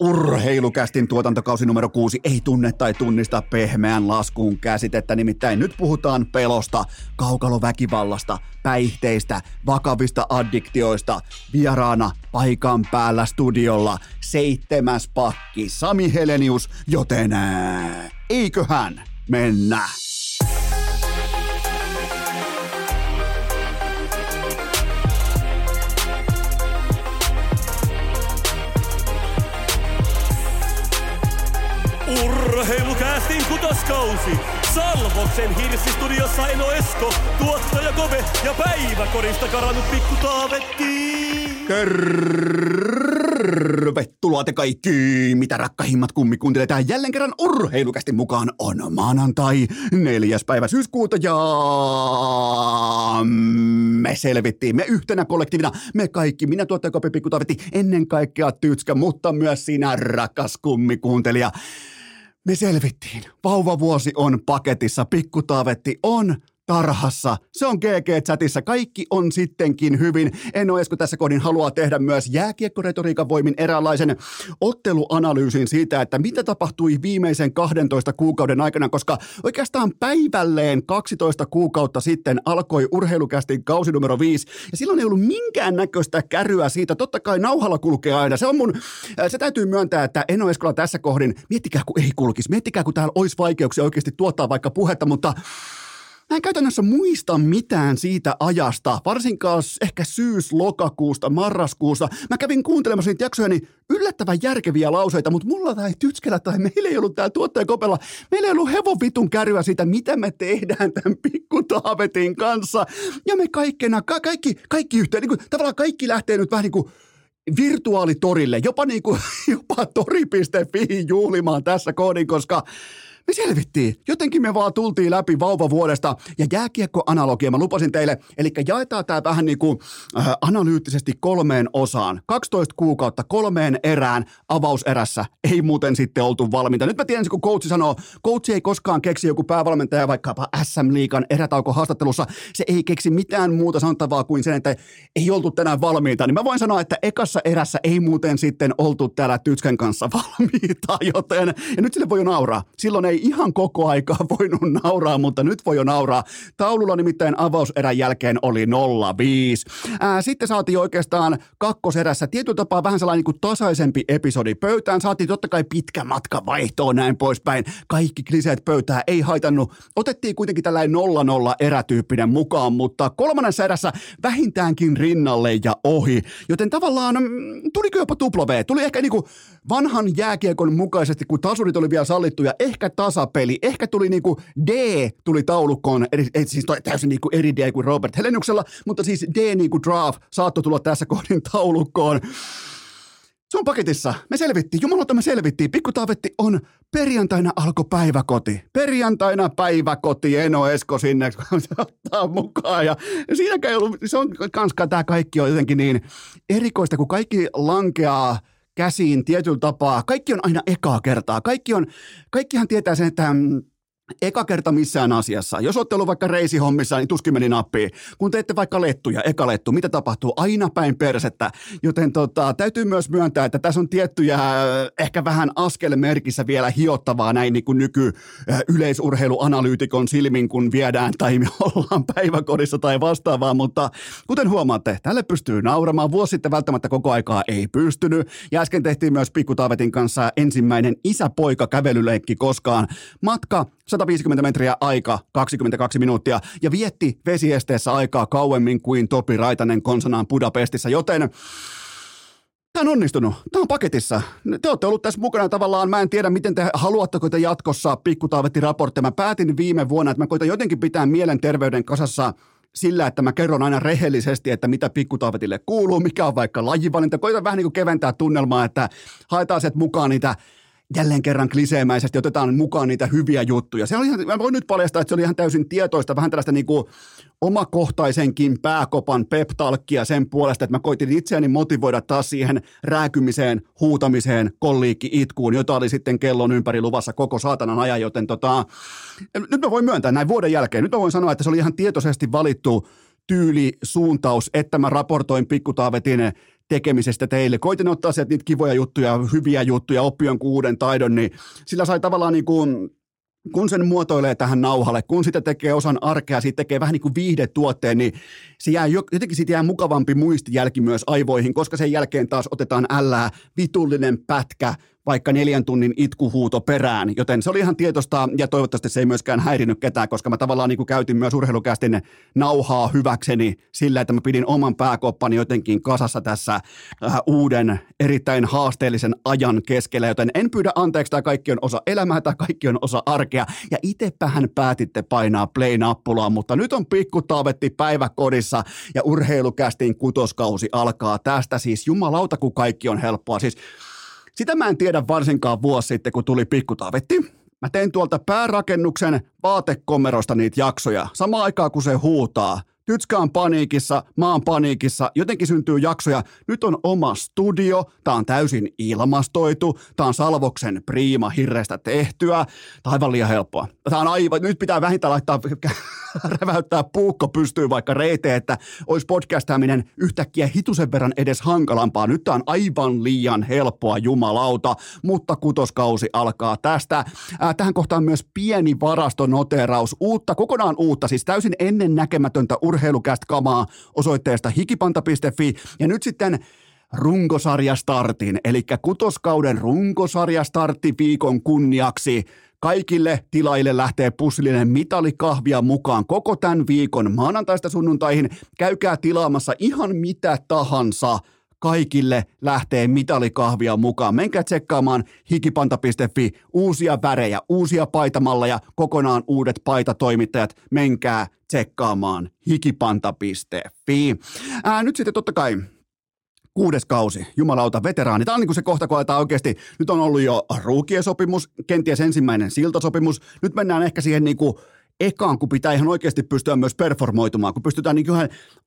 Urheilukästin tuotantokausi numero kuusi ei tunne tai tunnista pehmeän laskuun käsitettä, nimittäin nyt puhutaan pelosta, kaukaloväkivallasta, päihteistä, vakavista addiktioista. Vieraana paikan päällä studiolla seitsemäs pakki Sami Helenius, joten ää, eiköhän mennä. Urheilukäästin kutoskausi. Salvoksen hirsistudiossa Eno Esko, tuottaja Kove ja päiväkorista karannut pikku Taavetti. Tervetuloa te kaikki, mitä rakkahimmat kummikuuntelijat. Tähän jälleen kerran urheilukästi mukaan on maanantai, neljäs päivä syyskuuta ja me selvittiin, me yhtenä kollektiivina, me kaikki, minä tuottaja Kopi Pikku ennen kaikkea Tytskä, mutta myös sinä rakas kummikuuntelija. Me selvittiin. Vauvavuosi on paketissa, pikkutaavetti on tarhassa. Se on GG-chatissa. Kaikki on sittenkin hyvin. En ole Esko tässä kohdin haluaa tehdä myös jääkiekkoretoriikan voimin eräänlaisen otteluanalyysin siitä, että mitä tapahtui viimeisen 12 kuukauden aikana, koska oikeastaan päivälleen 12 kuukautta sitten alkoi urheilukästin kausi numero 5, ja silloin ei ollut minkään näköistä käryä siitä. Totta kai nauhalla kulkee aina. Se on mun, se täytyy myöntää, että en ole tässä kohdin, miettikää kun ei kulkisi, miettikää kun täällä olisi vaikeuksia oikeasti tuottaa vaikka puhetta, mutta Mä en käytännössä muista mitään siitä ajasta, varsinkaan ehkä syys-lokakuusta, marraskuusta. Mä kävin kuuntelemassa niitä jaksoja, niin yllättävän järkeviä lauseita, mutta mulla tai tytskellä tai meillä ei ollut täällä tuottajakopella, meillä ei ollut hevon vitun kärryä siitä, mitä me tehdään tämän pikku Taavetin kanssa. Ja me kaikkena, ka- kaikki, kaikki yhteen, niin kuin, tavallaan kaikki lähtee nyt vähän niin kuin virtuaalitorille, jopa, niin kuin, jopa tori.fi juhlimaan tässä koodin, koska me selvittiin. Jotenkin me vaan tultiin läpi vauvavuodesta ja jääkiekkoanalogia mä lupasin teille. Eli jaetaan tämä vähän niin kuin äh, analyyttisesti kolmeen osaan. 12 kuukautta kolmeen erään avauserässä. Ei muuten sitten oltu valmiita. Nyt mä tiedän, kun coachi sanoo, coachi ei koskaan keksi joku päävalmentaja vaikkapa SM Liikan erätauko haastattelussa. Se ei keksi mitään muuta sanottavaa kuin sen, että ei oltu tänään valmiita. Niin mä voin sanoa, että ekassa erässä ei muuten sitten oltu täällä Tytskän kanssa valmiita, joten ja nyt sille voi jo nauraa. Silloin ei ei ihan koko aikaa voinut nauraa, mutta nyt voi jo nauraa. Taululla nimittäin avauserän jälkeen oli 05. Ää, sitten saatiin oikeastaan kakkoserässä tietyllä tapaa vähän sellainen niin kuin tasaisempi episodi pöytään. Saatiin totta kai pitkä matka vaihtoon näin poispäin. Kaikki kliseet pöytää ei haitannut. Otettiin kuitenkin tällainen 0-0 erätyyppinen mukaan, mutta kolmannessa erässä vähintäänkin rinnalle ja ohi. Joten tavallaan mm, tuliko jopa tupla V. Tuli ehkä niin kuin vanhan jääkiekon mukaisesti, kun tasurit oli vielä sallittu ja ehkä tasapeli. Ehkä tuli niinku D tuli taulukkoon, eli, eli siis täysin niinku eri D kuin Robert Heleniuksella, mutta siis D niinku draft saattoi tulla tässä kohdin taulukkoon. Se on paketissa. Me selvittiin. Jumalauta me selvittiin. Pikku Taavetti on perjantaina alkoi päiväkoti. Perjantaina päiväkoti. Eno Esko sinne ottaa mukaan. Ja siinäkään ei ollut, se on kanskaan tämä kaikki on jotenkin niin erikoista, kun kaikki lankeaa – käsiin tietyllä tapaa. Kaikki on aina ekaa kertaa. Kaikki on, kaikkihan tietää sen, että mm, eka kerta missään asiassa. Jos olette ollut vaikka reisihommissa, niin tuskin meni nappiin. Kun teette vaikka lettuja, eka lettu, mitä tapahtuu? Aina päin persettä. Joten tota, täytyy myös myöntää, että tässä on tiettyjä äh, ehkä vähän askelmerkissä vielä hiottavaa näin niin kuin nyky äh, yleisurheiluanalyytikon silmin, kun viedään tai me ollaan päiväkodissa tai vastaavaa. Mutta kuten huomaatte, tälle pystyy nauramaan. Vuosi sitten välttämättä koko aikaa ei pystynyt. Ja äsken tehtiin myös Pikku kanssa ensimmäinen isä-poika kävelyleikki koskaan. Matka 150 metriä aika 22 minuuttia ja vietti vesiesteessä aikaa kauemmin kuin Topi Raitanen konsanaan Budapestissa, joten Tämä on onnistunut. Tämä on paketissa. Te olette ollut tässä mukana tavallaan. Mä en tiedä, miten te haluatteko te jatkossa pikkutaavetti raportteja. Mä päätin viime vuonna, että mä koitan jotenkin pitää mielenterveyden kasassa sillä, että mä kerron aina rehellisesti, että mitä pikkutaavetille kuuluu, mikä on vaikka lajivalinta. Koitan vähän niin kuin keventää tunnelmaa, että haetaan sieltä mukaan niitä jälleen kerran kliseemäisesti otetaan mukaan niitä hyviä juttuja. Se oli ihan, mä voin nyt paljastaa, että se oli ihan täysin tietoista, vähän tällaista niin kuin omakohtaisenkin pääkopan peptalkkia sen puolesta, että mä koitin itseäni motivoida taas siihen rääkymiseen, huutamiseen, kolliikki itkuun, jota oli sitten kellon ympäri luvassa koko saatanan ajan, joten tota, nyt mä voin myöntää näin vuoden jälkeen, nyt mä voin sanoa, että se oli ihan tietoisesti valittu tyyli, suuntaus, että mä raportoin pikkutaavetin tekemisestä teille. Koitin ottaa sieltä niitä kivoja juttuja, hyviä juttuja, oppi jonkun uuden taidon, niin sillä sai tavallaan niin kuin kun sen muotoilee tähän nauhalle, kun sitä tekee osan arkea, siitä tekee vähän niin kuin viihdetuotteen, niin se jää, jotenkin siitä jää mukavampi muistijälki myös aivoihin, koska sen jälkeen taas otetaan ällää vitullinen pätkä vaikka neljän tunnin itkuhuuto perään, joten se oli ihan tietosta ja toivottavasti se ei myöskään häirinyt ketään, koska mä tavallaan niin kuin käytin myös urheilukästin nauhaa hyväkseni sillä, että mä pidin oman pääkoppani jotenkin kasassa tässä äh, uuden erittäin haasteellisen ajan keskellä, joten en pyydä anteeksi, tämä kaikki on osa elämää, tämä kaikki on osa arkea. Ja itsepähän päätitte painaa play-nappulaa, mutta nyt on pikku taavetti päiväkodissa ja urheilukästin kutoskausi alkaa tästä. Siis jumalauta, kun kaikki on helppoa, siis sitä mä en tiedä varsinkaan vuosi sitten, kun tuli pikkutaavetti. Mä tein tuolta päärakennuksen vaatekomerosta niitä jaksoja, samaan aikaan kun se huutaa – Tytskä on paniikissa, mä oon paniikissa, jotenkin syntyy jaksoja. Nyt on oma studio, tää on täysin ilmastoitu, tää on Salvoksen priima hirrestä tehtyä. Tää on aivan liian helppoa. Tää on aivan, nyt pitää vähintään laittaa, räväyttää puukko pystyy vaikka reiteen, että olisi podcastaaminen yhtäkkiä hitusen verran edes hankalampaa. Nyt tää on aivan liian helppoa, jumalauta, mutta kutoskausi alkaa tästä. Ää, tähän kohtaan myös pieni varastonoteraus, uutta, kokonaan uutta, siis täysin ennennäkemätöntä ur- urheilukästä kamaa osoitteesta hikipanta.fi ja nyt sitten runkosarja startin, eli kutoskauden runkosarja startti viikon kunniaksi. Kaikille tilaille lähtee pussillinen mitalikahvia mukaan koko tämän viikon maanantaista sunnuntaihin. Käykää tilaamassa ihan mitä tahansa – kaikille lähtee mitalikahvia mukaan. Menkää tsekkaamaan hikipanta.fi, uusia värejä, uusia paitamalleja, kokonaan uudet paitatoimittajat. Menkää tsekkaamaan hikipanta.fi. Ää, nyt sitten totta kai kuudes kausi, jumalauta, veteraani. Tämä on niin kuin se kohta, kun aletaan oikeasti, nyt on ollut jo ruukiesopimus, kenties ensimmäinen siltasopimus. Nyt mennään ehkä siihen niin kuin ekaan, kun pitää ihan oikeasti pystyä myös performoitumaan, kun pystytään niin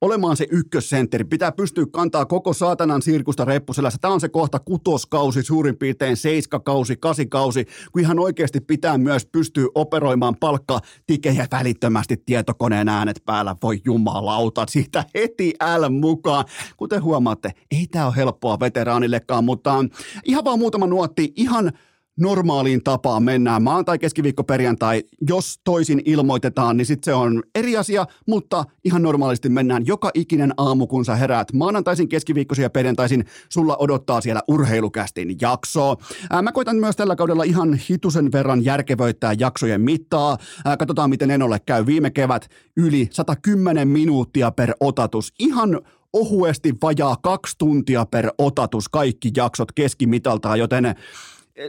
olemaan se ykkössentteri, pitää pystyä kantaa koko saatanan sirkusta reppuselässä. Tämä on se kohta kutoskausi, suurin piirtein seiskakausi, kasikausi, kun ihan oikeasti pitää myös pystyä operoimaan palkka tikejä välittömästi tietokoneen äänet päällä. Voi jumalauta, siitä heti L mukaan. Kuten huomaatte, ei tämä ole helppoa veteraanillekaan, mutta ihan vaan muutama nuotti, ihan normaaliin tapaan mennään maanantai, keskiviikko, perjantai. Jos toisin ilmoitetaan, niin sitten se on eri asia, mutta ihan normaalisti mennään joka ikinen aamu, kun sä heräät maanantaisin, keskiviikkoisin ja perjantaisin. Sulla odottaa siellä urheilukästin jakso. Ää, mä koitan myös tällä kaudella ihan hitusen verran järkevöittää jaksojen mittaa. Ää, katsotaan, miten Enolle käy viime kevät yli 110 minuuttia per otatus. Ihan ohuesti vajaa kaksi tuntia per otatus kaikki jaksot keskimitaltaan, joten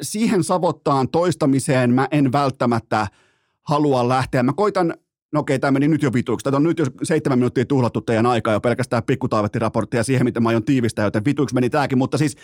siihen savottaan toistamiseen mä en välttämättä halua lähteä. Mä koitan no okei, tämä meni nyt jo vituiksi. Tätä on nyt jo seitsemän minuuttia tuhlattu teidän aikaa jo pelkästään pikkutaavettiraporttia siihen, miten mä aion tiivistää, joten vituiksi meni tämäkin, mutta siis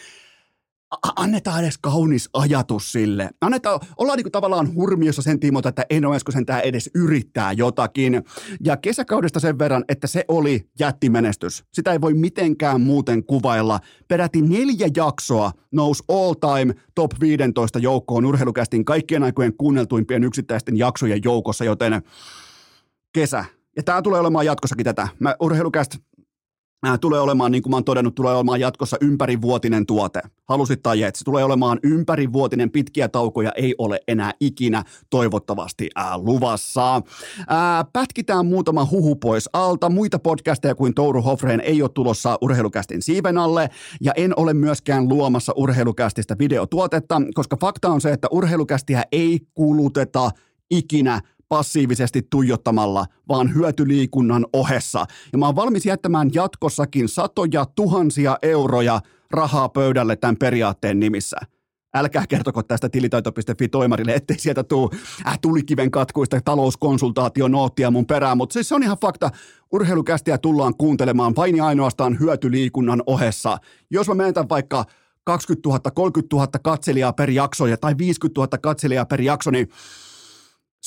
annetaan edes kaunis ajatus sille. Annetaan, ollaan niin tavallaan hurmiossa sen tiimoilta, että en ole sentään edes yrittää jotakin. Ja kesäkaudesta sen verran, että se oli jättimenestys. Sitä ei voi mitenkään muuten kuvailla. Peräti neljä jaksoa nousi all time top 15 joukkoon urheilukästin kaikkien aikojen kuunneltuimpien yksittäisten jaksojen joukossa, joten kesä. Ja tämä tulee olemaan jatkossakin tätä. Mä urheilukäst tulee olemaan, niin kuin mä oon todennut, tulee olemaan jatkossa ympärivuotinen tuote. Halusit tai et, se tulee olemaan ympärivuotinen, pitkiä taukoja ei ole enää ikinä toivottavasti ää, luvassa. Ää, pätkitään muutama huhu pois alta. Muita podcasteja kuin Touru Hofreen ei ole tulossa urheilukästin siiven alle, ja en ole myöskään luomassa urheilukästistä videotuotetta, koska fakta on se, että urheilukästiä ei kuluteta ikinä passiivisesti tuijottamalla, vaan hyötyliikunnan ohessa. Ja mä oon valmis jättämään jatkossakin satoja tuhansia euroja rahaa pöydälle tämän periaatteen nimissä älkää kertoko tästä tilitaito.fi toimarille, ettei sieltä tule äh, tulikiven katkuista talouskonsultaationoottia mun perään, mutta siis se on ihan fakta. Urheilukästiä tullaan kuuntelemaan vain ja ainoastaan hyötyliikunnan ohessa. Jos mä menetän vaikka 20 000, 30 000 katselijaa per jakso tai 50 000 katselijaa per jakso, niin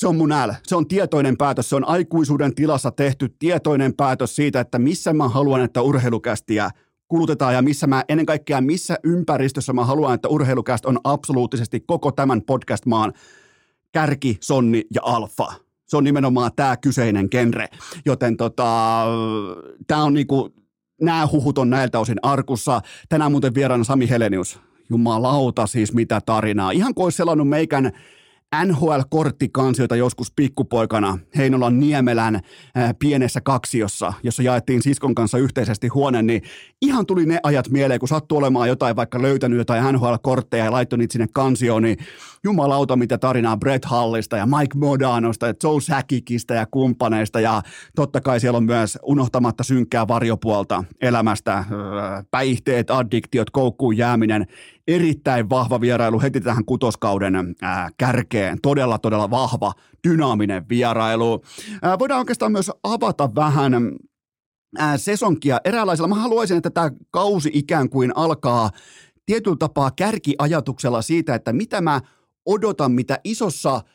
se on mun äällä. Se on tietoinen päätös. Se on aikuisuuden tilassa tehty tietoinen päätös siitä, että missä mä haluan, että urheilukästiä kulutetaan ja missä mä, ennen kaikkea missä ympäristössä mä haluan, että urheilukäst on absoluuttisesti koko tämän podcast-maan kärki, sonni ja alfa. Se on nimenomaan tämä kyseinen genre. Joten tota, tämä on niinku, nämä huhut on näiltä osin arkussa. Tänään muuten vieraana Sami Helenius. Jumalauta siis mitä tarinaa. Ihan kuin olisi selannut meikän NHL-korttikansioita joskus pikkupoikana Heinolan Niemelän ää, pienessä kaksiossa, jossa jaettiin siskon kanssa yhteisesti huone, niin ihan tuli ne ajat mieleen, kun sattui olemaan jotain vaikka löytänyt jotain NHL-kortteja ja laittoi niitä sinne kansioon, niin jumalauta mitä tarinaa Brett Hallista ja Mike Modanosta ja Joe Säkikistä ja kumppaneista ja totta kai siellä on myös unohtamatta synkkää varjopuolta elämästä, päihteet, addiktiot, koukkuun jääminen, erittäin vahva vierailu heti tähän kutoskauden ää, kärkeen. Todella, todella vahva, dynaaminen vierailu. Ää, voidaan oikeastaan myös avata vähän ää, sesonkia eräänlaisella. Mä haluaisin, että tämä kausi ikään kuin alkaa tietyllä tapaa kärkiajatuksella siitä, että mitä mä odotan, mitä isossa –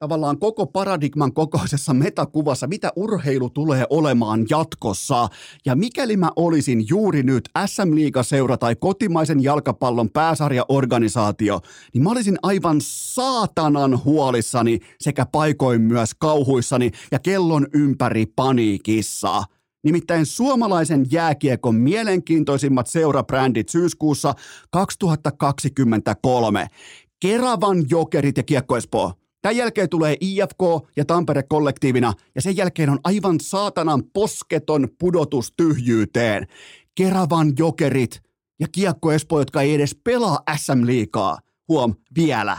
tavallaan koko paradigman kokoisessa metakuvassa, mitä urheilu tulee olemaan jatkossa. Ja mikäli mä olisin juuri nyt SM Liiga-seura tai kotimaisen jalkapallon pääsarjaorganisaatio, niin mä olisin aivan saatanan huolissani sekä paikoin myös kauhuissani ja kellon ympäri paniikissa. Nimittäin suomalaisen jääkiekon mielenkiintoisimmat seurabrändit syyskuussa 2023. Keravan jokerit ja Kiekko Espoo Tämän jälkeen tulee IFK ja Tampere kollektiivina ja sen jälkeen on aivan saatanan posketon pudotus tyhjyyteen. Keravan jokerit ja Kiekko Espoo, jotka ei edes pelaa SM-liikaa. Huom, vielä.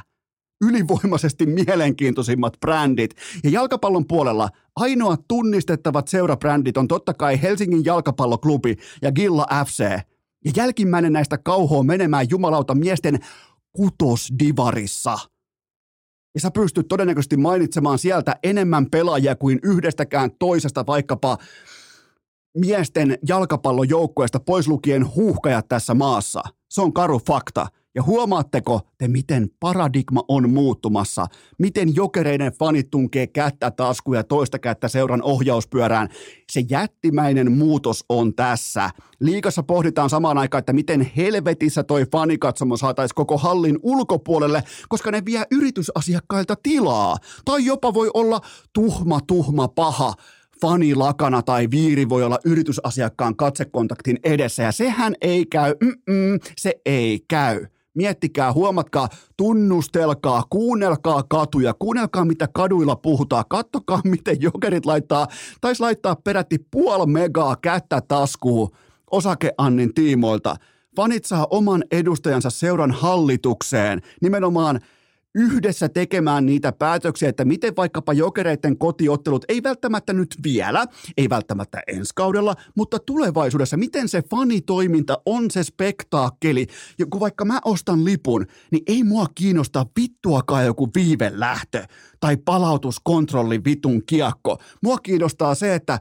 Ylivoimaisesti mielenkiintoisimmat brändit. Ja jalkapallon puolella ainoat tunnistettavat seurabrändit on totta kai Helsingin jalkapalloklubi ja Gilla FC. Ja jälkimmäinen näistä kauhoa menemään jumalauta miesten kutosdivarissa – ja sä pystyt todennäköisesti mainitsemaan sieltä enemmän pelaajia kuin yhdestäkään toisesta vaikkapa miesten jalkapallojoukkueesta pois lukien huuhkajat tässä maassa. Se on karu fakta. Ja huomaatteko te, miten paradigma on muuttumassa? Miten jokereiden fanit tunkee kättä taskuja ja toista kättä seuran ohjauspyörään? Se jättimäinen muutos on tässä. Liikassa pohditaan samaan aikaan, että miten helvetissä toi fanikatsomo saataisiin koko hallin ulkopuolelle, koska ne vie yritysasiakkailta tilaa. Tai jopa voi olla tuhma, tuhma, paha fani lakana tai viiri voi olla yritysasiakkaan katsekontaktin edessä ja sehän ei käy, Mm-mm, se ei käy. Miettikää, huomatkaa, tunnustelkaa, kuunnelkaa katuja, kuunnelkaa mitä kaduilla puhutaan, kattokaa miten jokerit laittaa, taisi laittaa peräti puoli megaa kättä taskuun osakeannin tiimoilta. Fanit saa oman edustajansa seuran hallitukseen, nimenomaan – yhdessä tekemään niitä päätöksiä, että miten vaikkapa jokereiden kotiottelut, ei välttämättä nyt vielä, ei välttämättä ensi kaudella, mutta tulevaisuudessa, miten se fanitoiminta on se spektaakkeli. Ja kun vaikka mä ostan lipun, niin ei mua kiinnosta vittuakaan joku viivelähtö tai palautuskontrolli vitun kiekko. Mua kiinnostaa se, että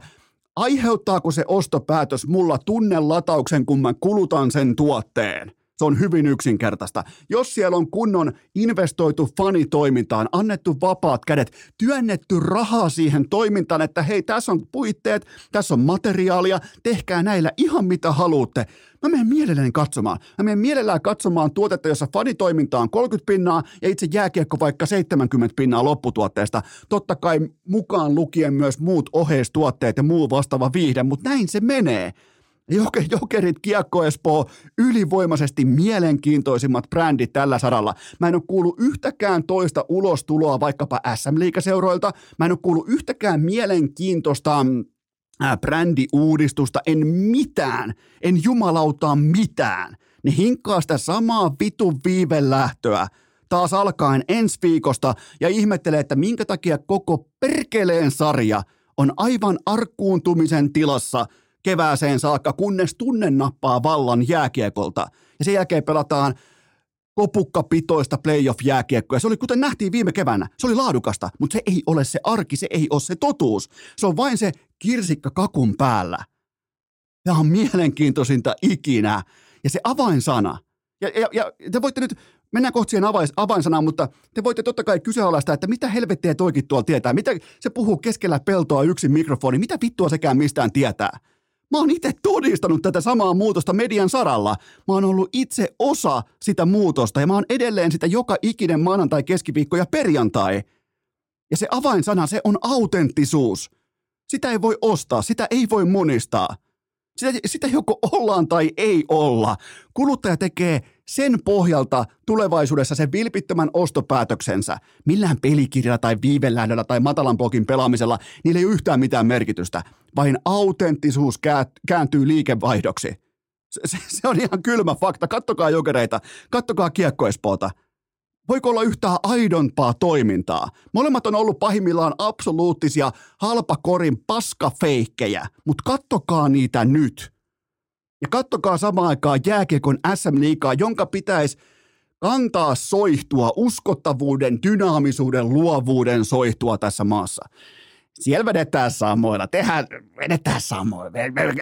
aiheuttaako se ostopäätös mulla tunnelatauksen, kun mä kulutan sen tuotteen – se on hyvin yksinkertaista. Jos siellä on kunnon investoitu fanitoimintaan, annettu vapaat kädet, työnnetty rahaa siihen toimintaan, että hei, tässä on puitteet, tässä on materiaalia, tehkää näillä ihan mitä haluatte. Mä menen mielelläni katsomaan. Mä menen mielellään katsomaan tuotetta, jossa fanitoiminta on 30 pinnaa ja itse jääkiekko vaikka 70 pinnaa lopputuotteesta. Totta kai mukaan lukien myös muut oheistuotteet ja muu vastaava viihde, mutta näin se menee. Jokerit, Kiekko Espoo, ylivoimaisesti mielenkiintoisimmat brändit tällä saralla. Mä en ole kuullut yhtäkään toista ulostuloa vaikkapa SM-liikaseuroilta. Mä en ole kuullut yhtäkään mielenkiintoista äh, brändiuudistusta, en mitään, en jumalautaa mitään. Ne hinkkaa sitä samaa vitun viivelähtöä taas alkaen ensi viikosta ja ihmettelee, että minkä takia koko perkeleen sarja on aivan arkkuuntumisen tilassa – kevääseen saakka, kunnes tunne nappaa vallan jääkiekolta. Ja sen jälkeen pelataan kopukkapitoista playoff-jääkiekkoa. Se oli, kuten nähtiin viime keväänä, se oli laadukasta, mutta se ei ole se arki, se ei ole se totuus. Se on vain se kirsikka kakun päällä. Tämä on mielenkiintoisinta ikinä. Ja se avainsana. Ja, ja, ja te voitte nyt, mennään kohti siihen avain, avainsanaan, mutta te voitte totta kai kyseenalaistaa, että mitä helvettiä toikin tuolla tietää. Mitä se puhuu keskellä peltoa yksin mikrofoni, mitä vittua sekään mistään tietää. Mä oon itse todistanut tätä samaa muutosta median saralla. Mä oon ollut itse osa sitä muutosta ja mä oon edelleen sitä joka ikinen maanantai, keskiviikko ja perjantai. Ja se avainsana, se on autenttisuus. Sitä ei voi ostaa, sitä ei voi monistaa. Sitä, sitä joko ollaan tai ei olla. Kuluttaja tekee sen pohjalta tulevaisuudessa sen vilpittömän ostopäätöksensä. Millään pelikirjalla tai viivelähdöllä tai matalan blogin pelaamisella niillä ei ole yhtään mitään merkitystä. Vain autenttisuus kääntyy liikevaihdoksi. Se, se, se on ihan kylmä fakta. Kattokaa jokereita, kattokaa kiekkoespoota. Voiko olla yhtään aidompaa toimintaa? Molemmat on ollut pahimmillaan absoluuttisia halpakorin paskafeikkejä, mutta kattokaa niitä nyt. Ja kattokaa samaan aikaan jääkiekon SM-liikaa, jonka pitäisi kantaa soihtua, uskottavuuden, dynaamisuuden, luovuuden soihtua tässä maassa. Siellä vedetään samoilla, tehdään, vedetään samoilla.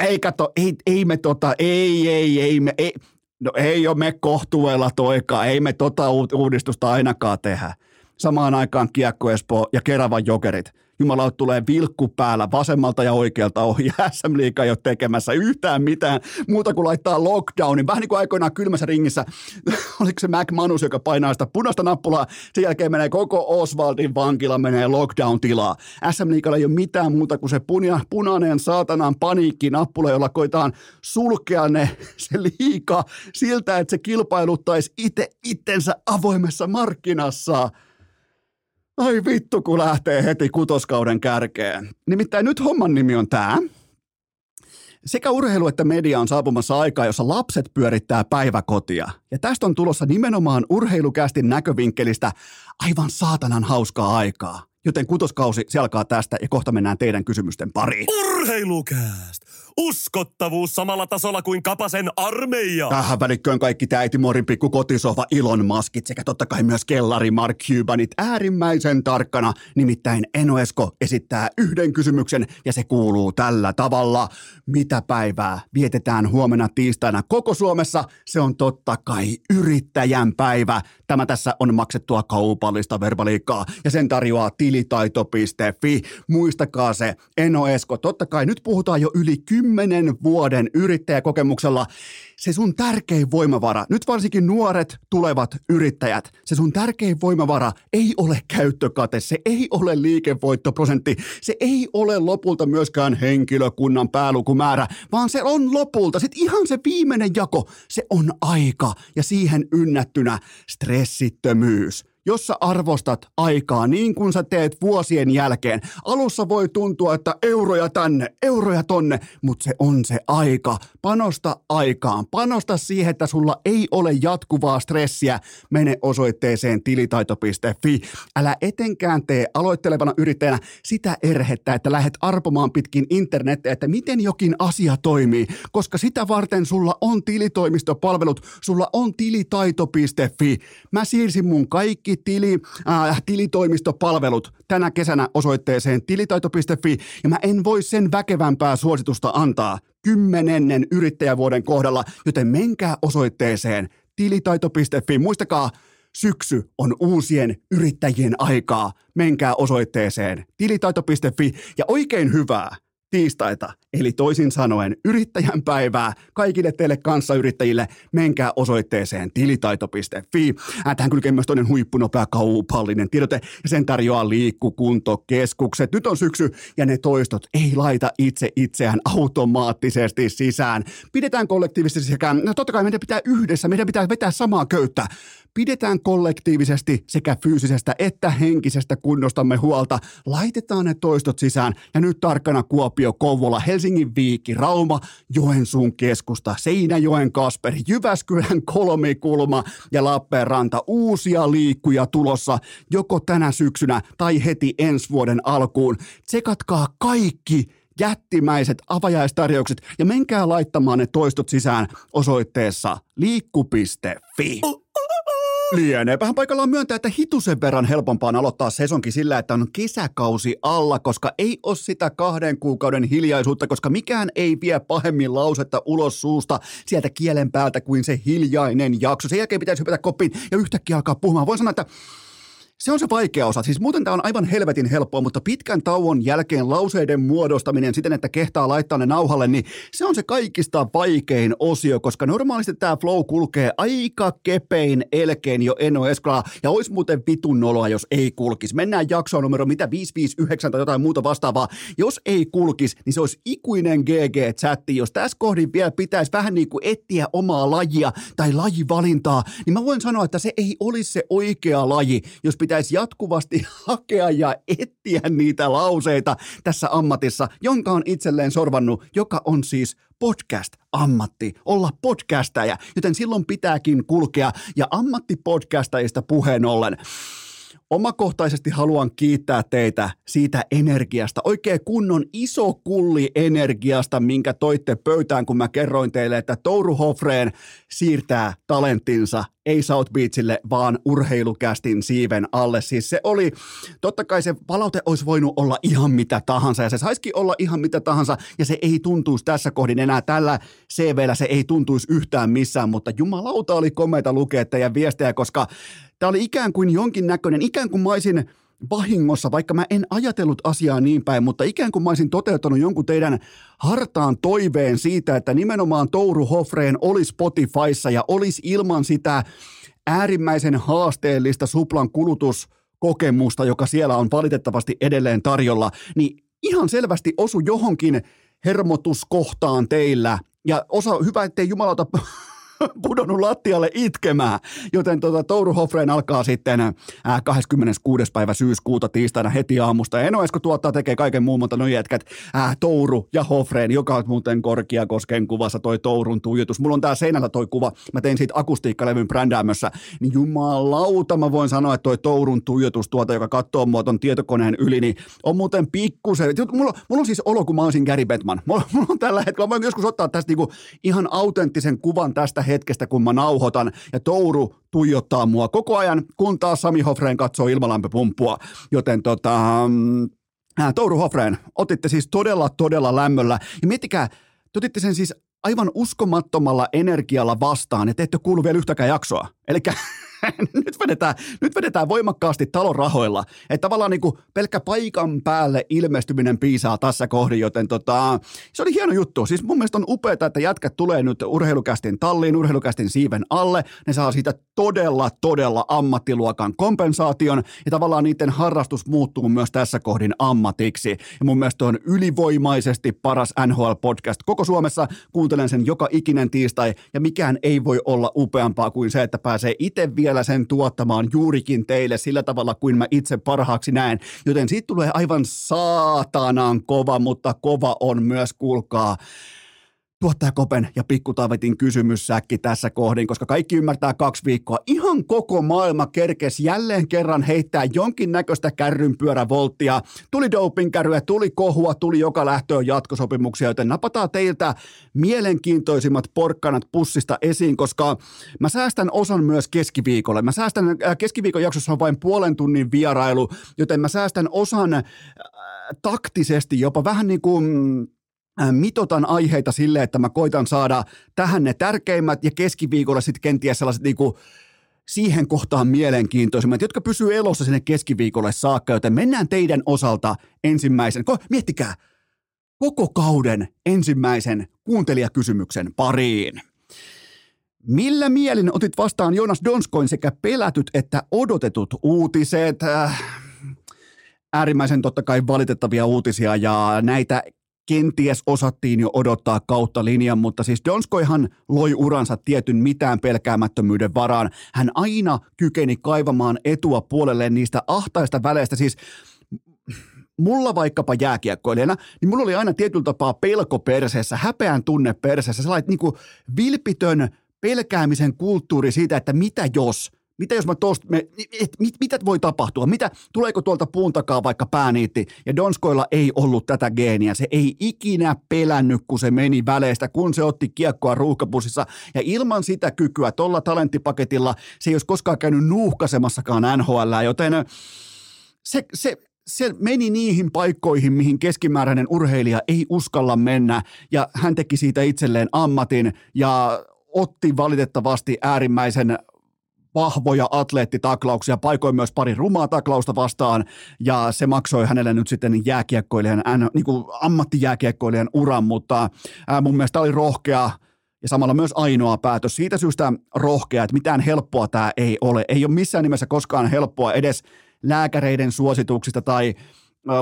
Ei katso, ei, ei me tota, ei, ei, ei me, ei, no ei ole me kohtuella toikaan, ei me tota uudistusta ainakaan tehdä. Samaan aikaan Kiekko Espoo ja Keravan jokerit – Jumala tulee vilkku päällä vasemmalta ja oikealta ohi. SM Liiga ei ole tekemässä yhtään mitään muuta kuin laittaa lockdownin. Vähän niin kuin aikoinaan kylmässä ringissä, oliko se Mac Manus, joka painaa sitä punaista nappulaa, sen jälkeen menee koko Oswaldin vankila, menee lockdown-tilaa. SM Liigalla ei ole mitään muuta kuin se punia, punainen saatanan paniikkinappula, jolla koitaan sulkea ne, se liika siltä, että se kilpailuttaisi itse itsensä avoimessa markkinassa. Ai vittu, kun lähtee heti kutoskauden kärkeen. Nimittäin nyt homman nimi on tämä. Sekä urheilu että media on saapumassa aikaa, jossa lapset pyörittää päiväkotia. Ja tästä on tulossa nimenomaan urheilukästin näkövinkkelistä aivan saatanan hauskaa aikaa. Joten kutoskausi se alkaa tästä ja kohta mennään teidän kysymysten pariin. Urheilukääst! Uskottavuus samalla tasolla kuin Kapasen armeija. Tähän välikköön kaikki täitimorin pikku kotisohva Ilon Maskit sekä totta kai myös kellari Mark Cubanit äärimmäisen tarkkana. Nimittäin Enoesko esittää yhden kysymyksen ja se kuuluu tällä tavalla. Mitä päivää vietetään huomenna tiistaina koko Suomessa? Se on totta kai yrittäjän päivä. Tämä tässä on maksettua kaupallista verbaliikkaa ja sen tarjoaa tilitaito.fi. Muistakaa se, Enoesko. Totta kai nyt puhutaan jo yli 10 kymmenen vuoden yrittäjäkokemuksella. Se sun tärkein voimavara, nyt varsinkin nuoret tulevat yrittäjät, se sun tärkein voimavara ei ole käyttökate, se ei ole liikevoittoprosentti, se ei ole lopulta myöskään henkilökunnan päälukumäärä, vaan se on lopulta sit ihan se viimeinen jako, se on aika ja siihen ynnättynä stressittömyys jos sä arvostat aikaa niin kuin sä teet vuosien jälkeen. Alussa voi tuntua, että euroja tänne, euroja tonne, mutta se on se aika. Panosta aikaan. Panosta siihen, että sulla ei ole jatkuvaa stressiä. Mene osoitteeseen tilitaito.fi. Älä etenkään tee aloittelevana yrittäjänä sitä erhettä, että lähdet arpomaan pitkin internettiä, että miten jokin asia toimii, koska sitä varten sulla on tilitoimistopalvelut, sulla on tilitaito.fi. Mä siirsin mun kaikki tili, äh, tilitoimistopalvelut tänä kesänä osoitteeseen tilitaito.fi ja mä en voi sen väkevämpää suositusta antaa kymmenennen yrittäjävuoden kohdalla, joten menkää osoitteeseen tilitaito.fi. Muistakaa, syksy on uusien yrittäjien aikaa. Menkää osoitteeseen tilitaito.fi ja oikein hyvää tiistaita, eli toisin sanoen yrittäjän päivää kaikille teille kanssayrittäjille. Menkää osoitteeseen tilitaito.fi. Tähän kylkee myös toinen huippunopea kaupallinen tiedote ja sen tarjoaa liikkukuntokeskukset. Nyt on syksy ja ne toistot ei laita itse itseään automaattisesti sisään. Pidetään kollektiivisesti sekä, no totta kai meidän pitää yhdessä, meidän pitää vetää samaa köyttä. Pidetään kollektiivisesti sekä fyysisestä että henkisestä kunnostamme huolta. Laitetaan ne toistot sisään ja nyt tarkkana Kuopio, Kouvola, Helsingin Viikki, Rauma, Joensuun keskusta, Seinäjoen Kasperi, Jyväskylän kolmikulma ja Lappeenranta. Uusia liikkuja tulossa joko tänä syksynä tai heti ensi vuoden alkuun. Tsekatkaa kaikki jättimäiset avajaistarjoukset ja menkää laittamaan ne toistot sisään osoitteessa liikku.fi. Lieneepähän paikallaan myöntää, että hitusen verran helpompaa aloittaa sesonkin sillä, että on kesäkausi alla, koska ei ole sitä kahden kuukauden hiljaisuutta, koska mikään ei vie pahemmin lausetta ulos suusta sieltä kielen päältä kuin se hiljainen jakso. Sen jälkeen pitäisi hypätä koppiin ja yhtäkkiä alkaa puhumaan. Voin sanoa, että se on se vaikea osa. Siis muuten tämä on aivan helvetin helppoa, mutta pitkän tauon jälkeen lauseiden muodostaminen siten, että kehtaa laittaa ne nauhalle, niin se on se kaikista vaikein osio, koska normaalisti tämä flow kulkee aika kepein elkein jo Eno Eskalaa, ja olisi muuten vitun noloa, jos ei kulkisi. Mennään jaksoon numero mitä 559 tai jotain muuta vastaavaa. Jos ei kulkisi, niin se olisi ikuinen GG-chatti. Jos tässä kohdin vielä pitäisi vähän niin kuin etsiä omaa lajia tai lajivalintaa, niin mä voin sanoa, että se ei olisi se oikea laji, jos pitäisi jatkuvasti hakea ja etsiä niitä lauseita tässä ammatissa, jonka on itselleen sorvannut, joka on siis podcast-ammatti, olla podcastaja, joten silloin pitääkin kulkea. Ja ammattipodcastajista puheen ollen, Omakohtaisesti haluan kiittää teitä siitä energiasta, oikein kunnon iso kulli energiasta, minkä toitte pöytään, kun mä kerroin teille, että Touru Hofreen siirtää talenttinsa ei South Beachille, vaan urheilukästin siiven alle. Siis se oli, totta kai se palaute olisi voinut olla ihan mitä tahansa, ja se saisikin olla ihan mitä tahansa, ja se ei tuntuisi tässä kohdin enää tällä CVllä, se ei tuntuisi yhtään missään, mutta jumalauta oli komeita lukea teidän viestejä, koska Tämä oli ikään kuin jonkin näköinen, ikään kuin mä olisin vahingossa, vaikka mä en ajatellut asiaa niin päin, mutta ikään kuin mä olisin toteuttanut jonkun teidän hartaan toiveen siitä, että nimenomaan Touru Hofreen olisi Spotifyssa ja olisi ilman sitä äärimmäisen haasteellista suplan kulutuskokemusta, joka siellä on valitettavasti edelleen tarjolla, niin ihan selvästi osu johonkin hermotuskohtaan teillä. Ja osa, hyvä ettei jumalauta pudonnut lattialle itkemään. Joten tota, Touru Hofreen alkaa sitten äh, 26. päivä syyskuuta tiistaina heti aamusta. Eno Esko tuottaa, tekee kaiken muun, mutta no jätkät, äh, Touru ja Hofreen, joka on muuten Korkeakosken kuvassa toi Tourun tuijotus. Mulla on tää seinällä toi kuva, mä tein siitä akustiikkalevyn brändäämössä, niin jumalauta mä voin sanoa, että toi Tourun tuijotus tuota, joka katsoo mua ton tietokoneen yli, niin on muuten pikkusen, mulla, mulla on siis olo, kun mä olisin Gary Bettman. Mulla, mulla on tällä hetkellä, mä voin joskus ottaa tästä niinku ihan autenttisen kuvan tästä hetkestä, kun mä nauhoitan, ja Touru tuijottaa mua koko ajan, kun taas Sami Hofreen katsoo ilmalämpöpumppua. Joten tota, ää, Touru Hofreen, otitte siis todella, todella lämmöllä. Ja miettikää, te otitte sen siis aivan uskomattomalla energialla vastaan, että ette kuulu vielä yhtäkään jaksoa. Eli nyt, vedetään, nyt vedetään voimakkaasti talon rahoilla. Että tavallaan niin kuin pelkkä paikan päälle ilmestyminen piisaa tässä kohdin, joten tota, se oli hieno juttu. Siis mun mielestä on upeaa, että jätkät tulee nyt urheilukästin talliin, urheilukästin siiven alle. Ne saa siitä todella, todella ammattiluokan kompensaation ja tavallaan niiden harrastus muuttuu myös tässä kohdin ammatiksi. Ja mun mielestä on ylivoimaisesti paras NHL-podcast koko Suomessa. Kuuntelen sen joka ikinen tiistai ja mikään ei voi olla upeampaa kuin se, että pääsee itse vielä vielä sen tuottamaan juurikin teille sillä tavalla kuin mä itse parhaaksi näen. Joten siitä tulee aivan saatanan kova, mutta kova on myös, kuulkaa, tuottaja Kopen ja Pikku Taavetin kysymyssäkki tässä kohdin, koska kaikki ymmärtää kaksi viikkoa. Ihan koko maailma kerkes jälleen kerran heittää jonkinnäköistä kärrynpyörävolttia. Tuli dopingkärryä, tuli kohua, tuli joka lähtöön jatkosopimuksia, joten napataan teiltä mielenkiintoisimmat porkkanat pussista esiin, koska mä säästän osan myös keskiviikolle. Mä säästän, äh, keskiviikon jaksossa on vain puolen tunnin vierailu, joten mä säästän osan äh, taktisesti jopa vähän niin kuin mitotan aiheita sille, että mä koitan saada tähän ne tärkeimmät ja keskiviikolla sitten kenties sellaiset niinku siihen kohtaan mielenkiintoisimmat, jotka pysyy elossa sinne keskiviikolle saakka, joten mennään teidän osalta ensimmäisen, ko, miettikää, koko kauden ensimmäisen kuuntelijakysymyksen pariin. Millä mielin otit vastaan Jonas Donskoin sekä pelätyt että odotetut uutiset? Äh, äärimmäisen totta kai valitettavia uutisia ja näitä kenties osattiin jo odottaa kautta linjan, mutta siis Donskoihan loi uransa tietyn mitään pelkäämättömyyden varaan. Hän aina kykeni kaivamaan etua puolelle niistä ahtaista väleistä, siis mulla vaikkapa jääkiekkoilijana, niin mulla oli aina tietyllä tapaa pelko perseessä, häpeän tunne perseessä, sellainen niin vilpitön pelkäämisen kulttuuri siitä, että mitä jos – mitä jos mä tosta, me, et, mit, mitä voi tapahtua? Mitä, tuleeko tuolta puun takaa vaikka pääniitti? Ja Donskoilla ei ollut tätä geeniä. Se ei ikinä pelännyt, kun se meni väleistä, kun se otti kiekkoa ruuhkapussissa. Ja ilman sitä kykyä, tuolla talenttipaketilla, se ei olisi koskaan käynyt nuuhkasemassakaan NHL, joten se, se, se meni niihin paikkoihin, mihin keskimääräinen urheilija ei uskalla mennä, ja hän teki siitä itselleen ammatin, ja otti valitettavasti äärimmäisen vahvoja atleettitaklauksia, paikoin myös pari rumaa taklausta vastaan, ja se maksoi hänelle nyt sitten jääkiekkoilijan, niin kuin ammattijääkiekkoilijan uran, mutta mun mielestä oli rohkea ja samalla myös ainoa päätös. Siitä syystä rohkea, että mitään helppoa tämä ei ole. Ei ole missään nimessä koskaan helppoa edes lääkäreiden suosituksista tai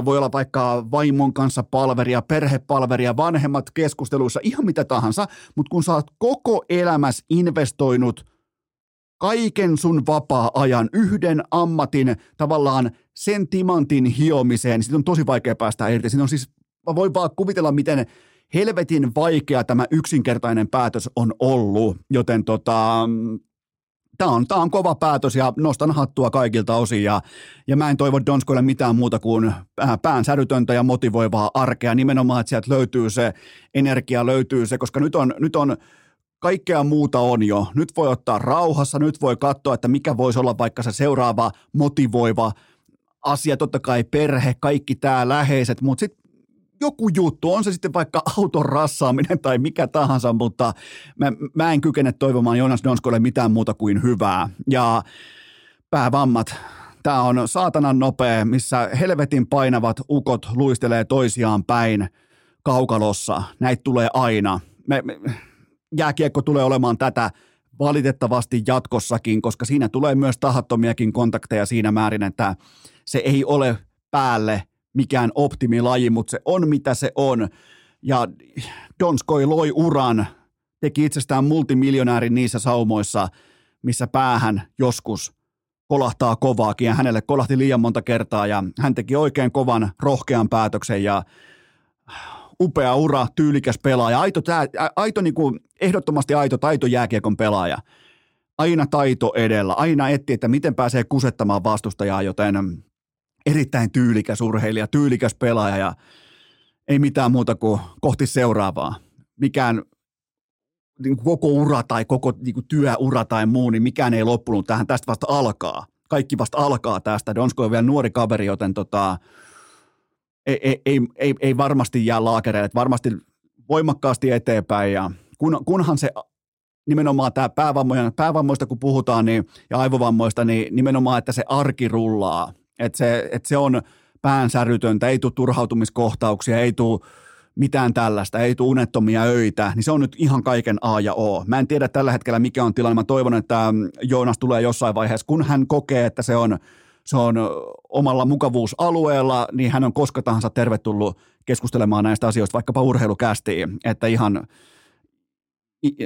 voi olla vaikka vaimon kanssa palveria, perhepalveria, vanhemmat keskusteluissa, ihan mitä tahansa, mutta kun sä oot koko elämässä investoinut kaiken sun vapaa-ajan yhden ammatin tavallaan sen timantin hiomiseen, siitä on tosi vaikea päästä irti. Siinä on siis, mä voin vaan kuvitella, miten helvetin vaikea tämä yksinkertainen päätös on ollut, joten tota, tämä on, tämä on kova päätös ja nostan hattua kaikilta osin ja, ja mä en toivo Donskoille mitään muuta kuin äh, päänsärytöntä ja motivoivaa arkea. Nimenomaan, että sieltä löytyy se energia, löytyy se, koska nyt on, nyt on kaikkea muuta on jo. Nyt voi ottaa rauhassa, nyt voi katsoa, että mikä voisi olla vaikka se seuraava motivoiva asia, totta kai perhe, kaikki tämä läheiset, mutta sitten joku juttu, on se sitten vaikka auton rassaaminen tai mikä tahansa, mutta mä, mä en kykene toivomaan Jonas Donskolle mitään muuta kuin hyvää. Ja päävammat, tämä on saatanan nopea, missä helvetin painavat ukot luistelee toisiaan päin kaukalossa. Näitä tulee aina. Me, me, jääkiekko tulee olemaan tätä valitettavasti jatkossakin, koska siinä tulee myös tahattomiakin kontakteja siinä määrin, että se ei ole päälle – mikään optimilaji, mutta se on mitä se on. Ja Donskoi loi uran, teki itsestään multimiljonäärin niissä saumoissa, missä päähän joskus kolahtaa kovaakin ja hänelle kolahti liian monta kertaa ja hän teki oikein kovan, rohkean päätöksen ja upea ura, tyylikäs pelaaja, aito, tää, aito niin kuin, ehdottomasti aito taito jääkiekon pelaaja. Aina taito edellä, aina etti, että miten pääsee kusettamaan vastustajaa, joten erittäin tyylikäs urheilija, tyylikäs pelaaja ja ei mitään muuta kuin kohti seuraavaa. Mikään niin koko ura tai koko niin kuin työura tai muu, niin mikään ei loppunut tähän. Tästä vasta alkaa. Kaikki vasta alkaa tästä. Donsko on vielä nuori kaveri, joten tota, ei, ei, ei, ei, ei varmasti jää laakereille. Varmasti voimakkaasti eteenpäin ja kun, kunhan se nimenomaan tämä päävammoista kun puhutaan niin, ja aivovammoista, niin nimenomaan, että se arki rullaa että se, et se on päänsärytöntä, ei tule turhautumiskohtauksia, ei tule mitään tällaista, ei tule unettomia öitä, niin se on nyt ihan kaiken A ja O. Mä en tiedä tällä hetkellä mikä on tilanne. Mä toivon, että Joonas tulee jossain vaiheessa, kun hän kokee, että se on, se on omalla mukavuusalueella, niin hän on koska tahansa tervetullut keskustelemaan näistä asioista, vaikkapa urheilukästiin, että ihan,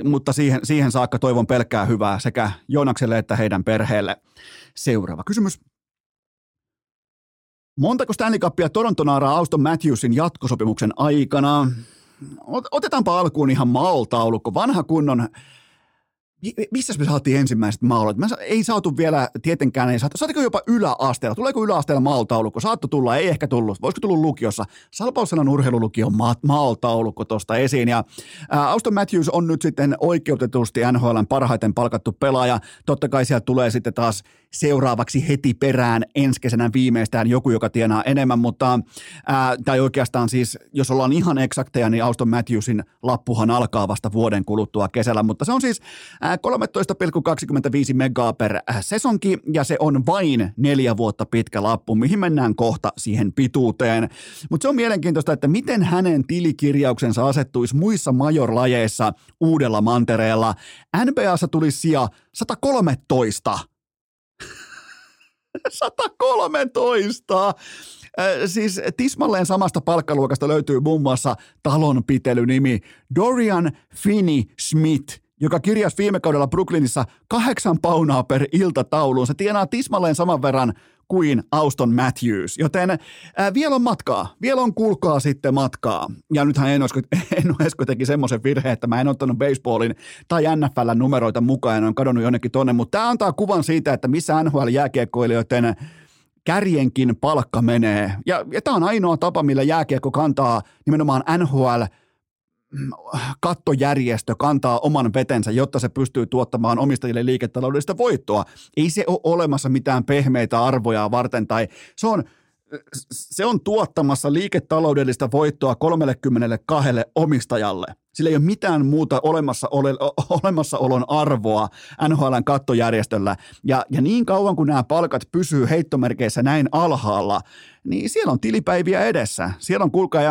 mutta siihen, siihen saakka toivon pelkkää hyvää sekä Joonakselle että heidän perheelle. Seuraava kysymys. Montako Stanley Cupia Toronto naaraa Auston Matthewsin jatkosopimuksen aikana? Otetaanpa alkuun ihan maaltaulukko. Vanha kunnon missä me saatiin ensimmäiset maalot? Mä ei saatu vielä, tietenkään ei saatu. Saatiko jopa yläasteella? Tuleeko yläasteella maaltaulukko? Saatto tulla, ei ehkä tullut. Voisiko tullut lukiossa? Salpaussanan urheilulukion ma- maaltaulukko tuosta esiin. Ja ää, Auston Matthews on nyt sitten oikeutetusti NHLn parhaiten palkattu pelaaja. Totta kai sieltä tulee sitten taas seuraavaksi heti perään ensi kesänä viimeistään joku, joka tienaa enemmän, mutta ää, tai oikeastaan siis, jos ollaan ihan eksakteja, niin Auston Matthewsin lappuhan alkaa vasta vuoden kuluttua kesällä, mutta se on siis ää, 13,25 megaa per sesonki ja se on vain neljä vuotta pitkä lappu, mihin mennään kohta siihen pituuteen. Mutta se on mielenkiintoista, että miten hänen tilikirjauksensa asettuisi muissa majorlajeissa uudella mantereella. NBAssa tuli sija 113 113! Äh, siis tismalleen samasta palkkaluokasta löytyy muun muassa talonpitelynimi Dorian Finney Smith, joka kirjasi viime kaudella Brooklynissa kahdeksan paunaa per ilta tauluun. Se tienaa tismalleen saman verran kuin Auston Matthews. Joten ää, vielä on matkaa. Vielä on kulkaa sitten matkaa. Ja nythän en usko, en usko teki semmoisen virheen, että mä en ottanut baseballin tai NFL numeroita mukaan ja on kadonnut jonnekin tonne. Mutta tämä antaa kuvan siitä, että missä NHL-jääkiekkoilijoiden kärjenkin palkka menee. Ja, ja tämä on ainoa tapa, millä jääkiekko kantaa nimenomaan NHL – kattojärjestö kantaa oman vetensä, jotta se pystyy tuottamaan omistajille liiketaloudellista voittoa. Ei se ole olemassa mitään pehmeitä arvoja varten tai se on se on tuottamassa liiketaloudellista voittoa 32 omistajalle. Sillä ei ole mitään muuta olemassa ole, olemassaolon arvoa NHLn kattojärjestöllä. Ja, ja niin kauan kuin nämä palkat pysyy heittomerkeissä näin alhaalla, niin siellä on tilipäiviä edessä. Siellä on kuulkaa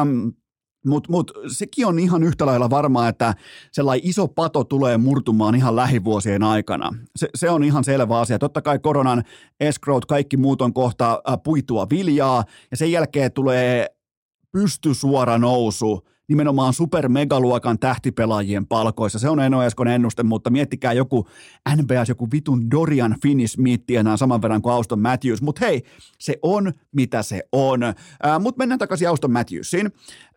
mutta mut, sekin on ihan yhtä lailla varmaa, että sellainen iso pato tulee murtumaan ihan lähivuosien aikana. Se, se on ihan selvä asia. Totta kai koronan escrowt, kaikki muut on kohta puitua viljaa ja sen jälkeen tulee pystysuora nousu nimenomaan supermegaluokan tähtipelaajien palkoissa. Se on Eno Eskon ennuste, mutta miettikää joku NBS, joku vitun Dorian Finney-Smith enää saman verran kuin Auston Matthews. Mutta hei, se on mitä se on. Äh, mutta mennään takaisin Auston Matthewsiin.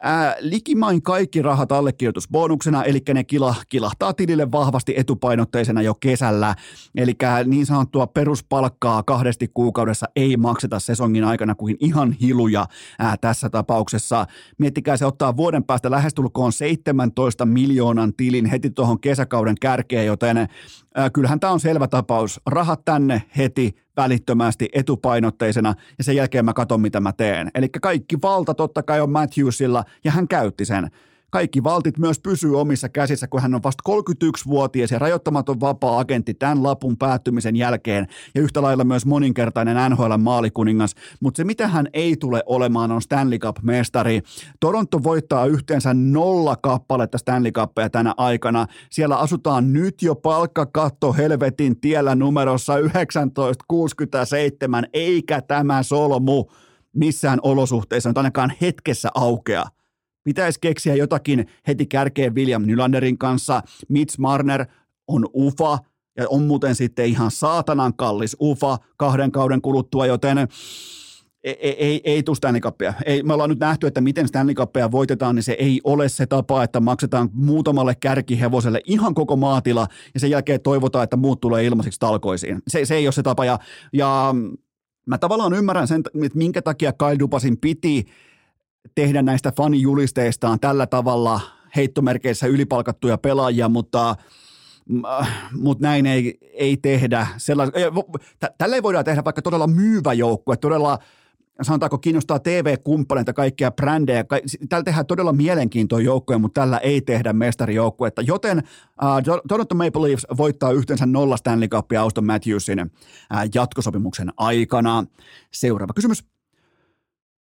Äh, likimain kaikki rahat allekirjoitusbonuksena, eli ne kila, kilahtaa tilille vahvasti etupainotteisena jo kesällä. Eli niin sanottua peruspalkkaa kahdesti kuukaudessa ei makseta sesongin aikana kuin ihan hiluja äh, tässä tapauksessa. Miettikää, se ottaa vuoden päästä lähestulkoon 17 miljoonan tilin heti tuohon kesäkauden kärkeen, joten äh, kyllähän tämä on selvä tapaus. Rahat tänne heti välittömästi etupainotteisena ja sen jälkeen mä katson, mitä mä teen. Eli kaikki valta totta kai on Matthewsilla ja hän käytti sen kaikki valtit myös pysyy omissa käsissä, kun hän on vasta 31-vuotias ja rajoittamaton vapaa-agentti tämän lapun päättymisen jälkeen ja yhtä lailla myös moninkertainen NHL-maalikuningas. Mutta se, mitä hän ei tule olemaan, on Stanley Cup-mestari. Toronto voittaa yhteensä nolla kappaletta Stanley Cupia tänä aikana. Siellä asutaan nyt jo palkkakatto helvetin tiellä numerossa 1967, eikä tämä solmu missään olosuhteissa nyt ainakaan hetkessä aukea. Pitäisi keksiä jotakin heti kärkeen William Nylanderin kanssa. Mitch Marner on ufa ja on muuten sitten ihan saatanan kallis ufa kahden kauden kuluttua, joten ei, ei, ei, ei tule Stanley Cupia. Ei, me ollaan nyt nähty, että miten Stanley Cupia voitetaan, niin se ei ole se tapa, että maksetaan muutamalle kärkihevoselle ihan koko maatila ja sen jälkeen toivotaan, että muut tulee ilmaiseksi talkoisiin. Se, se ei ole se tapa ja, ja mä tavallaan ymmärrän sen, että minkä takia Kyle Dupasin piti tehdä näistä fanijulisteistaan tällä tavalla heittomerkeissä ylipalkattuja pelaajia, mutta mutta näin ei, ei tehdä. Sellais, tällä ei voida tehdä vaikka todella myyvä joukkue, todella sanotaanko kiinnostaa TV-kumppaneita, kaikkia brändejä. Tällä tehdään todella mielenkiintoinen joukkue, mutta tällä ei tehdä mestarijoukkuetta. Joten uh, Toronto Maple Leafs voittaa yhteensä nolla Stanley Cupia Auston Matthewsin uh, jatkosopimuksen aikana. Seuraava kysymys.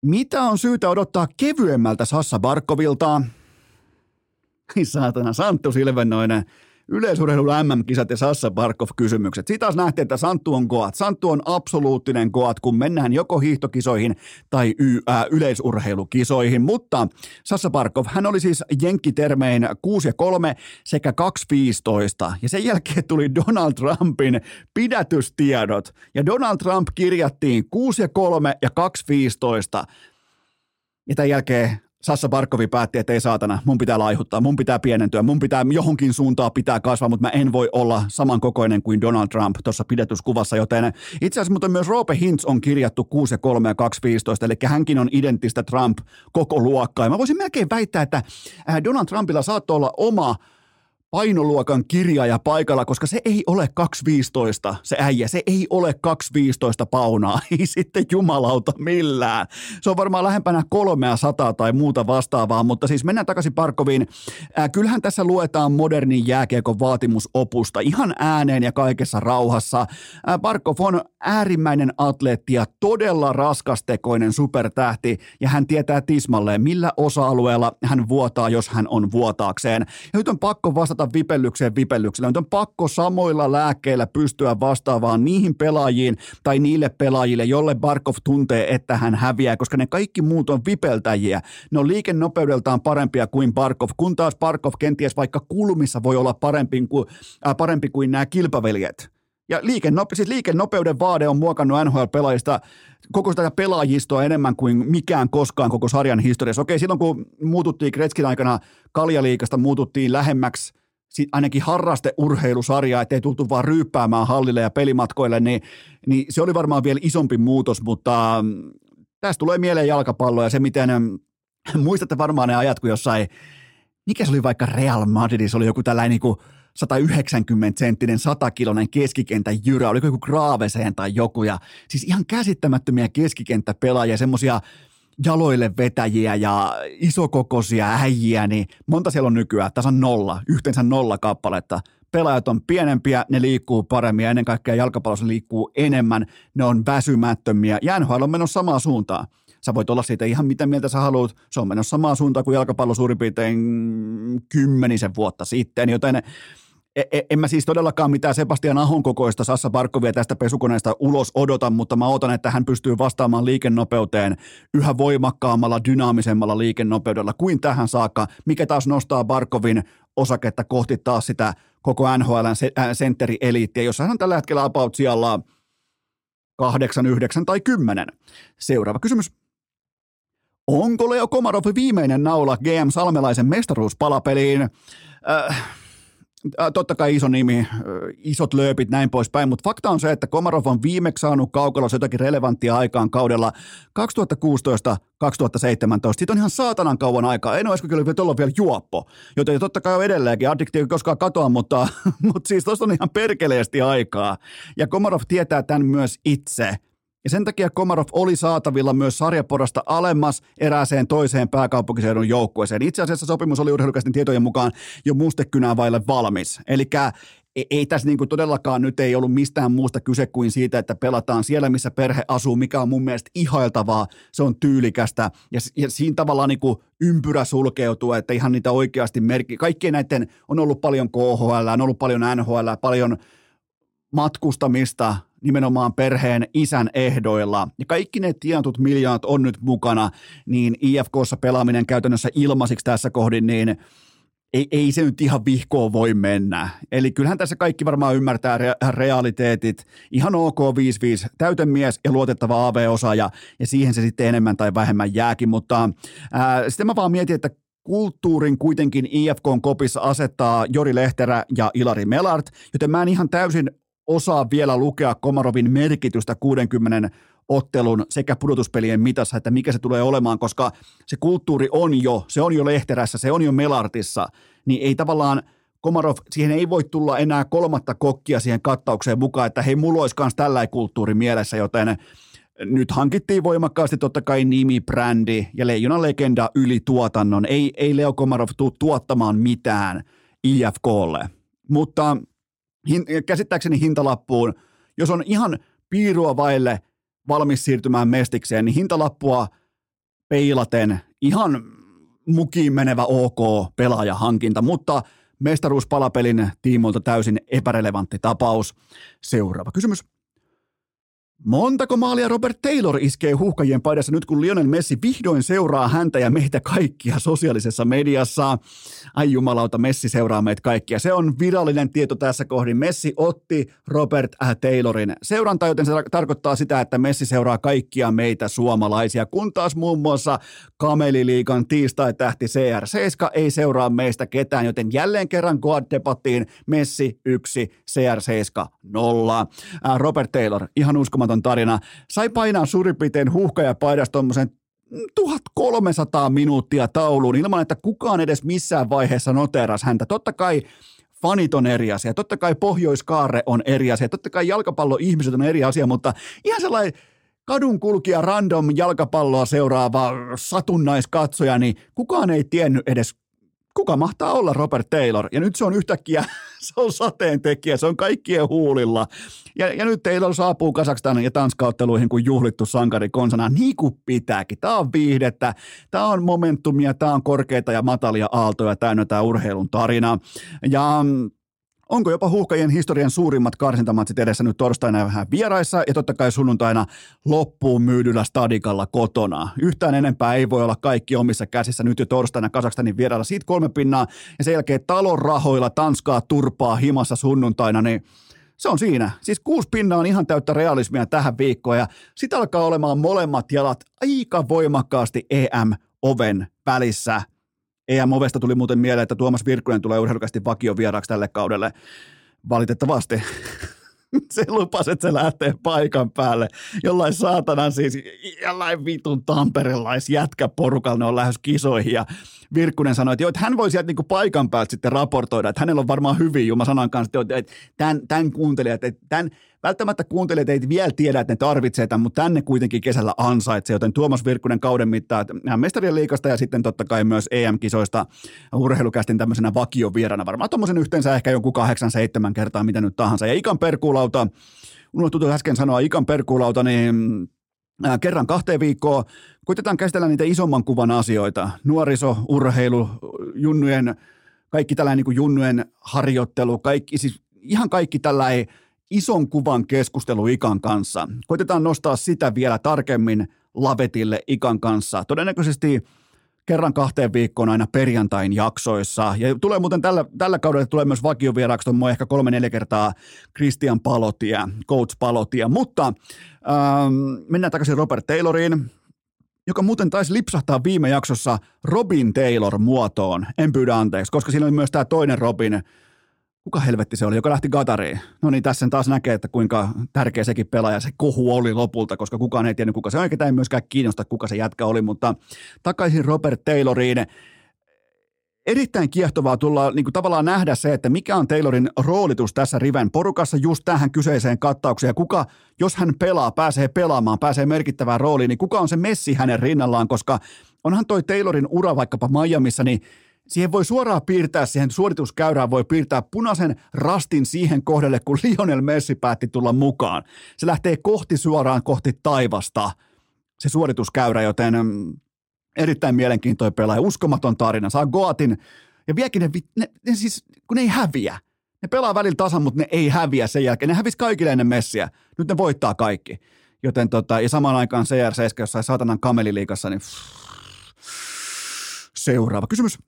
Mitä on syytä odottaa kevyemmältä Sassa Barkovilta? Saatana, Santtu Silvennoinen yleisurheilun MM-kisat ja Sassa Barkov-kysymykset. Siitä taas nähtiin, että Santtu on koat. Santtu on absoluuttinen koat, kun mennään joko hiihtokisoihin tai y- ää, yleisurheilukisoihin. Mutta Sassa Barkov, hän oli siis jenkkitermein 6 ja 3 sekä 2.15. Ja sen jälkeen tuli Donald Trumpin pidätystiedot. Ja Donald Trump kirjattiin 6 ja 3 ja 2.15. Ja tämän jälkeen Sassa Barkovi päätti, että ei saatana, mun pitää laihuttaa, mun pitää pienentyä, mun pitää johonkin suuntaan pitää kasvaa, mutta mä en voi olla samankokoinen kuin Donald Trump tuossa pidetyskuvassa, joten itse asiassa mutta myös Roope Hintz on kirjattu 6 3 ja 215, eli hänkin on identtistä Trump koko luokkaa. Ja mä voisin melkein väittää, että äh, Donald Trumpilla saattoi olla oma painoluokan kirjaaja paikalla, koska se ei ole 2.15, se äijä, se ei ole 2.15 paunaa, ei sitten jumalauta millään. Se on varmaan lähempänä 300 tai muuta vastaavaa, mutta siis mennään takaisin Parkoviin. Äh, kyllähän tässä luetaan modernin jääkiekon vaatimusopusta ihan ääneen ja kaikessa rauhassa. Äh, Parkov on äärimmäinen atleetti ja todella raskastekoinen supertähti ja hän tietää tismalleen, millä osa-alueella hän vuotaa, jos hän on vuotaakseen. Ja nyt on pakko vastata vastata vipellykseen vipellyksellä. Nyt on pakko samoilla lääkkeillä pystyä vastaavaan niihin pelaajiin tai niille pelaajille, jolle Barkov tuntee, että hän häviää, koska ne kaikki muut on vipeltäjiä. Ne on liikennopeudeltaan parempia kuin Barkov, kun taas Barkov kenties vaikka kulmissa voi olla parempi kuin, äh, parempi kuin nämä kilpaveljet. Ja liikennope- siis liikennopeuden vaade on muokannut NHL-pelaajista koko sitä pelaajistoa enemmän kuin mikään koskaan koko sarjan historiassa. Okei, silloin kun muututtiin Kretskin aikana kaljaliikasta, muututtiin lähemmäksi ainakin harrasteurheilusarjaa, ettei tultu vaan ryyppäämään hallille ja pelimatkoille, niin, niin se oli varmaan vielä isompi muutos, mutta mm, tästä tulee mieleen jalkapallo ja se, miten mm, muistatte varmaan ne ajat, kun jossain, mikä se oli vaikka Real Madridissa, oli joku tällainen niin kuin 190 senttinen 100-kilonen keskikentän jyrä, oliko joku Graaveseen tai joku, ja siis ihan käsittämättömiä keskikenttäpelaajia, semmoisia jaloille vetäjiä ja isokokoisia äijiä, niin monta siellä on nykyään? Tasan nolla, yhteensä nolla kappaletta. Pelaajat on pienempiä, ne liikkuu paremmin ja ennen kaikkea jalkapallossa liikkuu enemmän, ne on väsymättömiä. Ja on menossa samaan suuntaan. Sä voit olla siitä ihan mitä mieltä sä haluat. Se on menossa samaan suuntaan kuin jalkapallo suurin piirtein kymmenisen vuotta sitten, joten en mä siis todellakaan mitään Sebastian Ahon kokoista Sassa Barkovia tästä pesukoneesta ulos odota, mutta mä odotan, että hän pystyy vastaamaan liikennopeuteen yhä voimakkaammalla, dynaamisemmalla liikennopeudella kuin tähän saakka, mikä taas nostaa Barkovin osaketta kohti taas sitä koko NHLn sentteri-eliittiä, jossa hän on tällä hetkellä about siellä 8, 9 tai 10. Seuraava kysymys. Onko Leo Komarov viimeinen naula GM Salmelaisen mestaruuspalapeliin? Äh, totta kai iso nimi, isot lööpit, näin poispäin, mutta fakta on se, että Komarov on viimeksi saanut kaukalossa jotakin relevanttia aikaan kaudella 2016-2017. Siitä on ihan saatanan kauan aikaa. En ole kyllä olla vielä juoppo, joten totta kai on edelleenkin. Addiktio ei koskaan katoa, mutta, mutta siis tuosta on ihan perkeleesti aikaa. Ja Komarov tietää tämän myös itse. Ja sen takia Komarov oli saatavilla myös sarjaporasta alemmas erääseen toiseen pääkaupunkiseudun joukkueeseen. Itse asiassa sopimus oli urheilukäisten tietojen mukaan jo mustekynää vaille valmis. Eli ei, ei tässä niin todellakaan nyt ei ollut mistään muusta kyse kuin siitä, että pelataan siellä, missä perhe asuu, mikä on mun mielestä ihailtavaa, se on tyylikästä ja, ja siinä tavallaan niin ympyrä sulkeutuu, että ihan niitä oikeasti merkki, kaikkien näiden on ollut paljon KHL, on ollut paljon NHL, paljon matkustamista, nimenomaan perheen isän ehdoilla. Ja kaikki ne tientut miljoonat on nyt mukana, niin IFKssa pelaaminen käytännössä ilmaisiksi tässä kohdin, niin ei, ei se nyt ihan vihkoon voi mennä. Eli kyllähän tässä kaikki varmaan ymmärtää re- realiteetit. Ihan OK 5-5, täytemies ja luotettava AV-osaaja, ja siihen se sitten enemmän tai vähemmän jääkin. Mutta ää, sitten mä vaan mietin, että kulttuurin kuitenkin IFKn kopissa asettaa Jori Lehterä ja Ilari Melart, joten mä en ihan täysin osaa vielä lukea Komarovin merkitystä 60 ottelun sekä pudotuspelien mitassa, että mikä se tulee olemaan, koska se kulttuuri on jo, se on jo Lehterässä, se on jo Melartissa, niin ei tavallaan Komarov, siihen ei voi tulla enää kolmatta kokkia siihen kattaukseen mukaan, että hei, mulla olisi myös tällainen kulttuuri mielessä, joten nyt hankittiin voimakkaasti totta kai nimi, brändi ja leijonan legenda yli tuotannon. Ei, ei Leo Komarov tule tuottamaan mitään IFKlle, mutta käsittääkseni hintalappuun, jos on ihan piirua vaille valmis siirtymään mestikseen, niin hintalappua peilaten ihan mukiin menevä ok pelaajahankinta, mutta mestaruuspalapelin tiimoilta täysin epärelevantti tapaus. Seuraava kysymys. Montako maalia Robert Taylor iskee huuhkajien paidassa nyt, kun Lionel Messi vihdoin seuraa häntä ja meitä kaikkia sosiaalisessa mediassa? Ai jumalauta, Messi seuraa meitä kaikkia. Se on virallinen tieto tässä kohdin. Messi otti Robert äh, Taylorin seuranta, joten se tarkoittaa sitä, että Messi seuraa kaikkia meitä suomalaisia, kun taas muun muassa Kameliliikan tiistai-tähti CR7 ei seuraa meistä ketään, joten jälleen kerran Goad-debattiin Messi 1, CR7 0. Robert Taylor, ihan uskomaton uskomaton tarina. Sai painaa suurin piirtein paidasta tuommoisen 1300 minuuttia tauluun ilman, että kukaan edes missään vaiheessa noteras häntä. Totta kai fanit on eri asia, totta kai pohjoiskaarre on eri asia, totta kai jalkapallo-ihmiset on eri asia, mutta ihan sellainen kadun kulkija random jalkapalloa seuraava satunnaiskatsoja, niin kukaan ei tiennyt edes kuka mahtaa olla Robert Taylor? Ja nyt se on yhtäkkiä, se on sateentekijä, se on kaikkien huulilla. Ja, ja nyt Taylor saapuu Kasakstanin ja Tanskautteluihin kuin juhlittu sankari konsana, niin kuin pitääkin. Tämä on viihdettä, tämä on momentumia, tämä on korkeita ja matalia aaltoja täynnä tämä urheilun tarina. Ja mm, Onko jopa huuhkajien historian suurimmat karsintamatsit edessä nyt torstaina vähän vieraissa ja totta kai sunnuntaina loppuun myydyllä stadikalla kotona. Yhtään enempää ei voi olla kaikki omissa käsissä nyt jo torstaina Kasakstanin vierailla. Siitä kolme pinnaa ja sen jälkeen talon rahoilla Tanskaa turpaa himassa sunnuntaina, niin se on siinä. Siis kuusi pinnaa on ihan täyttä realismia tähän viikkoon ja sitten alkaa olemaan molemmat jalat aika voimakkaasti EM-oven välissä – EM-ovesta tuli muuten mieleen, että Tuomas Virkkunen tulee urheilukästi vakiovieraaksi tälle kaudelle. Valitettavasti. se lupasi, että se lähtee paikan päälle. Jollain saatanan siis, jollain vitun tamperelais jätkäporukalla ne on lähes kisoihin ja Virkkunen sanoi, että, joo, että hän voi sieltä niin paikan päältä sitten raportoida, että hänellä on varmaan hyvin Juma sanan kanssa, että tämän, tämän kuuntelijat, että tämän, välttämättä kuuntelijat ei vielä tiedä, että ne tarvitsee tämän, mutta tänne kuitenkin kesällä ansaitsee, joten Tuomas Virkkunen kauden mittaan mestarien liikasta ja sitten totta kai myös EM-kisoista urheilukästin tämmöisenä vakiovierana, varmaan tuommoisen yhteensä ehkä joku kahdeksan, seitsemän kertaa, mitä nyt tahansa. Ja Ikan Perkuulauta, unohtui äsken sanoa Ikan Perkuulauta, niin kerran kahteen viikkoon. Koitetaan käsitellä niitä isomman kuvan asioita. Nuoriso, urheilu, junnujen, kaikki tällainen niin junnujen harjoittelu, kaikki, siis ihan kaikki tällainen ison kuvan keskustelu Ikan kanssa. Koitetaan nostaa sitä vielä tarkemmin lavetille Ikan kanssa. Todennäköisesti kerran kahteen viikkoon aina perjantain jaksoissa. Ja tulee muuten tällä, tällä kaudella tulee myös vakiovieraaksi tuon ehkä kolme-neljä kertaa Christian Palotia, Coach Palotia. Mutta ähm, mennään takaisin Robert Tayloriin, joka muuten taisi lipsahtaa viime jaksossa Robin Taylor muotoon. En pyydä anteeksi, koska siinä oli myös tämä toinen Robin, kuka helvetti se oli, joka lähti Qatariin. No niin, tässä sen taas näkee, että kuinka tärkeä sekin pelaaja se kohu oli lopulta, koska kukaan ei tiennyt, kuka se on, eikä ei myöskään kiinnosta, kuka se jätkä oli, mutta takaisin Robert Tayloriin. Erittäin kiehtovaa tulla niin kuin tavallaan nähdä se, että mikä on Taylorin roolitus tässä Riven porukassa just tähän kyseiseen kattaukseen. Ja kuka, jos hän pelaa, pääsee pelaamaan, pääsee merkittävään rooliin, niin kuka on se messi hänen rinnallaan, koska onhan toi Taylorin ura vaikkapa Miamiissa, niin siihen voi suoraan piirtää, siihen suorituskäyrään voi piirtää punaisen rastin siihen kohdelle, kun Lionel Messi päätti tulla mukaan. Se lähtee kohti suoraan kohti taivasta, se suorituskäyrä, joten mm, erittäin mielenkiintoinen pelaaja, uskomaton tarina, saa Goatin, ja vieläkin ne, ne, ne siis, kun ne ei häviä. Ne pelaa välillä tasan, mutta ne ei häviä sen jälkeen. Ne hävisi kaikille ennen messiä. Nyt ne voittaa kaikki. Joten tota, ja samaan aikaan CR7 jossain saatanan kameliliikassa, niin seuraava kysymys.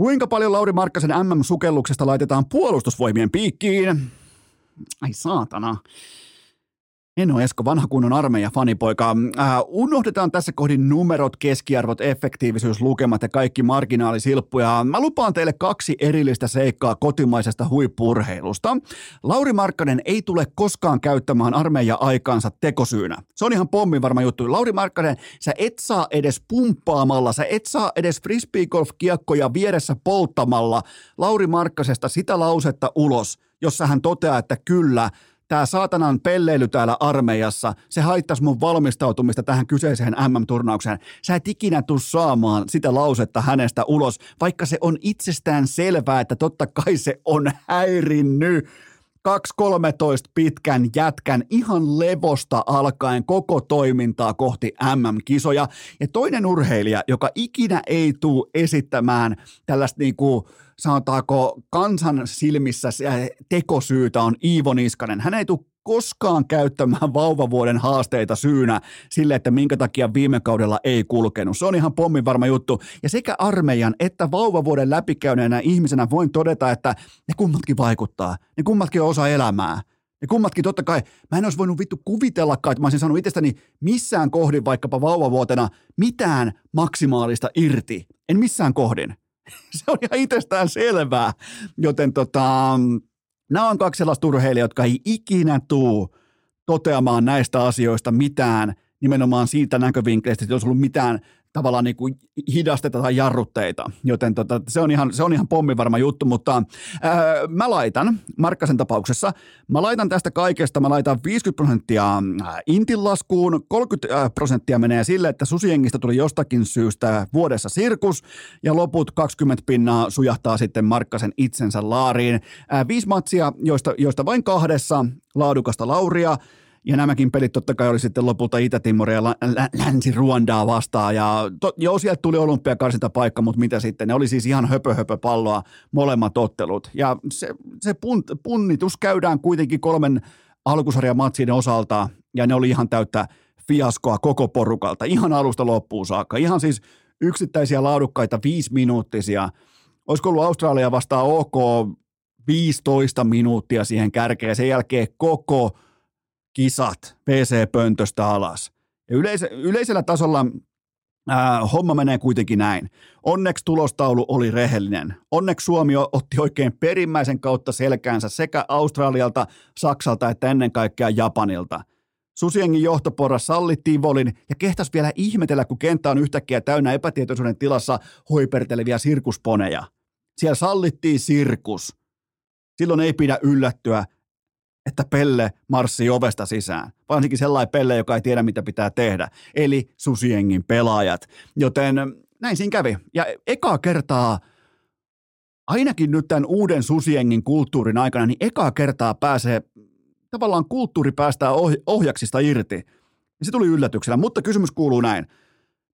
Kuinka paljon Lauri Markkasen MM-sukelluksesta laitetaan puolustusvoimien piikkiin? Ai saatana. En ole Esko, vanha kunnon armeija fanipoika. Äh, unohdetaan tässä kohdin numerot, keskiarvot, efektiivisyys, lukemat ja kaikki marginaalisilppuja. Mä lupaan teille kaksi erillistä seikkaa kotimaisesta huippurheilusta. Lauri Markkanen ei tule koskaan käyttämään armeija aikaansa tekosyynä. Se on ihan pommin varma juttu. Lauri Markkanen, sä et saa edes pumppaamalla, sä et saa edes frisbeegolf-kiekkoja vieressä polttamalla Lauri Markkasesta sitä lausetta ulos, jossa hän toteaa, että kyllä – tämä saatanan pelleily täällä armeijassa, se haittaisi mun valmistautumista tähän kyseiseen MM-turnaukseen. Sä et ikinä tuu saamaan sitä lausetta hänestä ulos, vaikka se on itsestään selvää, että totta kai se on häirinnyt 2.13 pitkän jätkän ihan levosta alkaen koko toimintaa kohti MM-kisoja. Ja toinen urheilija, joka ikinä ei tule esittämään tällaista niin kuin sanotaanko kansan silmissä tekosyytä on Iivo Niskanen. Hän ei tule koskaan käyttämään vauvavuoden haasteita syynä sille, että minkä takia viime kaudella ei kulkenut. Se on ihan pommin varma juttu. Ja sekä armeijan että vauvavuoden läpikäyneenä ihmisenä voin todeta, että ne kummatkin vaikuttaa. Ne kummatkin on osa elämää. Ne kummatkin totta kai, mä en olisi voinut vittu kuvitellakaan, että mä olisin sanonut itsestäni missään kohdin vaikkapa vauvavuotena mitään maksimaalista irti. En missään kohdin. se on ihan itsestään selvää. Joten tota, nämä on kaksi sellaista urheilijaa, jotka ei ikinä tuu toteamaan näistä asioista mitään nimenomaan siitä näkövinkkelistä, että jos ollut mitään tavallaan niin kuin hidasteta tai jarrutteita, joten tota, se, on ihan, se on ihan pommivarma juttu, mutta ää, mä laitan, Markkasen tapauksessa, mä laitan tästä kaikesta, mä laitan 50 prosenttia Intin laskuun, 30 prosenttia menee sille, että susiengistä tuli jostakin syystä vuodessa sirkus, ja loput 20 pinnaa sujahtaa sitten Markkasen itsensä laariin. Ää, viisi matsia, joista, joista vain kahdessa laadukasta Lauria, ja nämäkin pelit totta kai oli sitten lopulta Itä-Timoria ja Länsi-Ruandaa vastaan. Ja to, joo, sieltä tuli paikka, mutta mitä sitten? Ne oli siis ihan höpö, höpö palloa molemmat ottelut. Ja se, se punt, punnitus käydään kuitenkin kolmen alkusarjan matsien osalta, ja ne oli ihan täyttä fiaskoa koko porukalta, ihan alusta loppuun saakka. Ihan siis yksittäisiä laadukkaita viisi minuuttisia. Olisiko ollut Australia vastaan OK 15 minuuttia siihen kärkeen, sen jälkeen koko – kisat PC-pöntöstä alas. Ja yleis- yleisellä tasolla Äh, homma menee kuitenkin näin. Onneksi tulostaulu oli rehellinen. Onneksi Suomi otti oikein perimmäisen kautta selkäänsä sekä Australialta, Saksalta että ennen kaikkea Japanilta. Susiengin johtoporras salli Tivolin ja kehtas vielä ihmetellä, kun kenttä on yhtäkkiä täynnä epätietoisuuden tilassa hoiperteleviä sirkusponeja. Siellä sallittiin sirkus. Silloin ei pidä yllättyä, että Pelle marssii ovesta sisään. Varsinkin sellainen Pelle, joka ei tiedä, mitä pitää tehdä. Eli Susiengin pelaajat. Joten näin siinä kävi. Ja ekaa kertaa, ainakin nyt tämän uuden Susiengin kulttuurin aikana, niin ekaa kertaa pääsee, tavallaan kulttuuri päästää ohjaksista irti. Ja se tuli yllätyksellä, mutta kysymys kuuluu näin.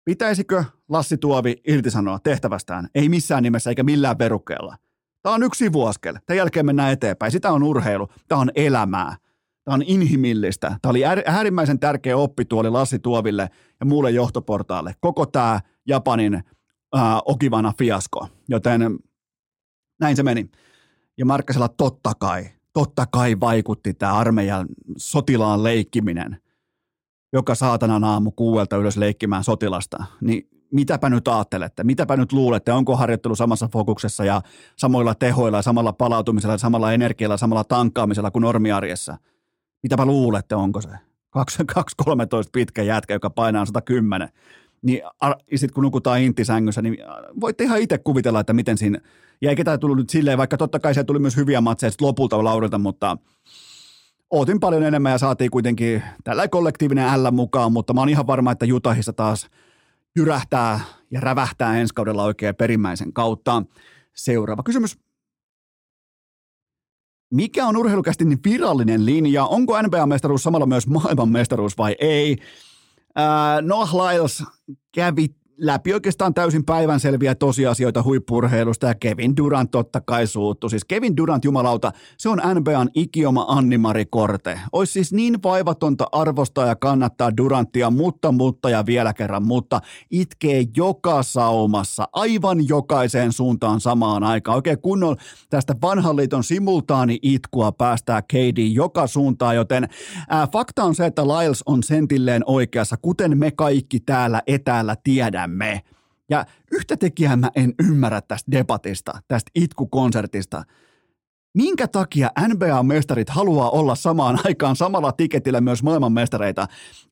Pitäisikö Lassi Tuovi irtisanoa tehtävästään? Ei missään nimessä eikä millään verukkeella. Tämä on yksi sivuaskel. Tämän jälkeen mennään eteenpäin. Sitä on urheilu. Tämä on elämää. Tämä on inhimillistä. Tämä oli äärimmäisen tärkeä oppituoli Lassi Tuoville ja muulle johtoportaalle. Koko tämä Japanin äh, Okivana fiasko. Joten näin se meni. Ja Markkasella totta kai, totta kai vaikutti tämä armeijan sotilaan leikkiminen. Joka saatana aamu kuuelta ylös leikkimään sotilasta. Niin mitäpä nyt ajattelette, mitäpä nyt luulette, onko harjoittelu samassa fokuksessa ja samoilla tehoilla ja samalla palautumisella ja samalla energialla ja samalla tankkaamisella kuin normiarjessa. Mitäpä luulette, onko se? 2-13 pitkä jätkä, joka painaa 110. Niin sitten kun nukutaan intisängyssä, niin voitte ihan itse kuvitella, että miten siinä, ja eikä tämä tullut nyt silleen, vaikka totta kai se tuli myös hyviä matseja lopulta Laurilta, mutta ootin paljon enemmän ja saatiin kuitenkin tällä kollektiivinen L mukaan, mutta mä oon ihan varma, että Jutahissa taas – jyrähtää ja rävähtää ensi kaudella oikein perimmäisen kautta. Seuraava kysymys. Mikä on urheilukästin virallinen linja? Onko NBA-mestaruus samalla myös maailmanmestaruus vai ei? Noah Lyles kävi läpi oikeastaan täysin päivänselviä tosiasioita huippurheilusta ja Kevin Durant totta kai suuttu. Siis Kevin Durant, jumalauta, se on NBAn ikioma Anni-Mari Korte. Olisi siis niin vaivatonta arvostaa ja kannattaa Duranttia, mutta, mutta ja vielä kerran, mutta itkee joka saumassa, aivan jokaiseen suuntaan samaan aikaan. Oikein kunnolla tästä vanhan liiton simultaani itkua päästää KD joka suuntaan, joten ää, fakta on se, että Lyles on sentilleen oikeassa, kuten me kaikki täällä etäällä tiedämme tiedämme. Ja yhtä tekijää mä en ymmärrä tästä debatista, tästä itkukonsertista. Minkä takia NBA-mestarit haluaa olla samaan aikaan samalla tiketillä myös maailmanmestareita?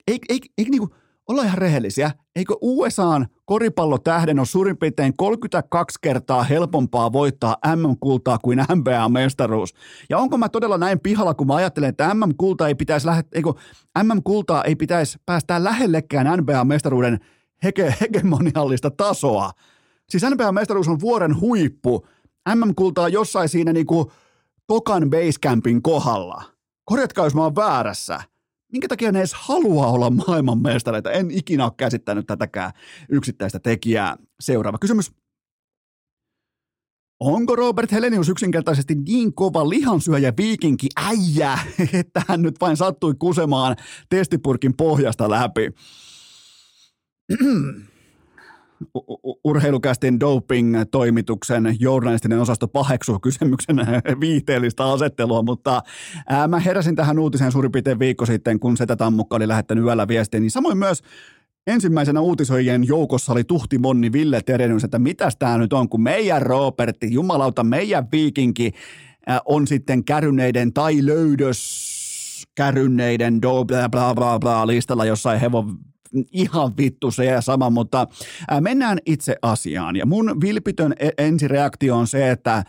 Eikö, eik, eik, niinku, olla ihan rehellisiä. Eikö USAn koripallotähden ole suurin piirtein 32 kertaa helpompaa voittaa MM-kultaa kuin NBA-mestaruus? Ja onko mä todella näin pihalla, kun mä ajattelen, että MM-kulta ei pitäisi, lähe, eikö, MM-kultaa ei pitäisi päästää lähellekään NBA-mestaruuden hege, hegemoniallista tasoa. Siis NBA-mestaruus on vuoren huippu. MM-kultaa jossain siinä niinku Tokan basecampin kohdalla. Korjatkaa, jos mä oon väärässä. Minkä takia ne edes haluaa olla maailmanmestareita? En ikinä ole käsittänyt tätäkään yksittäistä tekijää. Seuraava kysymys. Onko Robert Helenius yksinkertaisesti niin kova lihansyöjä viikinki äijä, että hän nyt vain sattui kusemaan testipurkin pohjasta läpi? Urheilukästin doping-toimituksen journalistinen osasto paheksuu kysymyksen viihteellistä asettelua, mutta ää, mä heräsin tähän uutiseen suurin piirtein viikko sitten, kun Setä Tammukka oli lähettänyt yöllä viestiä, niin samoin myös Ensimmäisenä uutisoijien joukossa oli Tuhti Monni Ville Terenius, että mitäs tämä nyt on, kun meidän Robertti, jumalauta, meidän viikinki on sitten käryneiden tai löydös kärynneiden do bla bla bla bla listalla jossain hevon ihan vittu se ja sama, mutta mennään itse asiaan. Ja mun vilpitön e-, ensireaktio on se, että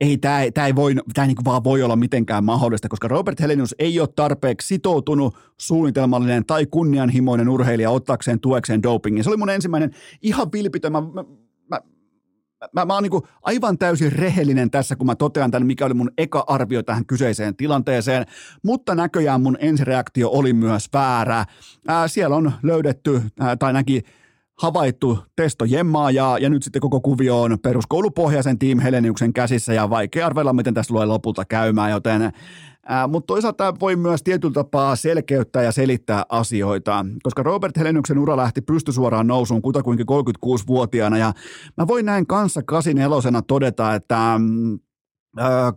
ei tämä ei, ei, voi, tää ei niinku vaan voi olla mitenkään mahdollista, koska Robert Helenius ei ole tarpeeksi sitoutunut, suunnitelmallinen tai kunnianhimoinen urheilija ottaakseen tuekseen dopingin. Se oli mun ensimmäinen ihan vilpitön. Mä, mä, mä, oon niin aivan täysin rehellinen tässä, kun mä totean tämän, mikä oli mun eka arvio tähän kyseiseen tilanteeseen, mutta näköjään mun ensireaktio oli myös väärä. Ää, siellä on löydetty, ää, tai näki havaittu testojemmaa ja, ja nyt sitten koko kuvio on peruskoulupohjaisen Team Heleniuksen käsissä ja vaikea arvella, miten tässä tulee lopulta käymään, joten mutta toisaalta voi myös tietyllä tapaa selkeyttää ja selittää asioita, koska Robert Heleniuksen ura lähti pystysuoraan nousuun kutakuinkin 36-vuotiaana ja mä voin näin kanssa 84 todeta, että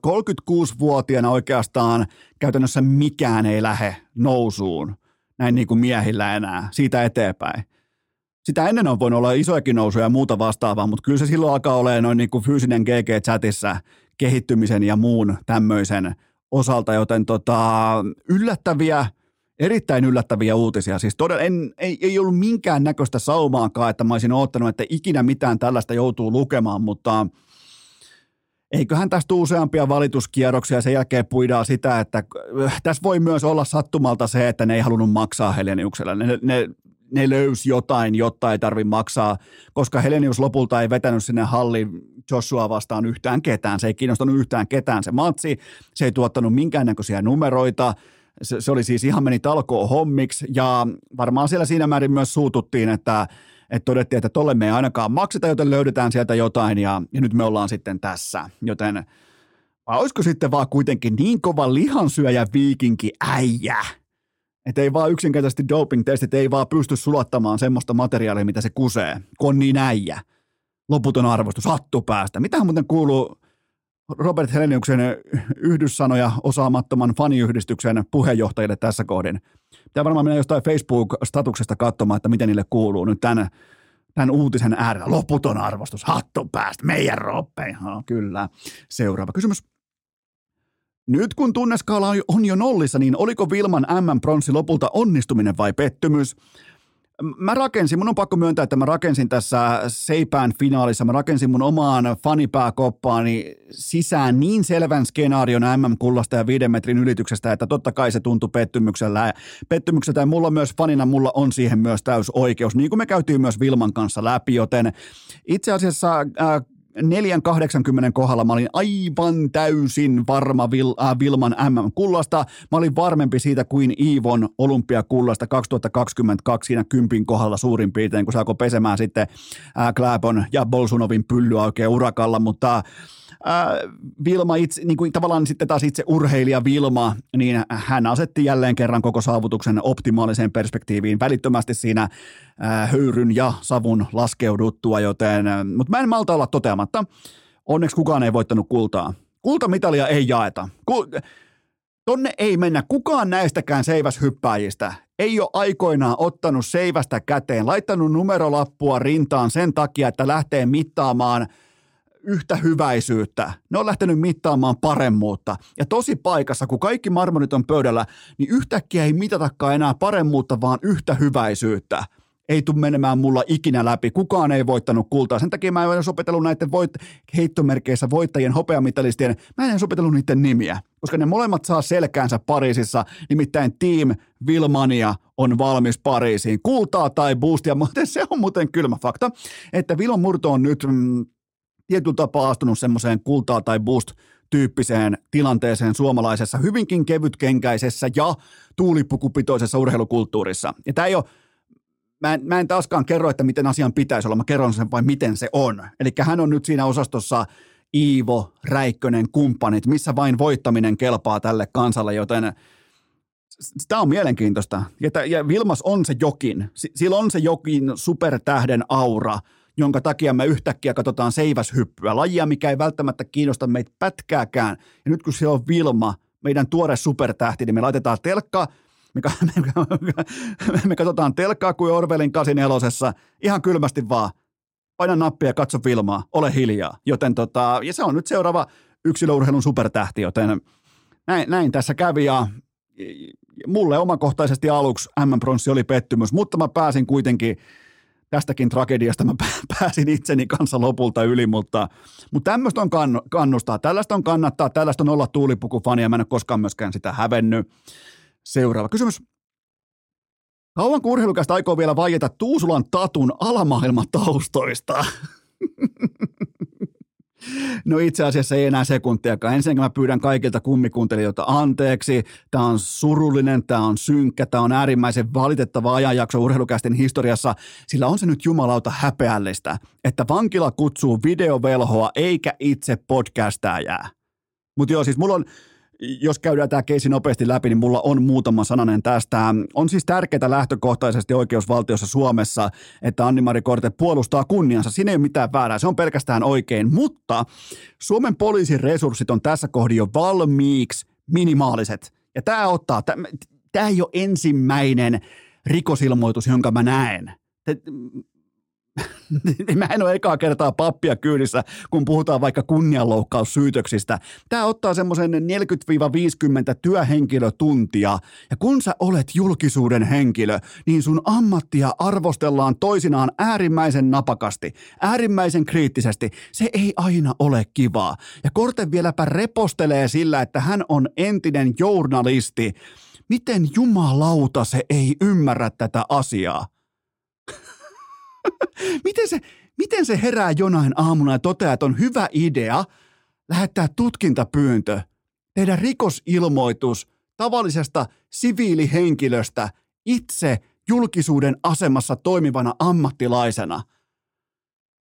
36-vuotiaana oikeastaan käytännössä mikään ei lähde nousuun näin niin kuin miehillä enää siitä eteenpäin. sitä ennen on voinut olla isojakin nousuja ja muuta vastaavaa, mutta kyllä se silloin alkaa olemaan noin niin kuin fyysinen GG-chatissa kehittymisen ja muun tämmöisen osalta, joten tota, yllättäviä, erittäin yllättäviä uutisia. Siis todella, en, ei, ei ollut minkään näköistä saumaakaan, että mä olisin odottanut, että ikinä mitään tällaista joutuu lukemaan, mutta eiköhän tästä useampia valituskierroksia ja sen jälkeen puidaan sitä, että äh, tässä voi myös olla sattumalta se, että ne ei halunnut maksaa Heleniuksella. Ne, ne ne löysi jotain, jotta ei tarvi maksaa, koska Helenius lopulta ei vetänyt sinne hallin Joshua vastaan yhtään ketään. Se ei kiinnostanut yhtään ketään se matsi, se ei tuottanut minkäännäköisiä numeroita, se, se oli siis ihan meni talkoon hommiksi ja varmaan siellä siinä määrin myös suututtiin, että että todettiin, että tolle me ei ainakaan makseta, joten löydetään sieltä jotain ja, ja nyt me ollaan sitten tässä. Joten vai olisiko sitten vaan kuitenkin niin kova lihansyöjä viikinki äijä, että ei vaan yksinkertaisesti doping-testit ei vaan pysty sulattamaan semmoista materiaalia, mitä se kusee, on niin äijä. Loputon arvostus, hattu päästä. Mitähän muuten kuuluu Robert Heleniuksen yhdyssanoja osaamattoman faniyhdistyksen puheenjohtajille tässä kohdin. Pitää varmaan mennä jostain Facebook-statuksesta katsomaan, että miten niille kuuluu nyt tämän, tämän uutisen äärellä. Loputon arvostus, hattu päästä, meidän roppeihin. kyllä. Seuraava kysymys. Nyt kun tunneskaala on jo nollissa, niin oliko Vilman M-pronssi lopulta onnistuminen vai pettymys? Mä rakensin, mun on pakko myöntää, että mä rakensin tässä Seipään finaalissa, mä rakensin mun omaan fanipääkoppaani sisään niin selvän skenaarion MM-kullasta ja viiden metrin ylityksestä, että totta kai se tuntui pettymyksellä. Pettymykseltä ja mulla myös fanina, mulla on siihen myös täys oikeus, niin kuin me käytiin myös Vilman kanssa läpi, joten itse asiassa äh, 480 kohdalla mä olin aivan täysin varma Vil, äh, Vilman MM-kullasta. Mä olin varmempi siitä kuin Iivon olympiakullasta 2022 siinä kympin kohdalla suurin piirtein, kun saako pesemään sitten äh, Kläpon ja Bolsunovin pyllyä oikein urakalla, mutta äh, Vilma itse, niin kuin tavallaan sitten taas itse urheilija Vilma, niin hän asetti jälleen kerran koko saavutuksen optimaaliseen perspektiiviin välittömästi siinä äh, höyryn ja savun laskeuduttua, joten, äh, mutta mä en malta olla toteamatta. Onneksi kukaan ei voittanut kultaa. Kultamitalia ei jaeta. Ku, tonne ei mennä. Kukaan näistäkään seiväshyppääjistä ei ole aikoinaan ottanut seivästä käteen, laittanut numerolappua rintaan sen takia, että lähtee mittaamaan – yhtä hyväisyyttä. Ne on lähtenyt mittaamaan paremmuutta. Ja tosi paikassa, kun kaikki marmorit on pöydällä, niin yhtäkkiä ei mitatakaan enää paremmuutta, vaan yhtä hyväisyyttä. Ei tule menemään mulla ikinä läpi. Kukaan ei voittanut kultaa. Sen takia mä en ole opetellut näiden voit- heittomerkeissä voittajien hopeamitalistien. Mä en opetellut niiden nimiä, koska ne molemmat saa selkäänsä Pariisissa. Nimittäin Team Vilmania on valmis Pariisiin. Kultaa tai boostia, mutta se on muuten kylmä fakta, että Vilon murto on nyt mm, tietyllä tapaa astunut semmoiseen kultaa tai boost tyyppiseen tilanteeseen suomalaisessa hyvinkin kevytkenkäisessä ja tuulipukupitoisessa urheilukulttuurissa. Ja tämä ei ole Mä en, mä en taaskaan kerro, että miten asian pitäisi olla, mä kerron sen vain miten se on. Eli hän on nyt siinä osastossa Iivo, Räikkönen, kumppanit, missä vain voittaminen kelpaa tälle kansalle, joten tämä on mielenkiintoista. Ja, ja Vilmas on se jokin, sillä on se jokin supertähden aura – jonka takia me yhtäkkiä katsotaan seiväshyppyä, lajia, mikä ei välttämättä kiinnosta meitä pätkääkään. Ja nyt kun se on Vilma, meidän tuore supertähti, niin me laitetaan telkka, me, me, me, katsotaan telkkaa kuin Orvelin 84 ihan kylmästi vaan. Paina nappia ja katso Vilmaa, ole hiljaa. Joten tota, ja se on nyt seuraava yksilöurheilun supertähti, joten näin, näin tässä kävi ja mulle omakohtaisesti aluksi M-pronssi oli pettymys, mutta mä pääsin kuitenkin tästäkin tragediasta mä pääsin itseni kanssa lopulta yli, mutta, mutta tämmöistä on kann, kannustaa, tällaista on kannattaa, tällaista on olla tuulipukufani ja mä en ole koskaan myöskään sitä hävennyt. Seuraava kysymys. Kauan urheilukästä aikoo vielä vaieta Tuusulan Tatun alamaailmataustoista? No itse asiassa ei enää sekuntiakaan. Ensinnäkin mä pyydän kaikilta kummikuuntelijoilta anteeksi. Tämä on surullinen, tämä on synkkä, tämä on äärimmäisen valitettava ajanjakso urheilukästin historiassa, sillä on se nyt jumalauta häpeällistä, että vankila kutsuu videovelhoa eikä itse podcastajaa. Mutta joo, siis mulla on, jos käydään tämä keisi nopeasti läpi, niin mulla on muutama sananen tästä. On siis tärkeää lähtökohtaisesti oikeusvaltiossa Suomessa, että Anni-Mari Korte puolustaa kunniansa. Siinä ei ole mitään väärää, se on pelkästään oikein. Mutta Suomen poliisin resurssit on tässä kohdin jo valmiiksi minimaaliset. Ja tämä ottaa, tämä ei ole ensimmäinen rikosilmoitus, jonka mä näen. Niin mä en ole ekaa kertaa pappia kyydissä, kun puhutaan vaikka kunnianloukkaussyytöksistä. Tämä ottaa semmoisen 40-50 työhenkilötuntia. Ja kun sä olet julkisuuden henkilö, niin sun ammattia arvostellaan toisinaan äärimmäisen napakasti, äärimmäisen kriittisesti. Se ei aina ole kivaa. Ja Korte vieläpä repostelee sillä, että hän on entinen journalisti. Miten jumalauta se ei ymmärrä tätä asiaa? miten, se, miten se herää jonain aamuna ja toteaa, että on hyvä idea lähettää tutkintapyyntö, tehdä rikosilmoitus tavallisesta siviilihenkilöstä itse julkisuuden asemassa toimivana ammattilaisena.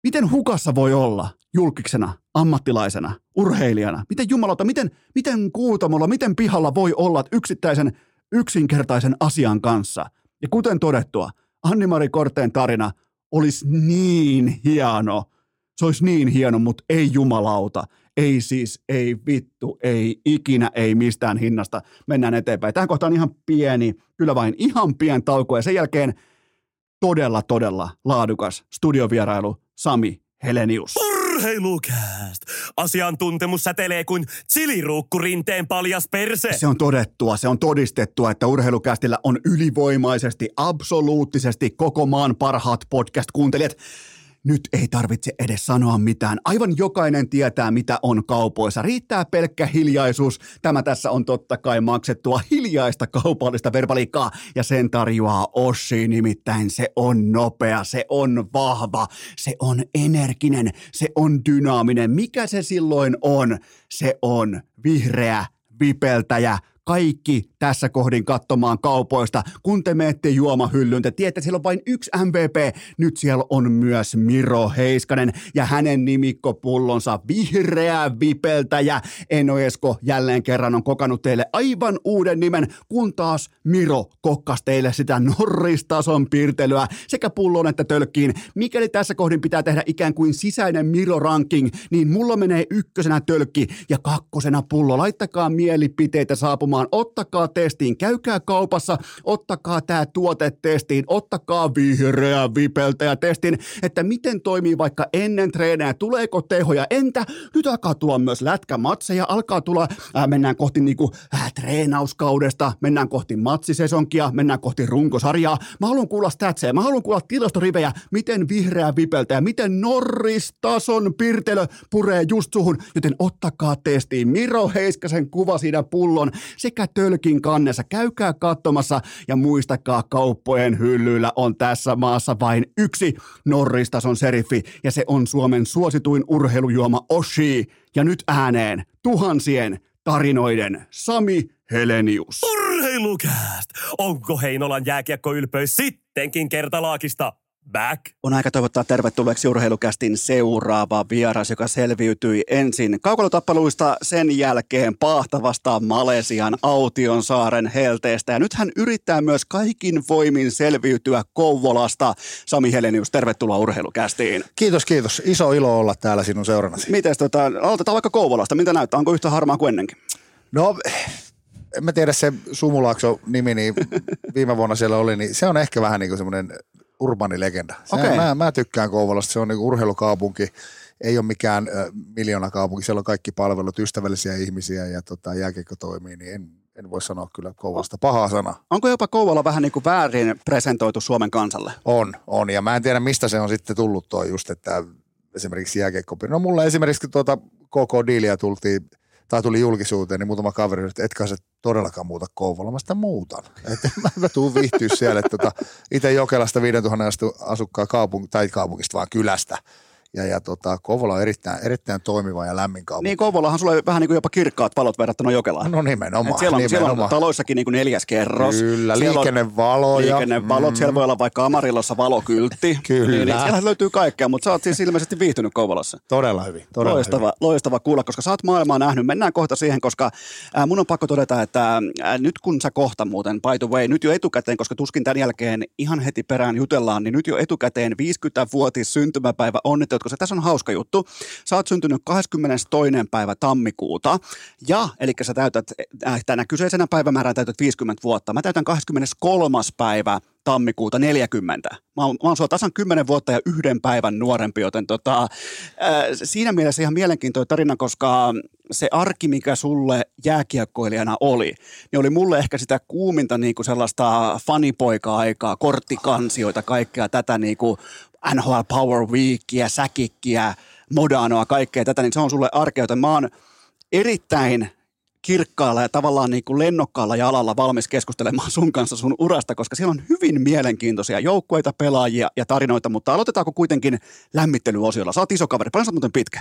Miten hukassa voi olla julkiksena, ammattilaisena, urheilijana? Miten jumalauta, miten, miten kuutamolla, miten pihalla voi olla yksittäisen yksinkertaisen asian kanssa? Ja kuten todettua, Anni-Mari Korteen tarina olisi niin hieno. Se olisi niin hieno, mutta ei jumalauta. Ei siis, ei vittu, ei ikinä, ei mistään hinnasta. Mennään eteenpäin. Tähän kohtaan ihan pieni, kyllä vain ihan pien tauko ja sen jälkeen todella, todella laadukas studiovierailu Sami Helenius. Urheilukääst! Asiantuntemus säteilee kuin chiliruukku rinteen paljas perse. Se on todettua, se on todistettua, että urheilukästillä on ylivoimaisesti, absoluuttisesti koko maan parhaat podcast-kuuntelijat. Nyt ei tarvitse edes sanoa mitään. Aivan jokainen tietää, mitä on kaupoissa. Riittää pelkkä hiljaisuus. Tämä tässä on totta kai maksettua hiljaista kaupallista verbaliikkaa. Ja sen tarjoaa Oshi, nimittäin se on nopea, se on vahva, se on energinen, se on dynaaminen. Mikä se silloin on? Se on vihreä, vipeltäjä, kaikki tässä kohdin katsomaan kaupoista. Kun te menette juomahyllyyn, te tiedätte, siellä on vain yksi MVP. Nyt siellä on myös Miro Heiskanen ja hänen nimikkopullonsa vihreä vipeltäjä. Eno Esko jälleen kerran on kokannut teille aivan uuden nimen, kun taas Miro kokkas teille sitä Norristason piirtelyä sekä pullon että tölkkiin. Mikäli tässä kohdin pitää tehdä ikään kuin sisäinen Miro-ranking, niin mulla menee ykkösenä tölkki ja kakkosena pullo. Laittakaa mielipiteitä saapumaan, ottakaa testiin, käykää kaupassa, ottakaa tämä tuote testiin, ottakaa vihreä vipeltä ja testin, että miten toimii vaikka ennen treenejä, tuleeko tehoja, entä? Nyt alkaa tulla myös lätkämatseja, alkaa tulla, äh, mennään kohti niinku, äh, treenauskaudesta, mennään kohti matsisesonkia, mennään kohti runkosarjaa, mä haluan kuulla statseja, mä haluan kuulla tilastorivejä, miten vihreä vipeltä ja miten Norris-tason pirtelö puree just suhun, joten ottakaa testiin. Miro Heiskasen kuva siinä pullon sekä tölkin kannessa. Käykää katsomassa ja muistakaa kauppojen hyllyillä on tässä maassa vain yksi Norristason seriffi ja se on Suomen suosituin urheilujuoma Oshi. Ja nyt ääneen tuhansien tarinoiden Sami Helenius. Urheilukääst! Onko Heinolan jääkiekkoylpeys sittenkin kertalaakista? Back. On aika toivottaa tervetulleeksi urheilukästin seuraava vieras, joka selviytyi ensin kaukolotappeluista, sen jälkeen pahtavasta Malesian Autionsaaren helteestä. Ja nyt hän yrittää myös kaikin voimin selviytyä Kouvolasta. Sami Helenius, tervetuloa urheilukästiin. Kiitos, kiitos. Iso ilo olla täällä sinun seurannasi. Miten tota, aloitetaan vaikka Kouvolasta. Mitä näyttää? Onko yhtä harmaa kuin ennenkin? No, en mä tiedä se Sumulaakso nimi, niin viime vuonna siellä oli, niin se on ehkä vähän niin kuin semmoinen urbani legenda. Okei. Mä, mä, tykkään Kouvolasta, se on niin urheilukaupunki, ei ole mikään äh, miljoonakaupunki, siellä on kaikki palvelut, ystävällisiä ihmisiä ja tota, jääkiekko toimii, niin en, en voi sanoa kyllä Kouvolasta pahaa sana. Onko jopa Kouvola vähän niin kuin väärin presentoitu Suomen kansalle? On, on, ja mä en tiedä mistä se on sitten tullut tuo just, että esimerkiksi jääkiekko. No mulla esimerkiksi tuota KK Diilia tultiin tai tuli julkisuuteen, niin muutama kaveri, että etkä se todellakaan muuta Kouvola, mä sitä muutan. Että mä, mä tuun viihtyä siellä, että tota, itse Jokelasta 5000 asukkaan kaupung- tai kaupungista, vaan kylästä. Ja, ja tota, Kouvola on erittäin, erittäin toimiva ja lämmin kaupunki. Niin Kouvolahan sulla on vähän niin kuin jopa kirkkaat valot verrattuna Jokelaan. No nimenomaan. Et siellä, on, siellä on nimenomaan. taloissakin niin kuin neljäs kerros. Kyllä, Siellä on liikennevaloja. Liikennevalot, mm. siellä voi olla vaikka Amarillossa valokyltti. Kyllä. Niin, niin siellä löytyy kaikkea, mutta sä oot siis ilmeisesti viihtynyt Kouvolassa. Todella hyvin. Todella loistava, hyvin. loistava kuulla, koska sä oot maailmaa nähnyt. Mennään kohta siihen, koska ää, mun on pakko todeta, että ää, nyt kun sä kohta muuten, by the way, nyt jo etukäteen, koska tuskin tämän jälkeen ihan heti perään jutellaan, niin nyt jo etukäteen 50-vuotis syntymäpäivä onnittelut koska tässä on hauska juttu. Sä oot syntynyt 22. päivä tammikuuta ja, eli sä täytät, äh, tänä kyseisenä päivämääränä täytät 50 vuotta. Mä täytän 23. päivä tammikuuta 40. Mä oon, mä oon sua tasan 10 vuotta ja yhden päivän nuorempi, joten tota, äh, siinä mielessä ihan mielenkiintoinen tarina, koska se arki, mikä sulle jääkiekkoilijana oli, niin oli mulle ehkä sitä kuuminta niin kuin sellaista fanipoika-aikaa, korttikansioita, kaikkea tätä niin kuin NHL Power Weekia, säkikkiä, Modanoa, kaikkea tätä, niin se on sulle arkea, joten mä oon erittäin kirkkaalla ja tavallaan niin kuin lennokkaalla jalalla valmis keskustelemaan sun kanssa sun urasta, koska siellä on hyvin mielenkiintoisia joukkueita, pelaajia ja tarinoita, mutta aloitetaanko kuitenkin lämmittelyosiolla? Sä oot iso kaveri, paljon sä muuten pitkä?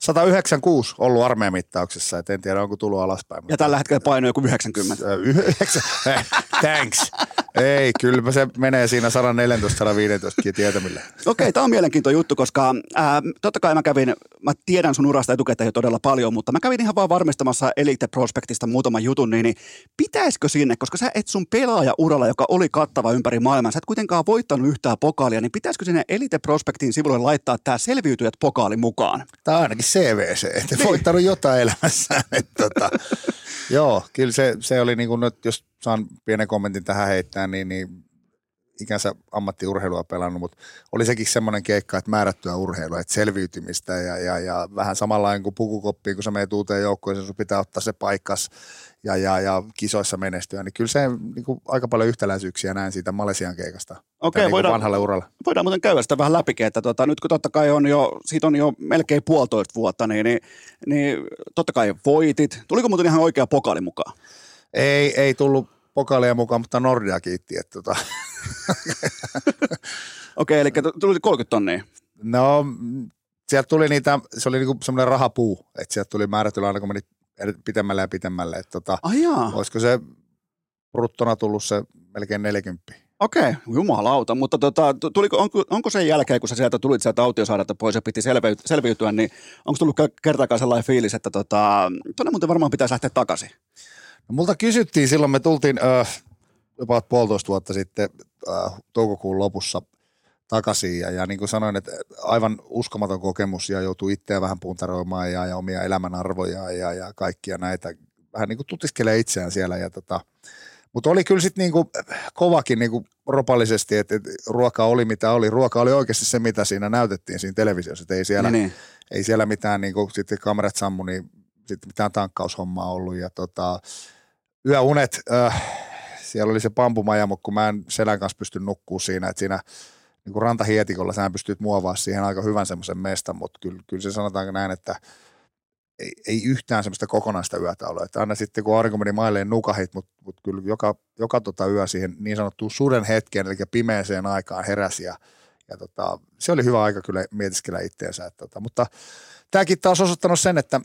196 ollut armeijan mittauksessa, et en tiedä onko tullut alaspäin. Ja tällä hetkellä paino joku 90. Thanks. Ei, kyllä se menee siinä 114-115 tietämille. Okei, okay, tämä on mielenkiintoinen juttu, koska ää, totta kai mä kävin, mä tiedän sun urasta etukäteen jo todella paljon, mutta mä kävin ihan vaan varmistamassa Elite Prospectista muutaman jutun, niin, niin pitäisikö sinne, koska sä et sun pelaaja-uralla, joka oli kattava ympäri maailmaa, sä et kuitenkaan voittanut yhtään pokaalia, niin pitäisikö sinne Elite Prospectin sivulle laittaa tämä selviytyjät pokaali mukaan? Tämä on ainakin CVC, että niin. voittanut jotain elämässään. Että, tota, joo, kyllä se, se oli niin kuin nyt, jos saan pienen kommentin tähän heittää, niin, niin ikänsä ammattiurheilua pelannut, mutta oli sekin semmoinen keikka, että määrättyä urheilua, että selviytymistä ja, ja, ja vähän samanlainen kuin pukukoppiin, kun sä menet uuteen joukkoon, sun pitää ottaa se paikkas ja, ja, ja kisoissa menestyä, niin kyllä se niin kuin, aika paljon yhtäläisyyksiä näin siitä Malesian keikasta Okei, niin voidaan, vanhalle uralle. Voidaan muuten käydä sitä vähän läpi, että tota, nyt kun totta kai on jo, siitä on jo melkein puolitoista vuotta, niin, niin, niin totta kai voitit. Tuliko muuten ihan oikea pokaali mukaan? Ei, ei tullut pokaalia mukaan, mutta Nordia kiitti. Että tota. Okei, eli tuli 30 tonnia. No, sieltä tuli niitä, se oli niinku semmoinen rahapuu, että sieltä tuli määrätyllä aina, kun meni pitemmälle ja pitemmälle. Että tota, Ai jaa. olisiko se bruttona tullut se melkein 40. Okei, jumalauta, mutta tota, tuliko, onko, onko sen jälkeen, kun sä sieltä tulit sieltä autiosaarelta pois ja piti selviytyä, selviytyä, niin onko tullut kertaakaan sellainen fiilis, että tota, tuonne muuten varmaan pitäisi lähteä takaisin? Multa kysyttiin silloin, me tultiin äh, jopa puolitoista vuotta sitten äh, toukokuun lopussa takaisin ja, ja niin kuin sanoin, että aivan uskomaton kokemus ja joutuu itseä vähän puntaroimaan ja, ja omia elämänarvoja ja, ja kaikkia näitä vähän niin kuin tutiskelee itseään siellä ja tota, mutta oli kyllä sitten niinku kovakin niinku ropallisesti, että et ruoka oli mitä oli. Ruoka oli oikeasti se, mitä siinä näytettiin siinä televisiossa. Et ei, siellä, niin, niin. ei siellä mitään, niinku, sitten kamerat sammu, niin sitten mitään tankkaushommaa ollut. Ja tota, yöunet, äh, siellä oli se pampumaja, mutta kun mä en selän kanssa pysty nukkuu siinä, että siinä niin kuin rantahietikolla sä pystyt muovaa siihen aika hyvän semmoisen mestan, mutta kyllä, kyllä se sanotaan näin, että – ei, ei yhtään semmoista kokonaista yötä ole. Että aina sitten kun aurinko meni mailleen nukahit, mutta mut kyllä joka, joka tota yö siihen niin sanottuun suden hetkeen, eli pimeeseen aikaan heräsi ja, ja tota, se oli hyvä aika kyllä mietiskellä itteensä. Että tota, mutta tämäkin taas osoittanut sen, että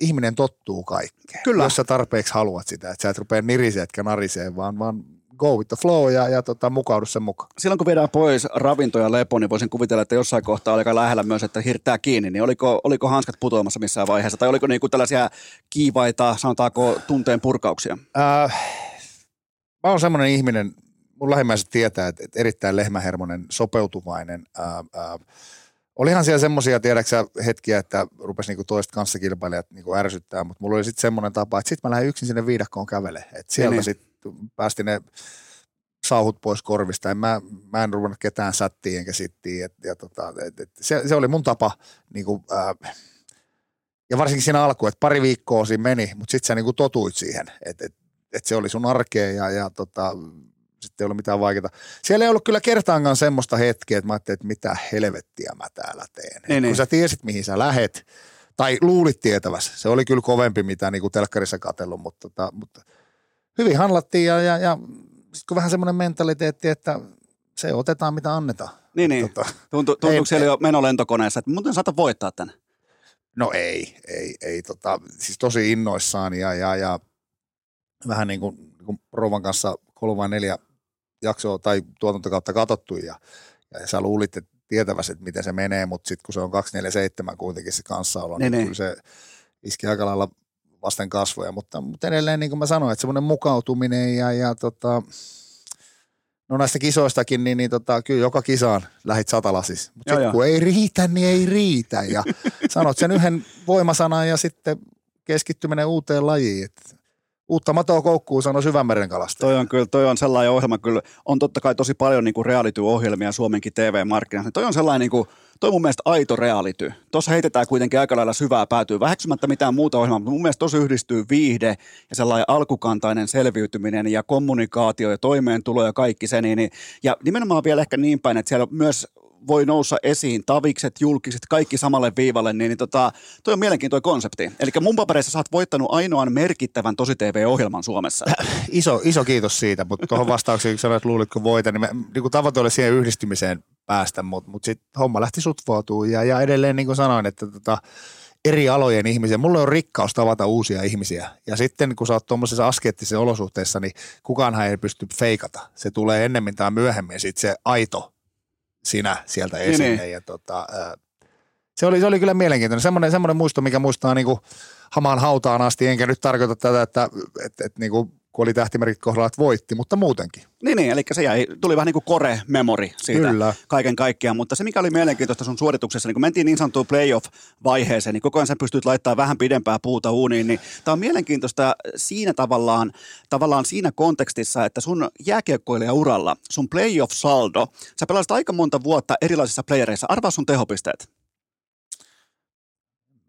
ihminen tottuu kaikkeen. Kyllä. Jos sä tarpeeksi haluat sitä, että sä et rupea nirisee etkä narisee, vaan, vaan go with the flow ja, ja tota, mukaudu sen mukaan. Silloin kun viedään pois ravinto ja lepo, niin voisin kuvitella, että jossain kohtaa oli aika lähellä myös, että hirttää kiinni. Niin oliko, oliko hanskat putoamassa missään vaiheessa? Tai oliko niinku tällaisia kiivaita, sanotaanko tunteen purkauksia? Äh, mä oon semmoinen ihminen, mun lähimmäiset tietää, että, että erittäin lehmähermonen, sopeutuvainen. Äh, äh, Olihan siellä semmoisia, tiedäksä, hetkiä, että rupesi niinku toiset kanssakilpailijat niinku ärsyttää, mutta mulla oli sitten semmoinen tapa, että sitten mä lähdin yksin sinne viidakkoon kävele. Että sieltä niin. sitten päästi ne sauhut pois korvista. En mä, mä en ruvennut ketään sattiin enkä sittiin. Et, ja tota, et, et, se, se, oli mun tapa. Niin kuin, ää, ja varsinkin siinä alkuun, että pari viikkoa siinä meni, mutta sitten sä niin kuin totuit siihen, että et, et se oli sun arkea ja, ja tota, sitten ei ollut mitään vaikeaa. Siellä ei ollut kyllä kertaankaan semmoista hetkeä, että mä ajattelin, että mitä helvettiä mä täällä teen. Niin, kun niin. sä tiesit, mihin sä lähet, tai luulit tietävässä. Se oli kyllä kovempi, mitä niin kuin telkkarissa katsellut, mutta, tota, mutta hyvin handlattiin ja, ja, ja sitten vähän semmoinen mentaliteetti, että se otetaan mitä annetaan. Niin, niin. Tota, Tuntu, tuntuuko siellä jo meno lentokoneessa, että muuten saata voittaa tänne? No ei, ei, ei. Tota, siis tosi innoissaan ja, ja, ja vähän niin kuin, niin kuin Rouvan kanssa kolme vai neljä jaksoa tai tuotantokautta katsottu ja, ja sä luulit, että tietäväsi, että miten se menee, mutta sitten kun se on 247 kuitenkin se kanssaolo, niin, niin, niin. kyllä se iski aika lailla vasten kasvoja, mutta, mutta edelleen niin kuin mä sanoin, että semmoinen mukautuminen ja, ja tota, No näistä kisoistakin, niin, niin tota, kyllä joka kisaan lähit satalasis. Mutta sitten kun ei riitä, niin ei riitä. Ja sanot sen yhden voimasanan ja sitten keskittyminen uuteen lajiin. Et uutta matoa koukkuu, sanoi syvänmeren kalasta. Toi on kyllä, toi on sellainen ohjelma, kyllä on totta kai tosi paljon niin reality-ohjelmia Suomenkin TV-markkinassa. Toi on sellainen, niin kuin, toi on mun mielestä aito reality. Tuossa heitetään kuitenkin aika lailla syvää päätyy, väheksymättä mitään muuta ohjelmaa, mutta mun mielestä tuossa yhdistyy viihde ja sellainen alkukantainen selviytyminen ja kommunikaatio ja toimeentulo ja kaikki se. Niin, niin- ja nimenomaan vielä ehkä niin päin, että siellä myös voi nousta esiin tavikset, julkiset, kaikki samalle viivalle, niin, niin tota, toi on mielenkiintoinen konsepti. Eli mun papereissa sä oot voittanut ainoan merkittävän tosi TV-ohjelman Suomessa. Iso, iso kiitos siitä, mutta tuohon vastaukseen, kun sanoit, luulitko voita, niin, niin tavoite oli siihen yhdistymiseen päästä, mutta, mutta sitten homma lähti sutvautumaan ja, ja edelleen niin kuin sanoin, että tota, eri alojen ihmisiä. Mulle on rikkaus tavata uusia ihmisiä. Ja sitten kun sä oot tuommoisessa askeettisessa olosuhteessa, niin kukaanhan ei pysty feikata. Se tulee ennemmin tai myöhemmin sitten se aito sinä sieltä Niin, esille. niin. Ja tota, se, oli, se oli kyllä mielenkiintoinen. Semmoinen, semmoinen muisto, mikä muistaa niin kuin hamaan hautaan asti. Enkä nyt tarkoita tätä, että, että, että niin kuin, kun oli tähtimerkit kohdalla, että voitti, mutta muutenkin. Niin, niin, eli se jäi, tuli vähän niin kuin core-memori siitä Kyllä. kaiken kaikkiaan, mutta se mikä oli mielenkiintoista sun suorituksessa, niin kun mentiin niin sanottuun playoff-vaiheeseen, niin koko ajan sä pystyt laittamaan vähän pidempää puuta uuniin, niin tämä on mielenkiintoista siinä tavallaan, tavallaan siinä kontekstissa, että sun jääkiekkoilijauralla, sun playoff-saldo, sä pelasit aika monta vuotta erilaisissa playereissa, arvaa sun tehopisteet.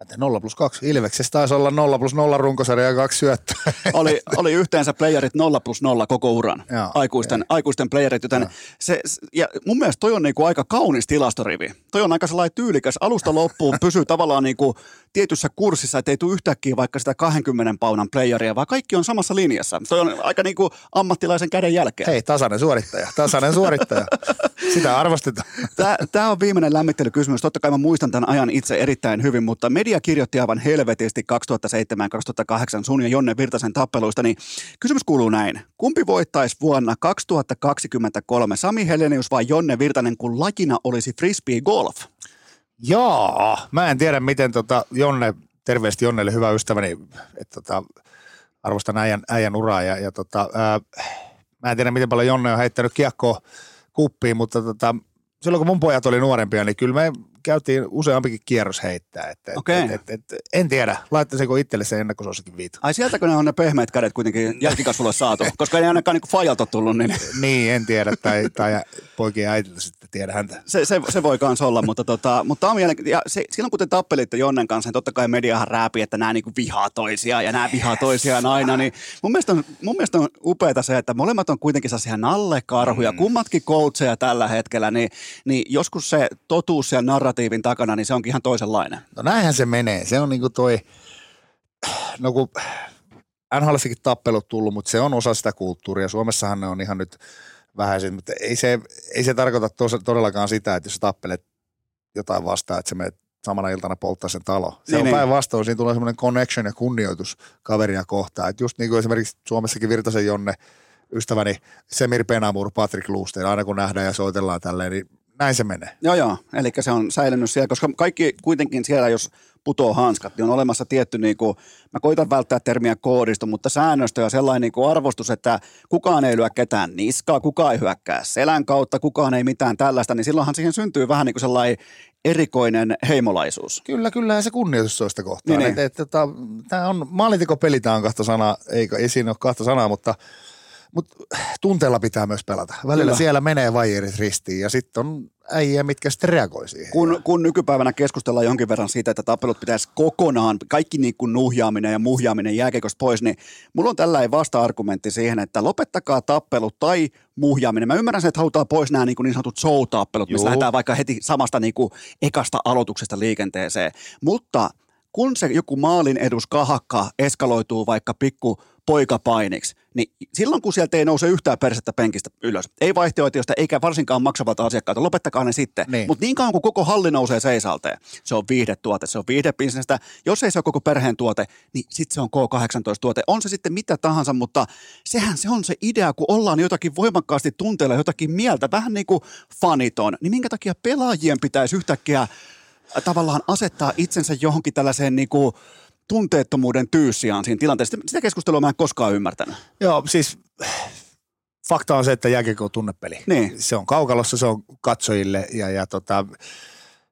Mä tein 0 plus 2. Ilveksessä taisi olla 0 plus 0 runkosarja ja kaksi syöttöä. Oli, oli yhteensä playerit 0 plus 0 koko uran, Joo, aikuisten, aikuisten playerit, joten Joo. se- ja mun mielestä toi on niinku aika kaunis tilastorivi. Toi on aika sellainen tyylikäs, alusta loppuun pysyy tavallaan niinku tietyssä kurssissa, ettei tule yhtäkkiä vaikka sitä 20 paunan playeria, vaan kaikki on samassa linjassa. Toi on aika niinku ammattilaisen käden jälkeen. Hei, tasainen suorittaja, tasainen suorittaja. Sitä arvostetaan. Tämä on viimeinen lämmittelykysymys. Totta kai mä muistan tämän ajan itse erittäin hyvin, mutta media kirjoitti aivan helvetisti 2007-2008 sun ja Jonne Virtasen tappeluista, niin kysymys kuuluu näin. Kumpi voittaisi vuonna 2023, Sami Helenius vai Jonne Virtanen, kun lajina olisi frisbee golf? Jaa, mä en tiedä miten tota Jonne, terveesti Jonnelle hyvä ystäväni, että tota, arvostan äijän, äijän uraa ja, ja tota, ää, mä en tiedä miten paljon Jonne on heittänyt kiekkoa kuppiin, mutta tota, silloin kun mun pojat oli nuorempia, niin kyllä me käytiin useampikin kierros heittää. Että, et- Okei. et, et, et, en tiedä, laittaisiko itselle se ennakkosuosikin viitu. Ai sieltäkö ne on ne pehmeät kädet kuitenkin jälkikasvulle saatu, koska ei ainakaan niin fajalta tullut, niin Niin, en tiedä, tai, tai poikien äitiltä sitten tiedä häntä. se, se, se voi kans olla, mutta, tota, mutta on mielen... ja se, silloin kun te tappelitte Jonnen kanssa, niin totta kai mediahan rääpi, että nämä niinku vihaa toisiaan ja nämä vihaa toisiaan aina, niin mun mielestä on, mun mielestä on upeata se, että molemmat on kuitenkin sellaisia nallekarhuja, mm. kummatkin coacheja tällä hetkellä, niin, niin joskus se totuus siellä narratiivin takana, niin se onkin ihan toisenlainen. No näinhän se menee. Se on niinku toi, no kun NHLssakin tappelut tullut, mutta se on osa sitä kulttuuria. Suomessahan ne on ihan nyt vähäiset, mutta ei se, ei se tarkoita tos, todellakaan sitä, että jos tappelet jotain vastaan, että sä menet samana iltana polttaa sen talo. Se Niin, on niin. päinvastoin, siinä tulee semmoinen connection ja kunnioitus kaveria kohtaan. Että just niin kuin esimerkiksi Suomessakin Virtasen Jonne, ystäväni Semir Penamur, Patrick Luusteen, aina kun nähdään ja soitellaan tälleen, niin näin se menee. Joo, joo. Eli se on säilynyt siellä, koska kaikki kuitenkin siellä, jos putoo hanskat, niin on olemassa tietty, niin kuin, mä koitan välttää termiä koodisto, mutta säännöstö ja sellainen niin kuin arvostus, että kukaan ei lyö ketään niskaa, kukaan ei hyökkää selän kautta, kukaan ei mitään tällaista, niin silloinhan siihen syntyy vähän niin kuin sellainen erikoinen heimolaisuus. Kyllä, kyllä, ja se kunnioitus toista kohtaan. Niin, Niin, tota, tämä on, maalintekopeli tämä on kahta sanaa, ei, ei siinä ole kahta sanaa, mutta, mutta tunteella pitää myös pelata. Välillä Kyllä. siellä menee vajerit ristiin, ja sitten on äijä, mitkä sitten reagoi siihen. Kun, kun nykypäivänä keskustellaan jonkin verran siitä, että tappelut pitäisi kokonaan, kaikki niin kuin nuhjaaminen ja muhjaaminen jääkeikosta pois, niin mulla on tällainen vasta-argumentti siihen, että lopettakaa tappelut tai muhjaaminen. Mä ymmärrän sen, että halutaan pois nämä niin, kuin niin sanotut show-tappelut, missä lähdetään vaikka heti samasta niin kuin ekasta aloituksesta liikenteeseen. Mutta kun se joku maalin edus kahakka eskaloituu vaikka pikku poikapainiksi, niin silloin kun sieltä ei nouse yhtään persettä penkistä ylös, ei vaihtoehtoista eikä varsinkaan maksavalta asiakkaalta, lopettakaa ne sitten. Niin. Mutta niin kauan kuin koko halli nousee seisalteen, se on viihdetuote, se on viihdebisnestä. Jos ei se ole koko perheen tuote, niin sitten se on K18-tuote. On se sitten mitä tahansa, mutta sehän se on se idea, kun ollaan jotakin voimakkaasti tunteella, jotakin mieltä, vähän niin kuin faniton, niin minkä takia pelaajien pitäisi yhtäkkiä tavallaan asettaa itsensä johonkin tällaiseen niin kuin tunteettomuuden tyyssijaan siinä tilanteessa. Sitä keskustelua mä en koskaan ymmärtänyt. Joo, siis fakta on se, että jääkiekko on tunnepeli. Niin. Se on kaukalossa, se on katsojille ja, ja tota,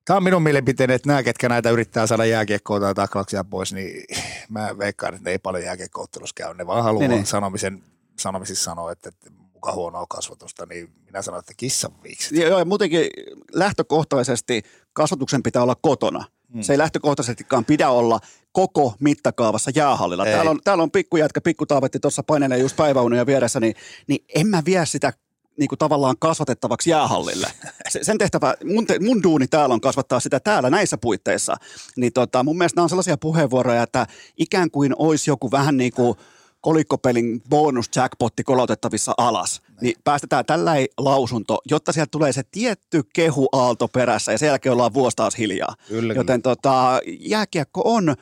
Tämä on minun mielipiteeni, että nämä, ketkä näitä yrittää saada jääkiekkoa tai taklauksia pois, niin mä veikkaan, että ne ei paljon jääkiekkoottelussa käy. Ne vaan haluaa Niin, niin. sanomisen, sanomisissa sanoa, että, että muka huonoa kasvatusta, niin minä sanon, että kissan viikset. Joo, ja muutenkin lähtökohtaisesti kasvatuksen pitää olla kotona. Mm. Se ei lähtökohtaisestikaan pidä olla koko mittakaavassa jäähallilla. Ei. Täällä on, täällä on pikkujätkä, pikkutaavetti tuossa painelee just päiväunia vieressä, niin, niin en mä vie sitä niin kuin tavallaan kasvatettavaksi jäähallille. Se, sen tehtävä, mun, te, mun duuni täällä on kasvattaa sitä täällä näissä puitteissa. Niin tota, mun mielestä nämä on sellaisia puheenvuoroja, että ikään kuin olisi joku vähän niin kuin kolikkopelin bonus jackpotti kolautettavissa alas, niin päästetään tällä lausunto, jotta sieltä tulee se tietty kehuaalto perässä ja sen jälkeen ollaan vuosi taas hiljaa. Kyllä, Joten tota, jääkiekko on,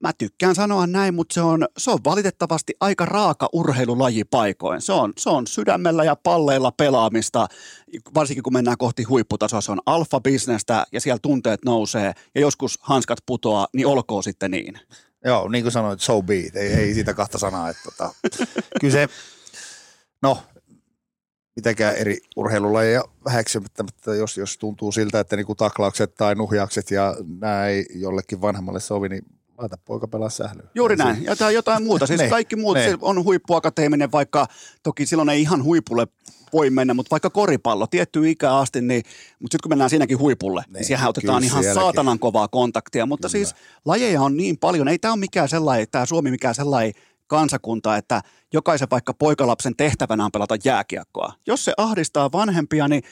mä tykkään sanoa näin, mutta se on, se on valitettavasti aika raaka urheilulaji paikoin. Se on, se on sydämellä ja palleilla pelaamista, varsinkin kun mennään kohti huipputasoa. Se on alfa-bisnestä ja siellä tunteet nousee ja joskus hanskat putoaa, niin olkoon sitten niin. Joo, niin kuin sanoit, so be it. Ei, ei siitä kahta sanaa. Että, tota, kyllä se, no, mitenkään eri urheilulajeja väheksymättä, jos, jos tuntuu siltä, että niinku taklaukset tai nuhjaukset ja ei jollekin vanhemmalle sovi, niin laita poika pelaa sählyyn. Juuri se- näin. Ja tai jotain muuta. Siis Niin, kaikki muut niin. se on huippuakateeminen, vaikka toki silloin ei ihan huipulle voi mennä, mutta vaikka koripallo tiettyyn ikään asti, niin, mutta sitten kun mennään siinäkin huipulle, niin, Niin, siihen otetaan ihan sielläkin. saatanan kovaa kontaktia. Mutta Kyllä. siis lajeja on niin paljon. Ei tämä ole mikään sellainen, tämä Suomi mikään sellainen kansakunta, että jokaisen vaikka poikalapsen tehtävänä on pelata jääkiekkoa. Jos se ahdistaa vanhempia, niin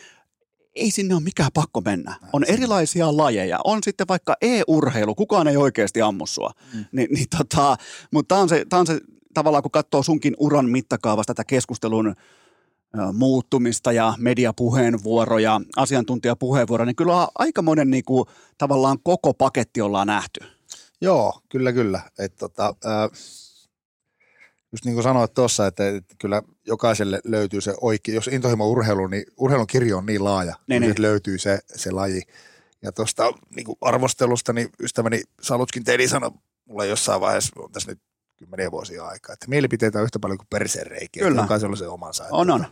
ei sinne ole mikään pakko mennä. On erilaisia lajeja. On sitten vaikka e-urheilu, kukaan ei oikeasti ammu sua. Mm. Ni, niin tota, mutta tämä on, se, tää on se tavallaan, kun katsoo sunkin uran mittakaavasta tätä keskustelun muuttumista ja mediapuheenvuoroja, asiantuntijapuheenvuoroja, niin kyllä aikamoinen niin kuin, tavallaan koko paketti ollaan nähty. Joo, kyllä, kyllä. Et, tota, ää, just niin kuin sanoit tuossa, että, että kyllä jokaiselle löytyy se oikein, jos intohimo urheilu, niin urheilun kirjo on niin laaja, Niin, niin, niin. löytyy se, se laji. Ja tuosta niin arvostelusta, niin ystäväni Salutskin Tedi sanoi mulle jossain vaiheessa, on tässä nyt kymmeniä vuosia aikaa, että mielipiteitä on yhtä paljon kuin perseen reikiä. Kyllä. Jokaisella on se omansa. Että On, on.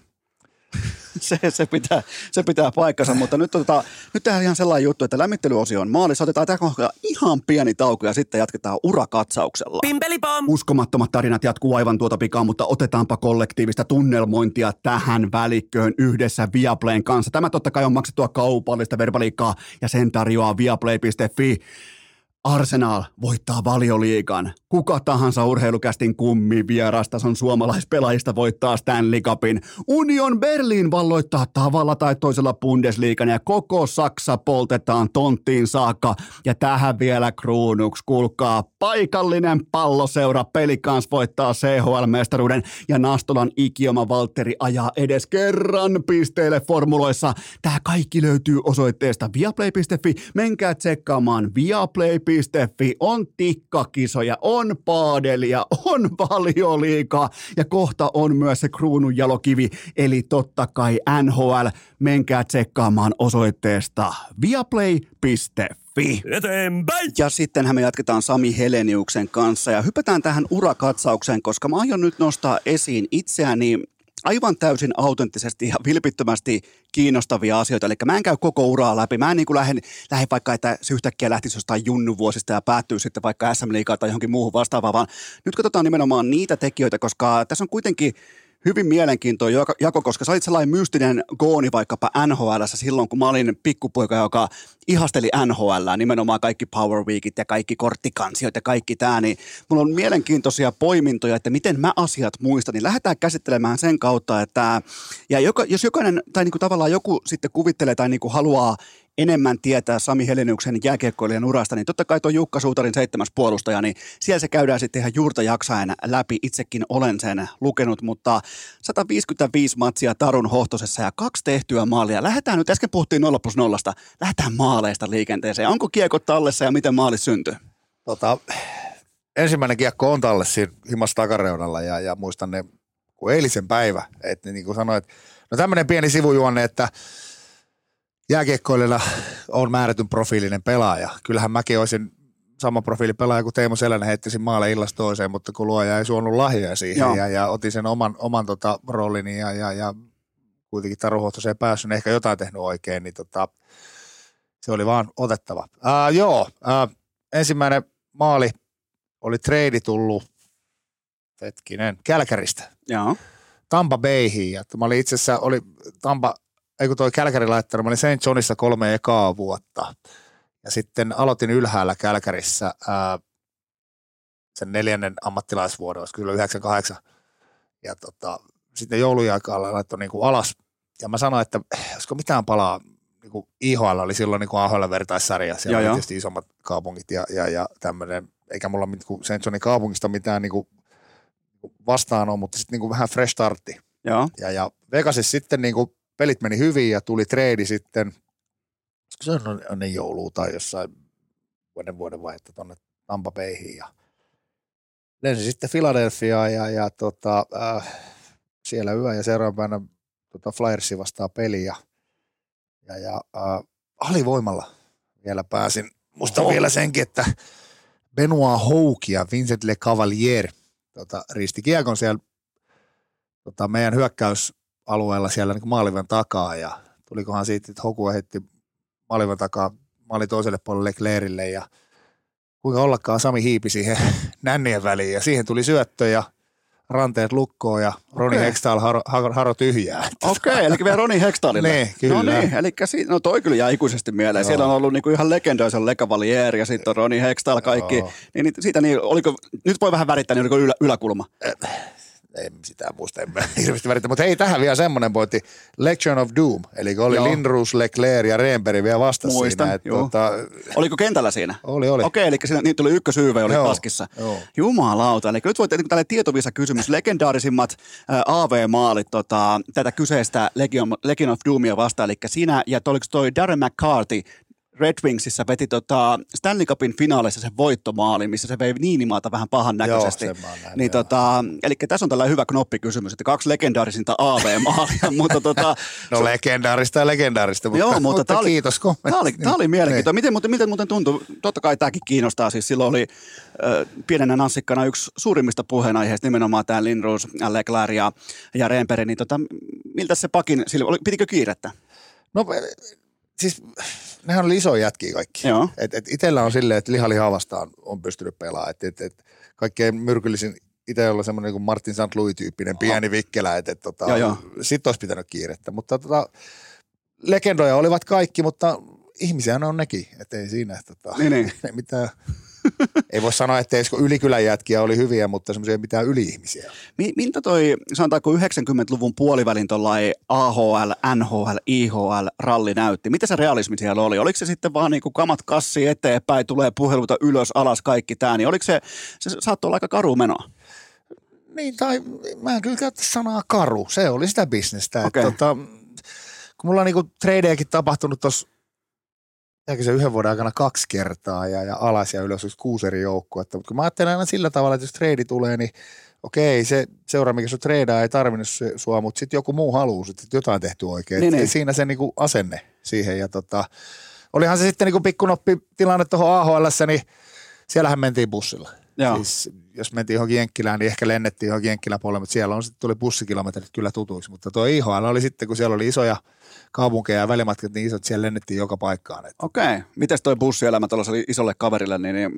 Se, se, pitää, se pitää paikkansa, mutta nyt, tota, nyt tehdään ihan sellainen juttu, että lämmittelyosio on maalissa. Otetaan tähän kohdalla ihan pieni tauko ja sitten jatketaan urakatsauksella. Pimpelipom! Uskomattomat tarinat jatkuu aivan tuota pikaa, mutta otetaanpa kollektiivista tunnelmointia tähän välikköön yhdessä Viaplayn kanssa. Tämä totta kai on maksettua kaupallista verbaliikkaa ja sen tarjoaa viaplay.fi. Arsenal voittaa valioliikan. Kuka tahansa urheilukästin kummi vierastason suomalaispelaajista voittaa Stanley Cupin. Union Berlin valloittaa tavalla tai toisella Bundesliigan ja koko Saksa poltetaan tonttiin saakka. Ja tähän vielä kruunuksi, kuulkaa, paikallinen palloseura Pelikans voittaa CHL-mestaruuden ja Nastolan ikioma Valtteri ajaa edes kerran pisteille formuloissa. Tämä kaikki löytyy osoitteesta viaplay.fi. Menkää tsekkaamaan viaplay.fi. On tikkakisoja, on paadelia, on valioliikaa ja kohta on myös se kruunun jalokivi, eli totta kai NHL. Menkää tsekkaamaan osoitteesta viaplay.fi. Eteenpäin! Ja sittenhän me jatketaan Sami Heleniuksen kanssa ja hypätään tähän urakatsaukseen, koska mä aion nyt nostaa esiin itseäni aivan täysin autenttisesti ja vilpittömästi kiinnostavia asioita. Eli mä en käy koko uraa läpi. Mä en niin kuin lähde, lähde vaikka, että se yhtäkkiä lähtisi jostain junnuvuosista ja päättyy sitten vaikka SM Liigaan tai johonkin muuhun vastaavaan, vaan nyt katsotaan nimenomaan niitä tekijöitä, koska tässä on kuitenkin hyvin mielenkiintoinen jako- koska sä olit sellainen mystinen gooni vaikkapa NHL silloin, kun mä olin pikkupoika, joka ihasteli NHL, nimenomaan kaikki Power Weekit ja kaikki korttikansiot ja kaikki tämä, niin mulla on mielenkiintoisia poimintoja, että miten mä asiat muistan, niin lähdetään käsittelemään sen kautta, että ja joka, jos jokainen, tai niinku tavallaan joku sitten kuvittelee tai niinku haluaa enemmän tietää Sami Heleniuksen jääkiekkoilijan urasta, niin totta kai tuo Jukka Suutarin seitsemäs puolustaja, niin siellä se käydään sitten ihan juurta jaksaen läpi. Itsekin olen sen lukenut, mutta 155 matsia Tarun hohtosessa ja kaksi tehtyä maalia. Lähdetään nyt, äsken puhuttiin 0 plus 0, lähdetään maaleista liikenteeseen. Onko kiekot tallessa ja miten maalit syntyy? Tota, ensimmäinen kiekko on talle siinä himassa takareunalla ja, ja muistan ne, kun eilisen päivä, että niin kuin sanoit, no tämmöinen pieni sivujuonne, että jääkiekkoilijana on määrätyn profiilinen pelaaja. Kyllähän mäkin olisin sama profiilipelaaja kuin Teemu Selänne heitti siinä maalle illasta toiseen, mutta kun luoja ei suonut lahjoja siihen ja, ja, otin sen oman, oman tota, roolini ja, ja, ja kuitenkin Taru ei päässyt, niin ehkä jotain tehnyt oikein, niin tota, se oli vaan otettava. Ää, joo, ää, ensimmäinen maali oli trade tullut, hetkinen, Kälkäristä. Joo. Tampa Bayhin. Ja mä olin itse asiassa, oli Tampa, ei kun toi Kälkäri laittanut, mä olin St. Johnissa kolme ekaa vuotta. Ja sitten aloitin ylhäällä Kälkärissä ää, sen neljännen ammattilaisvuoden, olisiko kyllä 98. Ja tota, sitten joulujaikaan laittoi niin kuin alas. Ja mä sanoin, että olisiko mitään palaa, niin kuin IHL oli silloin niin kuin AHL vertaissarja, siellä oli tietysti isommat kaupungit ja, ja, ja tämmöinen, eikä mulla niin St. Johnin kaupungista mitään niin kuin vastaan on, mutta sitten niin kuin vähän fresh startti. Joo. Ja, ja Vegasissa sitten niin kuin pelit meni hyvin ja tuli trade sitten, se on ennen joulua tai jossain vuoden vuoden vaihetta tuonne Tampa Bayhin ja lensi sitten Philadelphiaan ja, ja tota, äh, siellä yö ja seuraavana tota Flyersi vastaa peliä ja, ja äh, alivoimalla vielä pääsin. Musta Oho. vielä senkin, että Benoit Houk ja Vincent Le Cavalier tota, risti kiekon siellä tota, meidän hyökkäysalueella siellä niin maaliven takaa ja tulikohan siitä, että Hoku heitti maaliven takaa maali toiselle puolelle Leclerille ja kuinka ollakaan Sami hiipi siihen nännien väliin ja siihen tuli syöttö ja ranteet lukkoon ja Roni okay. Hextall haro, haro, haro tyhjää. Okei, okay, eli vielä Roni Hextallille. niin, kyllä. No niin, eli si- no toi kyllä jää ikuisesti mieleen. Joo. Siellä on ollut niinku ihan legendaisen Lekavalier ja sitten on Roni Hextall kaikki. Niin, niin, siitä niin, oliko, nyt voi vähän värittää, niin oliko ylä, yläkulma? En sitä muista, en hirveästi värittää. Mutta hei, tähän vielä semmoinen pointti. Legion of Doom, eli oli Joo. Lindrus, Leclerc ja Reenberg vielä vastassa Muistan, siinä. Että, tuota, Oliko kentällä siinä? Oli, oli. Okei, eli siinä, niin tuli ykkösyyve, oli Joo. paskissa. Joo. Jumalauta, eli nyt voit niin tälle tietovisa kysymys. Legendaarisimmat äh, AV-maalit tota, tätä kyseistä Legion, Legion of Doomia vastaan, eli sinä ja oliko toi Darren McCarthy Red Wingsissä veti tota Stanley Cupin finaalissa sen voittomaali, missä se vei Niinimaata vähän pahan näköisesti. Joo, näin, niin tota, eli tässä on tällä hyvä knoppikysymys, että kaksi legendaarisinta AV-maalia, mutta tota... no so, legendaarista ja legendaarista, mutta, joo, mutta, mutta tämä oli, kiitos Tämä oli, tämä oli mielenkiintoinen. Miten, miten, miten muuten tuntuu? Totta kai tämäkin kiinnostaa. Siis silloin oli äh, pienenä nassikkana yksi suurimmista puheenaiheista nimenomaan tämä Lindros, Leclerc ja, ja Remperi. Niin tota, miltä se pakin, oli, pitikö kiirettä? No siis nehän oli iso jätkiä kaikki. Joo. Et, et itellä on silleen, että lihalihaa vastaan on pystynyt pelaamaan. Et, et, et kaikkein myrkyllisin itse olla semmoinen niin Martin St. Louis-tyyppinen pieni vikkelä, että et, tota, sitten olisi pitänyt kiirettä. Mutta tota, legendoja olivat kaikki, mutta ihmisiä on nekin, että ei siinä. Tota, niin, niin. Mitään ei voi sanoa, että ylikylän jätkiä oli hyviä, mutta semmoisia mitään yli-ihmisiä. Miltä toi, sanotaanko 90-luvun puolivälin tuollain AHL, NHL, IHL ralli näytti? Mitä se realismi siellä oli? Oliko se sitten vaan niin kuin kamat kassi eteenpäin, tulee puheluita ylös, alas, kaikki tämä, niin oliko se, se saattoi olla aika karu meno? Niin, tai mä en kyllä käytä sanaa karu. Se oli sitä bisnestä. Okay. tota, kun mulla on niinku tapahtunut tuossa Tehdäänkö se yhden vuoden aikana kaksi kertaa ja, ja alas ja ylös olisi kuusi eri joukkuetta. Mutta kun mä ajattelen aina sillä tavalla, että jos trade tulee, niin okei, se seura, mikä sun treidaa, ei tarvinnut sua, mutta sitten joku muu haluaa, että jotain tehty oikein. Niin, niin. Siinä se niinku asenne siihen. Ja tota, olihan se sitten niinku pikkunoppi tilanne tuohon AHL, niin siellähän mentiin bussilla. Joo. Siis, jos mentiin johonkin Jenkkilään, niin ehkä lennettiin johonkin Jenkkilän puolelle, mutta siellä on sitten tuli bussikilometrit kyllä tutuiksi. Mutta tuo IHL oli sitten, kun siellä oli isoja – kaupunkeja ja välimatkat niin isot, siellä lennettiin joka paikkaan. Okei. Okay. Mites toi bussielämä tuollaiselle isolle kaverille, niin, niin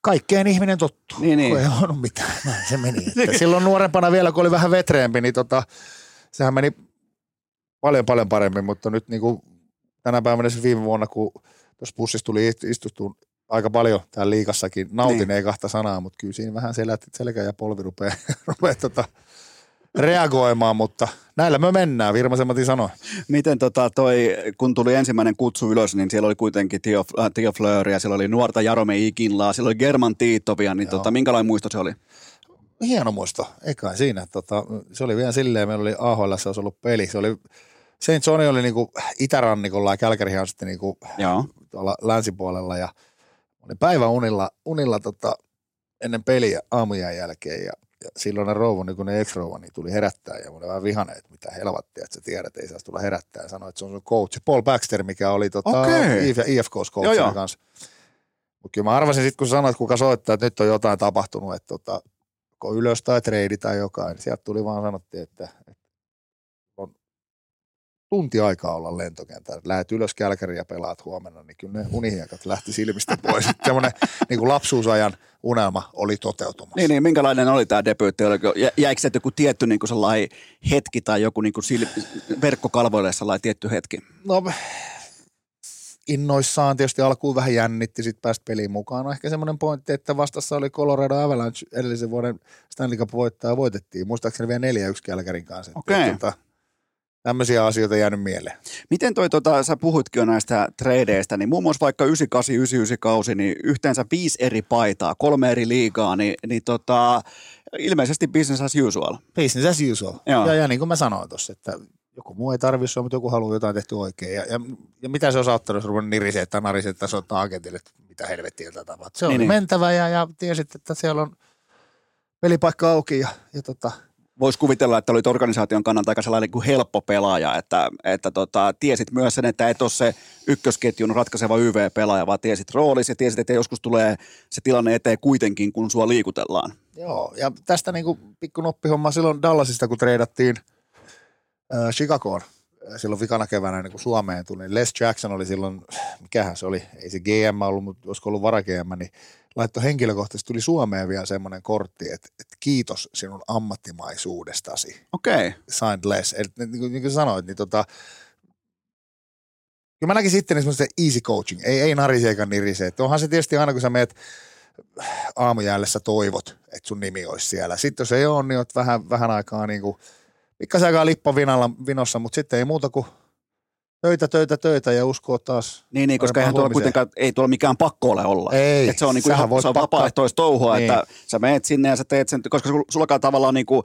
kaikkeen ihminen tottuu. Niin, niin. Ei ollut mitään. Näin se meni. Että silloin nuorempana vielä, kun oli vähän vetreempi, niin tota, sehän meni paljon paljon paremmin, mutta nyt niin kuin tänä päivänä se viime vuonna, kun tuossa bussissa tuli istuttua aika paljon täällä liikassakin, nautin niin. ei kahta sanaa, mutta kyllä siinä vähän selkä, selkä ja polvi rupeaa, rupeaa tota, reagoimaan, mutta näillä me mennään, Virmasen Mati sanoi. Miten tota toi, kun tuli ensimmäinen kutsu ylös, niin siellä oli kuitenkin Tio, äh, Tio Fleuria, siellä oli nuorta Jarome Ikinlaa, siellä oli German Tiitovia, niin tota, minkälainen muisto se oli? Hieno muisto, eikä siinä. Tota, se oli vielä silleen, meillä oli AHL, se olisi ollut peli. Se oli, Saint John oli niinku itärannikolla ja Kälkärihän on sitten niinku tuolla länsipuolella ja oli päivä unilla, unilla tota, ennen peliä aamujen jälkeen ja ja silloin rouva, niin ne ex-rouva, niin tuli herättää ja mulle vähän vihane, että mitä helvattia, että sä tiedät, ei saa tulla herättää. Ja sanoi, että se on sun coach, Paul Baxter, mikä oli tota, okay. IFK's coach kanssa. Mutta kyllä mä arvasin sitten, kun sanoit, kuka soittaa, että nyt on jotain tapahtunut, että tota, ylös tai treidi tai jotain, niin sieltä tuli vaan sanottiin, että, tunti aikaa olla lentokentällä. Lähet ylös Kälkäriin ja pelaat huomenna, niin kyllä ne unihiekat lähti silmistä pois. Semmoinen niin kuin lapsuusajan unelma oli toteutumassa. Niin, niin, minkälainen oli tämä debyytti? Oliko, jäikö se joku tietty niin kuin sellainen hetki tai joku niin kuin sil- verkkokalvoille sellainen tietty hetki? No innoissaan tietysti alkuun vähän jännitti, sitten päästä peliin mukaan. No ehkä semmoinen pointti, että vastassa oli Colorado Avalanche edellisen vuoden Stanley Cup voittaa voitettiin. Muistaakseni vielä 4-1 Kälkärin kanssa. Okei. Okay. Tota, tämmöisiä asioita jäänyt mieleen. Miten toi, tota, sä puhuitkin jo näistä tradeista, niin muun muassa vaikka 98-99 kausi, niin yhteensä viisi eri paitaa, kolme eri liigaa, niin, niin tota, ilmeisesti business as usual. Business as usual. Joo. Ja, ja niin kuin mä sanoin tuossa, että joku muu ei tarvitse sua, mutta joku haluaa jotain tehty oikein. Ja, ja, ja mitä se on saattanut, jos ruvennut nirisee, että narisee, että soittaa agentille, että mitä helvettiä tätä tapahtuu. Se on Niin, niin. mentävä ja, ja tiesit, että siellä on pelipaikka auki ja, ja tota, Voisi kuvitella, että olit organisaation kannalta aika sellainen kuin helppo pelaaja, että, että tota, tiesit myös sen, että et ole se ykkösketjun ratkaiseva YV-pelaaja, vaan tiesit roolis ja tiesit, että joskus tulee se tilanne eteen kuitenkin, kun sua liikutellaan. Joo, ja tästä niinku pikku noppihomma silloin Dallasista, kun treidattiin äh, Chicagoon silloin vikana keväänä, niin kun Suomeen tuli. niin Les Jackson oli silloin, mikähän se oli, ei se GM ollut, mutta olisiko ollut vara GM, niin laittoi henkilökohtaisesti, tuli Suomeen vielä semmoinen kortti, että, että kiitos sinun ammattimaisuudestasi. Okei. Okay. Signed Les. Eli niin kuin, niin kuin sanoit, niin tota, kyllä mä näkin sitten semmoista easy coaching, ei, ei narise eikä nirise. Että onhan se tietysti aina, kun sä meet aamujäljessä toivot, että sun nimi olisi siellä. Sitten jos ei ole, niin oot vähän, vähän aikaa niin kuin, pikkasen aikaa lippa vinalla, vinossa, mutta sitten ei muuta kuin töitä, töitä, töitä ja uskoo taas. Niin, niin koska eihän tuolla kuitenkaan, ei tuolla mikään pakko ole olla. Ei, Et se on, niinku sähän ihan, voit se on pakkaa- vapaaehtoista touhua, Niin. että sä menet sinne ja sä teet sen, koska sul- sullakaan tavallaan niinku,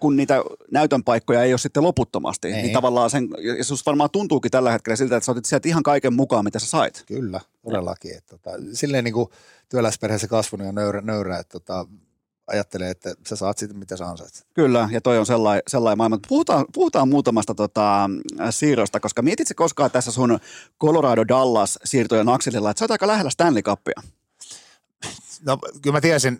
kun niitä näytön paikkoja ei ole sitten loputtomasti, Ei. niin tavallaan sen, ja susta varmaan tuntuukin tällä hetkellä siltä, että sä otit sieltä ihan kaiken mukaan, mitä sä sait. Kyllä, todellakin. Että, tota, silleen niin kuin työläisperheessä kasvanut ja nöyrä, nöyrä että tota, ajattelee, että sä saat sitten mitä sä ansaitset. Kyllä, ja toi on sellainen, sellainen maailma. Puhutaan, puhutaan muutamasta tota, siirrosta, koska mietit se koskaan tässä sun Colorado Dallas siirtojen akselilla, että sä oot aika lähellä Stanley Cupia. No kyllä mä tiesin,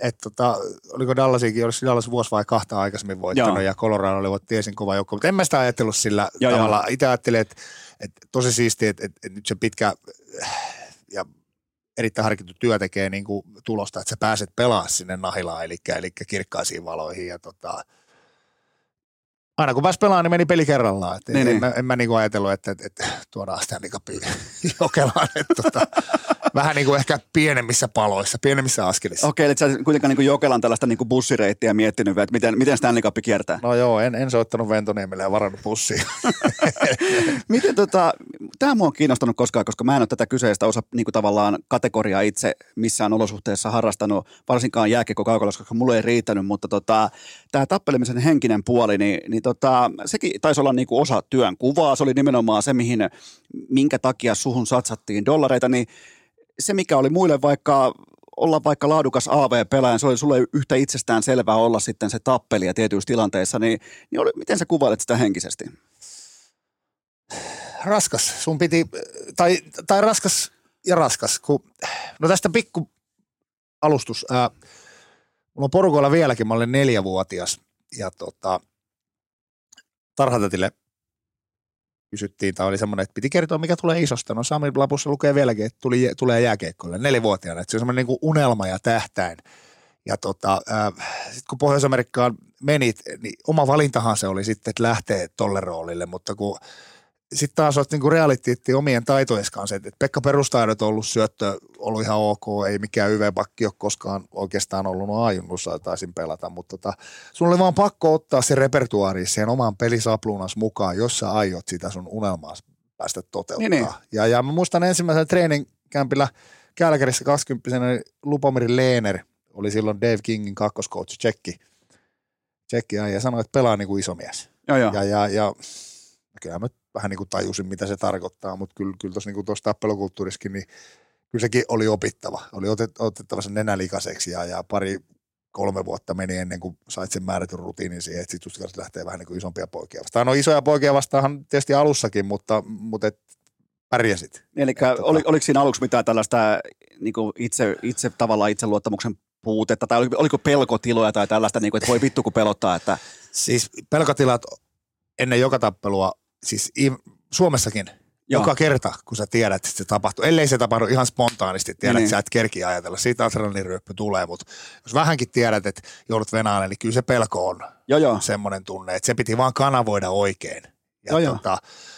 että tota, oliko Dallasikin, oliko Dallas vuosi vai kahta aikaisemmin voittanut Joo. ja Colorado oli tiesin kova joukko, mutta en mä sitä ajatellut sillä Joo, tavalla. Itse ajattelin, että, että tosi siistiä, että, että, että nyt se pitkä äh, ja erittäin harkittu työ tekee niin kuin tulosta, että sä pääset pelaamaan sinne nahilaan, eli, eli kirkkaisiin valoihin ja tota, aina kun pääsi pelaamaan, niin meni peli kerrallaan. Et Niin, en, niin. mä, en mä niinku ajatellut, että, että, että tuodaan Stanley Cupia Jokelaan. Että, tota, vähän niin kuin ehkä pienemmissä paloissa, pienemmissä askelissa. Okei, eli sä et kuitenkaan niin Jokelan tällaista niin bussireittiä miettinyt, että miten, miten Stanley Cup kiertää. No joo, en, en soittanut Ventoniemelle ja varannut bussia. Miten tota, tämä mua on kiinnostanut koskaan, koska mä en ole tätä kyseistä osa niin kuin tavallaan kategoriaa itse missään olosuhteessa harrastanut, varsinkaan jääkiekko koska mulle ei riittänyt, mutta tota, tämä tappelemisen henkinen puoli, niin, niin tota, sekin taisi olla niin kuin osa työn kuvaa, se oli nimenomaan se, mihin, minkä takia suhun satsattiin dollareita, niin se, mikä oli muille vaikka olla vaikka laadukas AV-pelaaja, se oli sulle yhtä itsestään selvää olla sitten se tappelija tietyissä tilanteissa, niin, niin oli, miten sä kuvailet sitä henkisesti? raskas. Sun piti, tai, tai raskas ja raskas. Kun, no tästä pikku alustus. Ää, mulla on porukoilla vieläkin, mä olen neljävuotias. Ja tota, tarhatatille kysyttiin, tai oli semmoinen, että piti kertoa, mikä tulee isosta. No Sami lapussa lukee vieläkin, että tuli, tulee jääkeikkoille neljävuotiaana. Että se on semmoinen niin unelma ja tähtäin. Ja tota, sitten kun Pohjois-Amerikkaan menit, niin oma valintahan se oli sitten, että lähtee tolle roolille, mutta kun sitten taas olet niinku realiteetti omien taitojen kanssa, että Pekka perustaidot on ollut syöttö, ollut ihan ok, ei mikään YV-pakki ole koskaan oikeastaan ollut, no ajunnussa taisin pelata, mutta tota, sun oli vaan pakko ottaa se repertuaari siihen omaan pelisapluunas mukaan, jos sä aiot sitä sun unelmaa päästä toteuttaa. Niin, niin. Ja, ja mä muistan ensimmäisen treeninkämpillä Kälkärissä 20 Lupomiri Leener oli silloin Dave Kingin kakkoskoutsi, tsekki. Tsekki ja sanoi, että pelaa niin kuin iso mies. Joo, joo. Ja, ja, ja kyllä mä vähän niin kuin tajusin, mitä se tarkoittaa, mutta kyllä, kyllä tuossa niin tuossa tappelukulttuurissakin, niin kyllä sekin oli opittava. Oli otet, otettava sen nenälikaseksi ja, ja pari, kolme vuotta meni ennen kuin sait sen määrätyn rutiinin siihen, että sitten just lähtee vähän niin kuin isompia poikia vastaan. No isoja poikia vastaan tietysti alussakin, mutta, mutta et pärjäsit. Eli tota- oli, oliko siinä aluksi mitään tällaista niin kuin itse, itse tavallaan itseluottamuksen puutetta, tai oliko, oliko pelkotiloja tai tällaista, niin kuin, että voi vittu kun pelottaa, että Siis pelkotilat ennen joka tappelua, siis Suomessakin, Joo. Joka kerta, kun sä tiedät, että se tapahtuu, ellei se tapahdu ihan spontaanisti, tiedät, Niin. niin. sä et kerki ajatella, siitä adrenaliiniryöppy tulee, mutta jos vähänkin tiedät, että joudut venaalle, niin kyllä se pelko on joo joo, semmoinen tunne, että se piti vaan kanavoida oikein. Ja Joo, joo.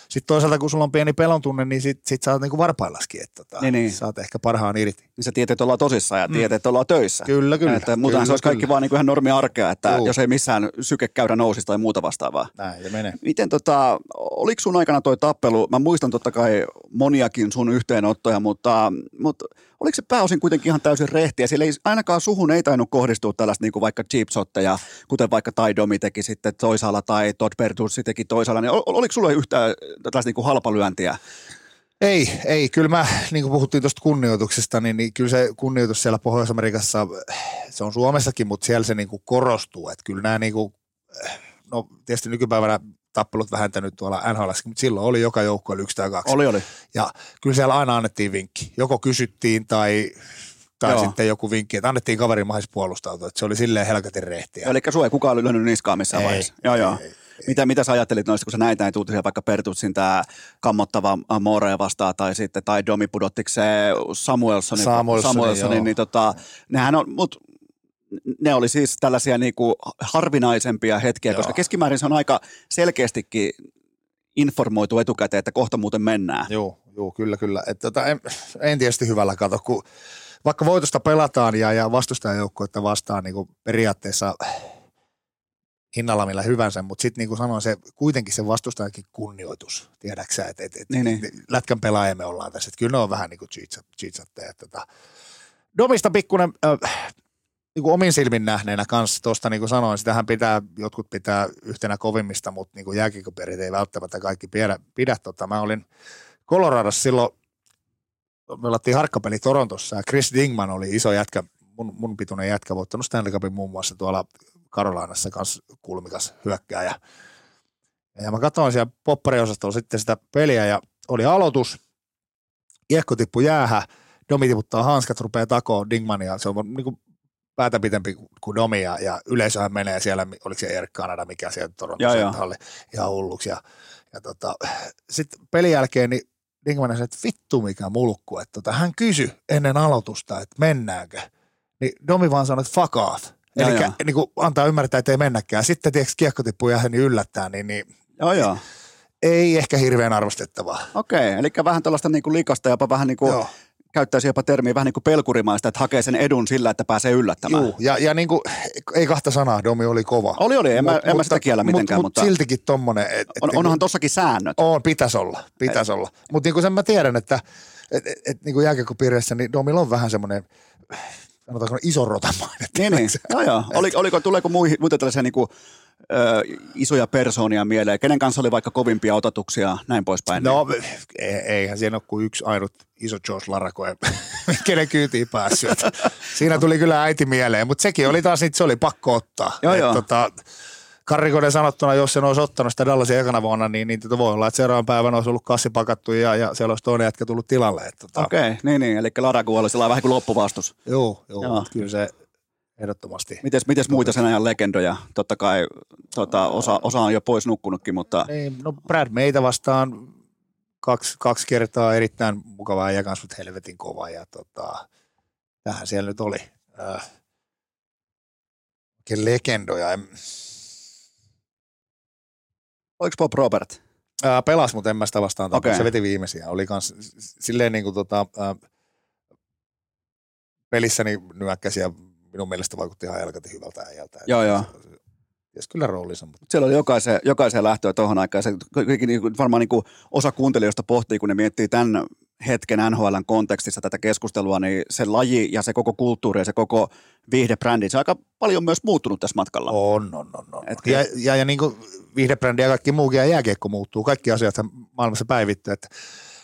Sitten toisaalta, kun sulla on pieni pelon tunne, niin sit, sit sä oot niinku varpaillaskin, että tota, Niin, niin. saat ehkä parhaan irti. niin sä tiedät, että ollaan tosissaan ja tiedät, että ollaan töissä. Kyllä, kyllä. Että muutenhan se olisi kaikki kyllä. vaan niin kuin ihan normi arkea, että Juu. jos ei missään sykekäyrä nousisi tai muuta vastaavaa. Näin se menee. Miten tota, oliko sun aikana toi tappelu, mä muistan totta kai moniakin sun yhteenottoja, mutta, mutta oliko se pääosin kuitenkin ihan täysin rehtiä? Siellä ei, ainakaan suhun ei tainnut kohdistua tällaista niin kuin vaikka cheap shotteja, kuten vaikka Tai Domi teki sitten toisaalla tai Todd Bertuzzi teki toisaalla, niin ol- oliko sulla yhtään tällaista niin kuin halpalyöntiä? Ei, ei. Kyllä mä, niin kuin puhuttiin tuosta kunnioituksesta, niin, niin kyllä se kunnioitus siellä Pohjois-Amerikassa, se on Suomessakin, mutta siellä se niin kuin korostuu. Että kyllä nämä, niin kuin, no tietysti nykypäivänä tappelut vähentänyt tuolla NHL, mutta silloin oli joka joukkueella yksi tai kaksi. Oli, oli. Ja kyllä siellä aina annettiin vinkki. Joko kysyttiin tai, tai Joo. sitten joku vinkki, että annettiin kaverin mahis puolustautua. Että se oli silleen helkatin rehtiä. Eli sua ei kukaan lyönyt niskaa missään Ei, vaiheessa. Joo, joo. ei, Mitä, mitä sä ajattelit noista, kun sä näit näitä uutisia, vaikka Pertutsin tämä kammottava Morea vastaan, tai sitten, tai Domi pudottiko se Samuelsonin, Samuelsonin, Samuelsonin joo. niin tota, nehän on, mut ne oli siis tällaisia niinku harvinaisempia hetkiä, Joo. koska keskimäärin se on aika selkeästikin informoitu etukäteen, että kohta muuten mennään. Joo, joo kyllä, kyllä. Et tota, en, en tietysti hyvällä kato, kun vaikka voitosta pelataan ja, ja vastustajajoukkuetta vastaan niin kuin periaatteessa hinnalla millä hyvänsä, mutta sitten niin kuin sanoin, se, kuitenkin se vastustajakin kunnioitus, tiedäksä, että et, et, Niin, niin, niin. niin. lätkän pelaaja me ollaan tässä, että kyllä ne on vähän niin kuin cheatsatteja. Tota. Domista pikkuinen, äh, niin omin silmin nähneenä kanssa, tuosta niin kuin sanoin, sitähän pitää, jotkut pitää yhtenä kovimmista, mutta niin kuin jääkiekoperit ei välttämättä kaikki pidä. pidä tota. Mä olin Coloradossa silloin, me pelattiin harkkapeli Torontossa ja Chris Dingman oli iso jätkä, mun, mun pituinen jätkä, voittanut Stanley Cupin muun muassa tuolla Karolainassa kanssa kulmikas hyökkääjä. Ja mä katsoin siellä poppariosastolla sitten sitä peliä ja oli aloitus, kiekko tippui jäähän, Domi tiputtaa hanskat, rupeaa takoon Dingmania, se on niin kuin päätä pitempi kuin Domi ja, ja yleisöhän menee siellä, oliko se Air Canada, mikä siellä Torontossa oli ihan hulluksi. Ja, ja tota, sitten pelin jälkeen niin Dingman sanoi, että vittu mikä mulkku, että tota, hän kysyi ennen aloitusta, että mennäänkö. Niin Domi vaan sanoi, että fuck off. Eli niin kuin antaa ymmärtää, että ei mennäkään. Sitten tiedätkö, kiekko tippuu jäähän niin yllättää, niin, niin Joo, joo. ei ehkä hirveän arvostettavaa. Okei, eli vähän tällaista niinku likasta, jopa vähän niin kuin, Joo. Käyttäisi jopa termiä vähän niin kuin pelkurimaista, että hakee sen edun sillä, että pääsee yllättämään. Juu, ja, ja niin kuin, ei kahta sanaa, Domi oli kova. Oli, oli, en, mä, en mä sitä kiellä mitenkään, mut, mutta, Mut siltikin tommonen. Et, et, on, onhan tossakin säännöt. On, pitäisi olla, pitäisi olla. Mutta niin kuin sen mä tiedän, että et, et, et, niin kuin jääkiekkopiirissä, niin Domilla on vähän semmoinen, sanotaanko iso rotamainen. Niin, niin. Joo, joo. Oli, oliko, tuleeko muihin, muita tällaisia niin kuin, ö, isoja persoonia mieleen? Kenen kanssa oli vaikka kovimpia otatuksia, näin poispäin? No, e- eihän siinä ole kuin yksi ainut iso George Larakoe, kenen kyytiin päässyt. Siinä tuli kyllä äiti mieleen, mutta sekin oli taas, se oli pakko ottaa. Joo, Et joo. Tota, Karrikoiden sanottuna, jos sen olisi ottanut sitä Dallasin ekana vuonna, niin, niin tota voi olla, että seuraavan päivänä olisi ollut kassi pakattu ja, ja siellä olisi toinen jätkä tullut tilalle. Et tota, Okei, okay, niin, niin. Eli Laragu oli sellainen vähän kuin loppuvastus. Joo, Joo. joo. kyllä se ehdottomasti. Mites, mites muita sen ajan legendoja? Totta kai tota, osa, osa on jo pois nukkunutkin, mutta Niin, no Brad meitä vastaan kaksi, kaksi kertaa erittäin mukavaa ja kanssa helvetin kova ja tota, tähän siellä nyt oli. Äh, oikein legendoja. En- oliko Bob Robert? Äh, pelas, mutta en mä sitä vastaan okay. Se veti viimeisiä. Oli kans silleen niin kuin tota, äh, pelissäni nyökkäsi ja minun mielestä vaikutti ihan helkatin hyvältä äijältä. Joo, joo. Ties kyllä roolinsa, mutta Siellä oli jokaisen, jokaisen lähtöä tuohon aikaan. Se, niin kuin varmaan niin kuin osa kuuntelijoista pohtii, kun ne miettii tämän hetken NHLn kontekstissa tätä keskustelua, niin se laji ja se koko kulttuuri ja se koko viihdebrändi, se on aika paljon myös muuttunut tässä matkalla. On, on, on. on. Et- ja, ja, ja niin kuin viihdebrändi ja kaikki muukin ja jääkiekko muuttuu. Kaikki asiat maailmassa päivittyy. Että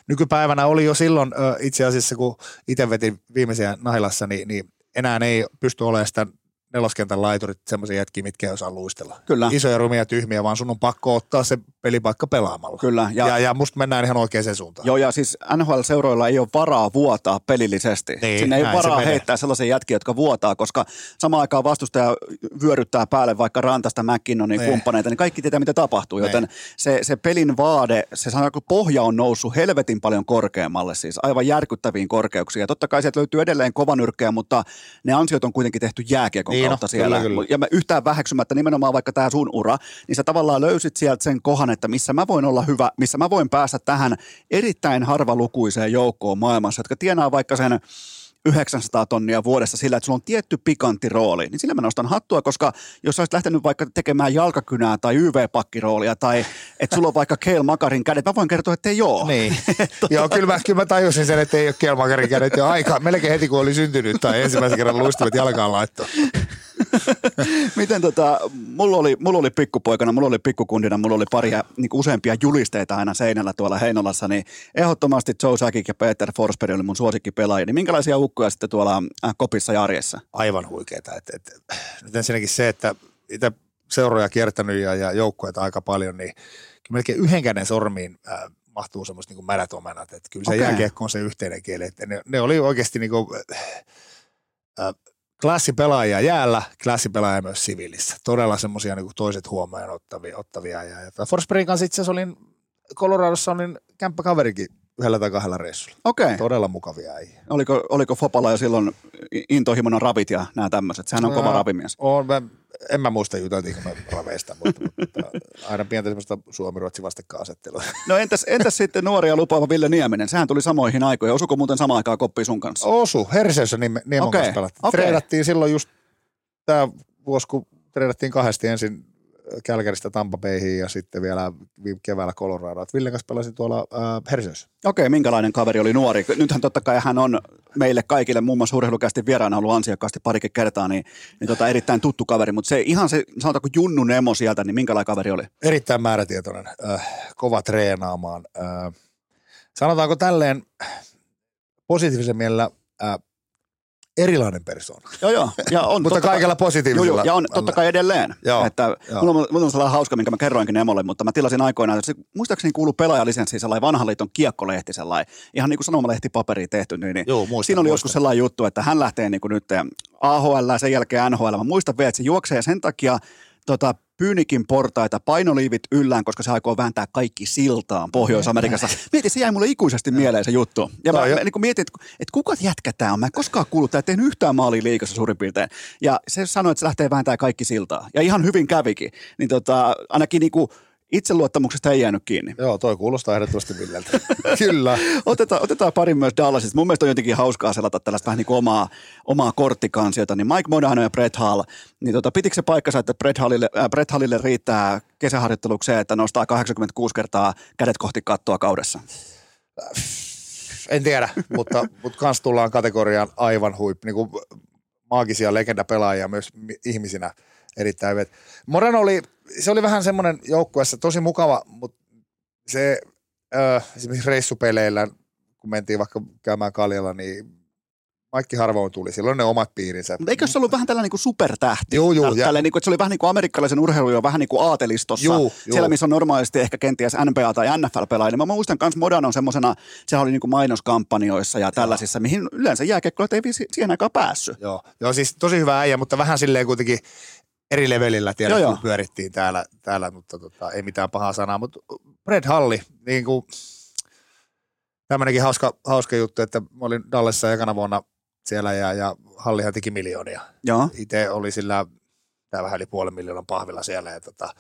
nykypäivänä oli jo silloin itse asiassa, kun itse vetin viimeisiä Nahilassa, niin, niin enää ei pysty olemaan sitä neloskentän laiturit semmoisia jätkiä, mitkä ei osaa luistella. Kyllä. Isoja, rumia, tyhmiä, vaan sun on pakko ottaa se pelipaikka pelaamalla. Kyllä. Ja, Ja, ja, musta mennään ihan oikeaan suuntaan. Joo, ja siis NHL-seuroilla ei ole varaa vuotaa pelillisesti. Niin, Sinne ei ole se varaa menee. heittää sellaisia jätkiä, jotka vuotaa, koska samaan aikaan vastustaja vyöryttää päälle vaikka Rantasta, McKinnonin Niin. kumppaneita, niin kaikki tietää, mitä tapahtuu. Joten se, se pelin vaade, se sanotaan, pohja on noussut helvetin paljon korkeammalle, siis aivan järkyttäviin korkeuksiin. Ja totta kai sieltä löytyy edelleen kovanyrkkejä, mutta ne ansiot on kuitenkin tehty jääkiekon Niin kautta kyllä, siellä. kyllä. Ja mä yhtään väheksymättä nimenomaan vaikka tämä sun ura, niin sä tavallaan löysit sieltä sen kohan, että missä mä voin olla hyvä, missä mä voin päästä tähän erittäin harvalukuiseen joukkoon maailmassa, jotka tienaa vaikka sen 900 tonnia vuodessa sillä, että sulla on tietty pikantti rooli, niin sillä mä nostan hattua, koska jos sä olisit lähtenyt vaikka tekemään jalkakynää tai YV-pakkiroolia tai että sulla on vaikka Keil Makarin kädet, mä voin kertoa, että ei oo. Niin. Joo, kyllä mä, kyllä mä tajusin sen, että ei ole Kelmakarin kädet jo aikaa. Melkein heti kun oli syntynyt tai ensimmäisen kerran luistimet jalkaan laittoon. Miten tota, mulla oli, mulla oli pikkupoikana, mulla oli pikkukundina, mulla oli paria niin useampia julisteita aina seinällä tuolla Heinolassa, niin ehdottomasti Joe Sakic ja Peter Forsberg oli mun suosikkipelaajia. Niin minkälaisia ukkoja sitten tuolla äh, kopissa ja arjessa? Aivan huikeeta. Et, et, nyt ensinnäkin se, että itse seuroja kiertänyt ja, ja joukkueita aika paljon, niin melkein yhden käden sormiin äh, mahtuu semmoista niin märät omenat. Että kyllä se okay. jääkiekko on se yhteinen kieli. Että ne, ne oli oikeasti niin kuin, äh, klassipelaajia jäällä, klassipelaajia myös siviilissä. Todella semmoisia niin toiset huomioon ottavia. ottavia. Ja, ja Forsbergin kanssa itse asiassa olin Coloradossa olin kämppäkaverikin yhdellä tai kahdella reissulla. Okei. Todella mukavia äijä. Oliko, oliko Fopalla jo silloin intohimoinen ravit ja nämä tämmöiset? Sehän on kova Ää, ravimies. On, mä, en mä muista juteltiinko me raveista, mutta, mutta aina pientä semmoista Suomi-Ruotsi vastakkainasettelua. No entäs, entäs sitten nuoria lupaava Ville Nieminen? Sehän tuli samoihin aikoihin. Osuko muuten samaan aikaan koppiin sun kanssa? Osu, Herseössä Niemon okay, kanssa pelattiin. Okay. Treidattiin silloin just tämä vuosi, kun treidattiin kahdesti ensin Kälkäristä Tampa Bayhin ja sitten vielä keväällä Colorado. Ville kanssa pelasin tuolla äh, Herseössä. Okei, minkälainen kaveri oli nuori? Nythän totta kai hän on meille kaikille, muun muassa urheilukästi vieraana ollut ansiokkaasti parikin kertaa, niin, niin tota, erittäin tuttu kaveri, mutta se ihan se, sanotaanko Junnu Nemo sieltä, niin minkälainen kaveri oli? Erittäin määrätietoinen, äh, kova treenaamaan. Äh, sanotaanko tälleen positiivisen mielellä äh, erilainen persoona. Joo, joo. Ja on, Mutta totta kai- kaikella Joo, positiivisella. joo, ja on totta kai edelleen. Joo, että joo. mulla, on, mulla on sellainen hauska, minkä mä kerroinkin Emolle, mutta mä tilasin aikoinaan, että se muistaakseni kuuluu pelaajalisenssiin sellainen vanhan liiton kiekkolehti sellainen, ihan niin kuin sanomalehtipaperia tehty, niin, niin Joo, muistan, siinä oli muistan. joskus sellainen juttu, että hän lähtee niin kuin nyt AHL ja sen jälkeen NHL. Mä muistan vielä, että se juoksee sen takia tota, Pyynikin portaita, painoliivit yllään, koska se aikoo vääntää kaikki siltaan Pohjois-Amerikassa. Mieti, se jäi mulle ikuisesti mieleen se juttu. Ja mä, mä niin mietin, että, että kuka jätkä tämä on? Mä en koskaan kuullut, että tehnyt yhtään maalia liikassa suurin piirtein. Ja se sanoi, että se lähtee vääntämään kaikki siltaa. Ja ihan hyvin kävikin. Niin tota, ainakin niin kuin itseluottamuksesta ei jäänyt kiinni. Joo, toi kuulostaa ehdottomasti Villeltä. Kyllä. Otetaan, otetaan pari myös Dallasista. Mun mielestä on jotenkin hauskaa selata tällaista vähän niin kuin omaa, omaa korttikansiota. Niin Mike Modano ja Brett Hall, niin tota, pitikö se paikkansa, että Brett Hallille, äh, Brett Hallille riittää kesäharjoittelukseen, että nostaa 86 kertaa kädet kohti kattoa kaudessa? En tiedä, mutta, mutta kans tullaan kategoriaan aivan huippu. Niin kuin maagisia legendapelaajia myös mi- ihmisinä erittäin hyvät. Morano oli, se oli vähän semmoinen joukkueessa tosi mukava, mutta se äh, esimerkiksi reissupeleillä, kun mentiin vaikka käymään kaljalla, niin Maikki harvoin tuli. Silloin ne omat piirinsä. Mutta eikö se ollut vähän tällainen niin kuin supertähti? Juu, juu, Tällä, ja- niin kuin, että se oli vähän niin kuin amerikkalaisen urheilun jo vähän niin kuin aatelistossa. Juu. Siellä, missä on normaalisti ehkä kenties NBA tai NFL-pelaajia. Niin Mä muistan myös Modanon semmoisena, se oli niin kuin mainoskampanjoissa ja tällaisissa, mihin yleensä jääkiekkoilijat ei siihen aikaan päässyt. Joo, joo, siis tosi hyvä äijä, mutta vähän silleen kuitenkin eri levelillä tiedät, Joo, pyörittiin täällä, täällä mutta tota, ei mitään pahaa sanaa. Mutta Brad Halli, niin kuin, tämmöinenkin hauska, hauska juttu, että mä olin Dallessa ekana vuonna siellä ja, ja Hallihan teki miljoonia. Joo. Itse oli sillä, tää vähän yli puolen miljoonan pahvilla siellä ja tota,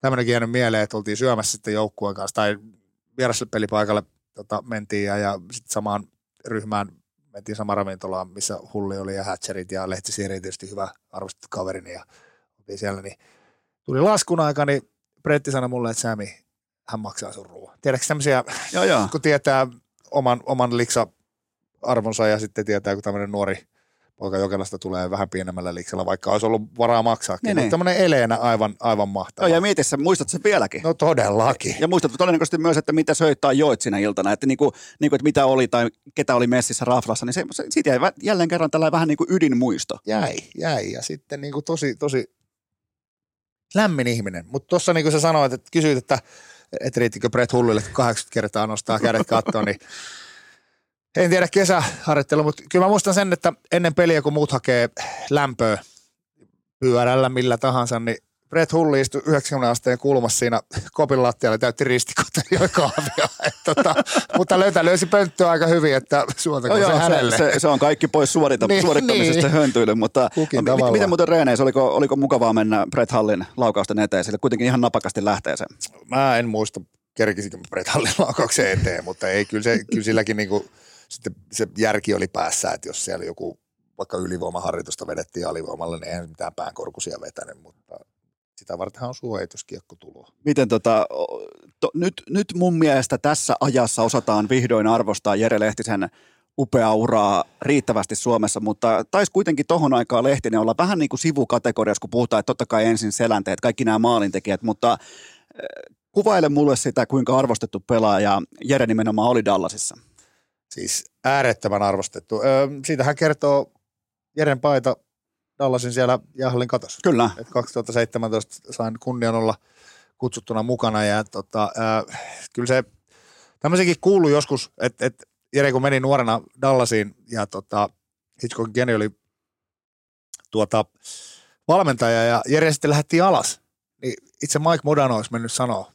tämmöinenkin jäänyt mieleen, että oltiin syömässä sitten joukkueen kanssa tai vieraspelipaikalle tota, mentiin ja, ja sitten samaan ryhmään mentiin samaan ravintolaan, missä Hulli oli ja Hatcherit ja Lehtisiiri tietysti hyvä arvostettu kaverini ja oltiin siellä, niin tuli laskun aika, niin Bretti sanoi mulle, että Sami, hän maksaa sun ruoan. Tiedätkö tämmöisiä, Joo, joo. kun tietää oman, oman liksa arvonsa ja sitten tietää, kun tämmöinen nuori poika Jokelasta tulee vähän pienemmällä liiksellä, vaikka olisi ollut varaa maksaakin. Niin, Mutta niin. tämmöinen eleenä aivan, aivan Joo, mahtava. ja mieti sä, muistat sen vieläkin. No todellakin. Ja muistat todennäköisesti myös, että mitä söit tai joit sinä iltana, että, niinku, niinku, että mitä oli tai ketä oli messissä raflassa, niin se, se, siitä jäi jälleen kerran tällainen vähän niin kuin ydinmuisto. Jäi, jäi. Ja sitten niin kuin tosi, tosi lämmin ihminen. Mutta tuossa niin kuin sä sanoit, että kysyit, että, että riittikö Brett Hullille, kun 80 kertaa nostaa kädet kattoon, niin en tiedä kesäharjoittelu, mutta kyllä mä muistan sen, että ennen peliä, kun muut hakee lämpöä pyörällä millä tahansa, niin Brett Hulli istui 90 asteen kulmassa siinä kopin lattialla ja täytti ristikota jo kahvia. Et tota, mutta löytä löysi pönttöä aika hyvin, että suotakoon se hänelle. se, se, on kaikki pois suorita, Niin, suorittamisesta niin. höntyille, mutta mit, tavallaan. miten muuten reeneissä, oliko, oliko mukavaa mennä Brett Hallin laukausten eteen, sille kuitenkin ihan napakasti lähtee se. mä en muista, kerkisikö Brett Hallin laukauksen eteen, mutta ei, kyllä, se, kyllä silläkin niinku, sitten se järki oli päässä, että jos siellä joku vaikka ylivoimaharjoitusta vedettiin alivoimalle, niin eihän mitään päänkorkusia vetänyt, mutta sitä vartenhan on suojituskiekko tuloa. Miten tota, to, nyt, nyt mun mielestä tässä ajassa osataan vihdoin arvostaa Jere Lehtisen upea uraa riittävästi Suomessa, mutta taisi kuitenkin tohon aikaan Lehtinen olla vähän niin kuin sivukategoriassa, kun puhutaan, että totta kai ensin selänteet, kaikki nämä maalintekijät, mutta eh, kuvaile mulle sitä, kuinka arvostettu pelaaja Jere nimenomaan oli Dallasissa. Siis äärettömän arvostettu. Öö, siitähän kertoo Jeren paita Dallasin siellä Jahallin katossa. Kyllä, Et 2017 sain kunnian olla kutsuttuna mukana ja tota, ää, kyllä se tämmöisenkin kuului joskus, että et Jere kun meni nuorena Dallasiin ja tota, Hitchcockin geni oli tuota, valmentaja ja Jere sitten lähti alas, niin itse Mike Modano olisi mennyt sanoa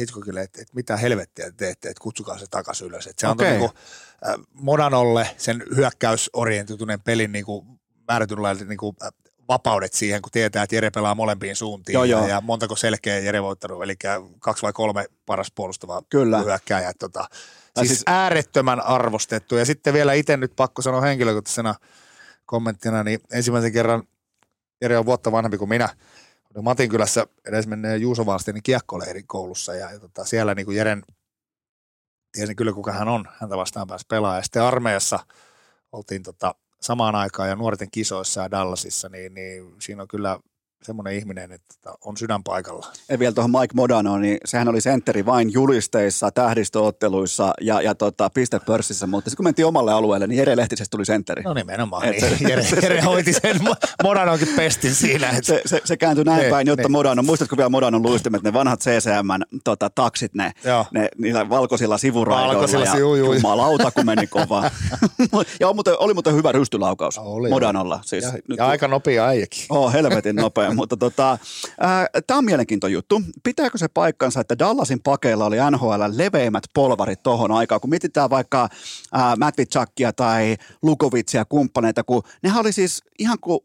Hitchcockille, että, että mitä helvettiä te teette, että kutsukaa se takaisin ylös. Että se Okei. antoi niinku, äh, Modanolle sen hyökkäysorientoituneen pelin niinku, määrätynlailla niinku, äh, vapaudet siihen, kun tietää, että Jere pelaa molempiin suuntiin Joo, ja, joo. ja montako selkeä Jere voittanut, eli kaksi vai kolme paras puolustavaa Kyllä. hyökkääjää. Tota, siis, siis- äärettömän arvostettu. Ja sitten vielä itse nyt pakko sanoa henkilökohtaisena kommenttina, niin ensimmäisen kerran Jere on vuotta vanhempi kuin minä. Olin Matinkylässä edes menneen Juuso Wallsteinin kiekkoleirin koulussa ja, ja tota, siellä niin kuin Jeren, tiesin kyllä kuka hän on, häntä vastaan pääsi pelaamaan. Ja sitten armeijassa oltiin tota, samaan aikaan ja nuorten kisoissa ja Dallasissa, niin, niin siinä on kyllä semmoinen ihminen, että tota, on sydän paikalla. ja vielä tuohon Mike Modano, niin sehän oli sentteri vain julisteissa, tähdistöotteluissa ja, ja tota, pistepörssissä, mutta sitten kun mentiin omalle alueelle, niin Jere Lehtisestä tuli sentteri. No nimenomaan, Et niin se- Jere, Jere hoiti sen Modanonkin pestin siinä. Että se, se, se kääntyi näin Ne, päin, jotta ne. Modano, muistatko vielä Modanon luistimet, ne vanhat CCM tota, taksit, ne, Joo. ne niillä valkoisilla sivuraidoilla Valkoisilla ja sivu- juu. jumalauta, kun meni kovaa. ja on muuten, oli muuten hyvä rystylaukaus Oli, Modanolla. Siis, ja, nyt, ja aika nopea äijäkin. Oh, helvetin nopea, mutta tota, tämä on mielenkiintoinen juttu. Pitääkö se paikkansa, että Dallasin pakeilla oli NHL leveimmät polvarit tohon aikaan, kun mietitään vaikka ää, Matvichakia tai Lukovitsia kumppaneita, kun nehän oli siis ihan kuin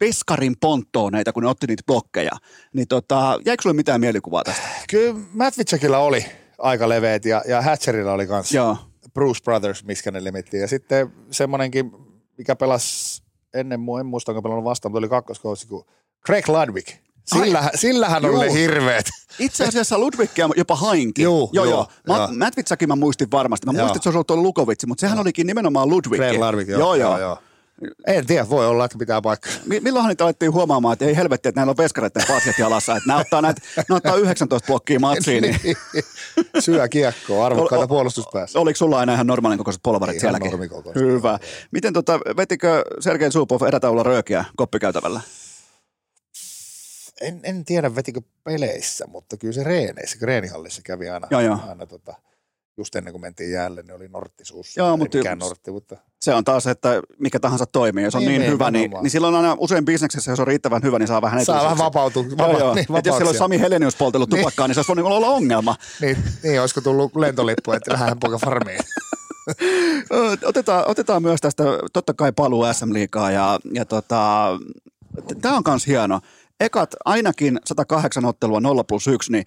veskarin ponttooneita, kun ne otti niitä blokkeja. Niin tota, jäikö sulle mitään mielikuvaa tästä? Kyllä Matvichakilla oli aika leveät ja, ja Hatcherilla oli kanssa Joo. Bruce Brothers, miskä ne limitti. Ja sitten semmonenkin, mikä pelasi ennen mua, en muista onko pelannut vastaan, mutta oli kakkoskoutsi, kuin Craig Ludwig. Sillähän, sillähän oli Juu. ne hirveet. Itse asiassa Ludwigia jopa hainkin. Juu, joo, joo, joo. Mä, joo. Matvitsakin mä muistin varmasti. Mä Joo. muistin, että se olisi ollut Lukovitsi, mutta sehän olikin nimenomaan Ludwig. Craig Ludwig, joo. joo, joo. joo. En tiedä, voi olla, että pitää paikkaa. Mi- Milloinhan niitä alettiin huomaamaan, että ei helvetti, että näillä on veskareiden patjat jalassa, että nämä ottaa, näitä, ne ottaa 19 blokkia matsiin, niin Syö kiekkoa, arvokkaita puolustuspäässä. oliko sulla aina ihan normaalin kokoiset polvarit Ihan sielläkin? normikokoiset. Hyvä. Miten tota, vetikö Sergei Zubov erätaululla röökiä koppikäytävällä? En, en tiedä, vetikö peleissä, mutta kyllä se reeneissä, reenihallissa kävi aina, Joo, joo. aina tota, just ennen kuin mentiin jäälle, niin oli nortti suussa. Joo, mutta- mikään nortti, mutta Se on taas, että mikä tahansa toimii. Jos on niin, Niin, niin niin, hyvä, niin, niin silloin aina usein bisneksessä, jos on riittävän hyvä, niin saa vähän saa vähän etuisuuksia. vapautua. Vapa- joo. Niin, jos siellä olisi. Sami Helenius poltellut Niin. tupakkaa, niin se olisi voinut olla ongelma. niin, niin, olisiko tullut lentolippu, että lähdetään poika farmiin. Otetaan, otetaan myös tästä totta kai paluu SM-liigaa ja, ja tota, tämä on myös hieno. Ekat ainakin 108 ottelua 0 plus 1, niin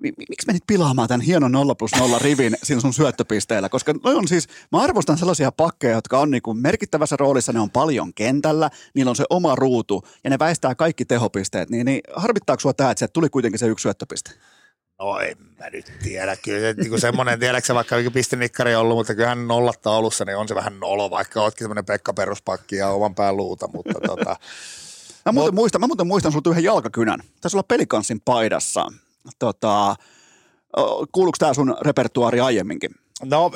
mi- mi- miksi menit pilaamaan tämän hienon 0 plus 0 rivin siinä sun syöttöpisteellä? Koska noi on siis, mä arvostan sellaisia pakkeja, jotka on niinku merkittävässä roolissa, ne on paljon kentällä, niillä on se oma ruutu ja ne väistää kaikki tehopisteet. Niin, niin harmittaako sua tämä, että sieltä tuli kuitenkin se yksi syöttöpiste? No en mä nyt tiedä. Kyllä se niin semmoinen, tiedätkö vaikka pistenikkari on ollut, mutta kyllähän nollatta alussa, niin on se vähän nolo, vaikka ootkin semmoinen Pekka peruspakki ja oman pään luuta, mutta tota, Mä muuten, muistan, mä muuten muistan sulta yhden jalkakynän. Taisi olla pelikanssin paidassa. Tota, kuuluuko tämä sun repertuaari aiemminkin? No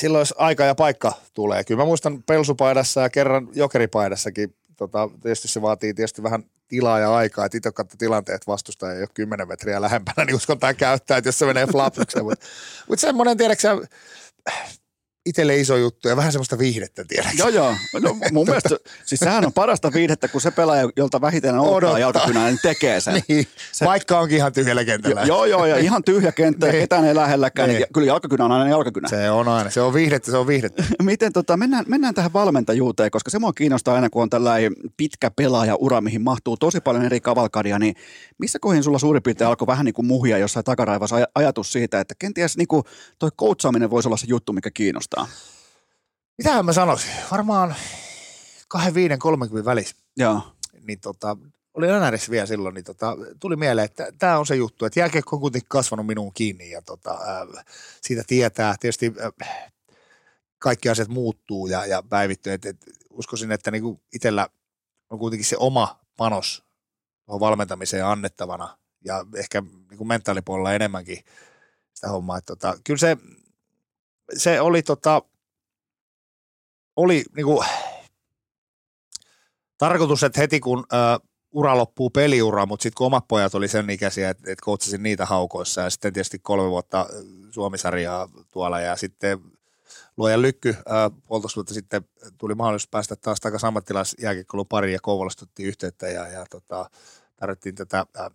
silloin jos aika ja paikka tulee. Kyllä mä muistan pelsupaidassa ja kerran jokeripaidassakin. Tota, tietysti se vaatii tietysti vähän tilaa ja aikaa, että itse katso tilanteet vastusta ei ole 10 metriä lähempänä, niin uskaltaa käyttää, että jos se menee flapsukseen. Mutta mut semmoinen, tiedätkö itselle iso juttu ja vähän semmoista viihdettä, tiedätkö? Joo, joo. No, mun mielestä, siis sehän on parasta viihdettä, kun se pelaaja, jolta vähiten odottaa jalkakynää, niin tekee sen. Niin. Se, Vaikka onkin ihan tyhjällä kentällä. Jo, joo, joo, ja ihan tyhjä kenttä, niin. ketään ei lähelläkään, niin. niin kyllä jalkakynä on aina jalkakynä. Se on aina, se on viihdettä, se on viihdettä. Miten tota, mennään, mennään tähän valmentajuuteen, koska se mua kiinnostaa aina, kun on tällainen pitkä pelaaja-ura, mihin mahtuu tosi paljon eri kavalkadia, niin missä kohin sulla suurin piirtein alkoi vähän niin kuin muhia jossain takaraivassa ajatus siitä, että kenties niin kuin toi coachaaminen voisi olla se juttu, mikä kiinnostaa? Mitähän mä sanoisin? Varmaan 25 30 välissä. Joo. Niin tota, oli NRS vielä silloin, niin tota, tuli mieleen, että tämä on se juttu, että jääkiekko on kuitenkin kasvanut minuun kiinni ja tota, äh, siitä tietää. Tietysti äh, kaikki asiat muuttuu ja, ja päivittyy. Et, et, uskoisin, että niinku itsellä on kuitenkin se oma panos tuohon valmentamiseen annettavana ja ehkä niinku mentaalipuolella enemmänkin sitä hommaa. Et, tota, kyllä se, se oli tota, oli niin kuin, tarkoitus, että heti kun ö, ura loppuu peliura, mutta sitten kun omat pojat oli sen ikäisiä, että et koutsasin niitä haukoissa ja sitten tietysti kolme vuotta Suomisarjaa tuolla ja sitten luojan lykky ö, puolitoista vuotta sitten tuli mahdollisuus päästä taas takaisin ammattilaisjääkiekkoilun pariin ja Kouvolasta yhteyttä ja, ja tota, tarvittiin tätä ö,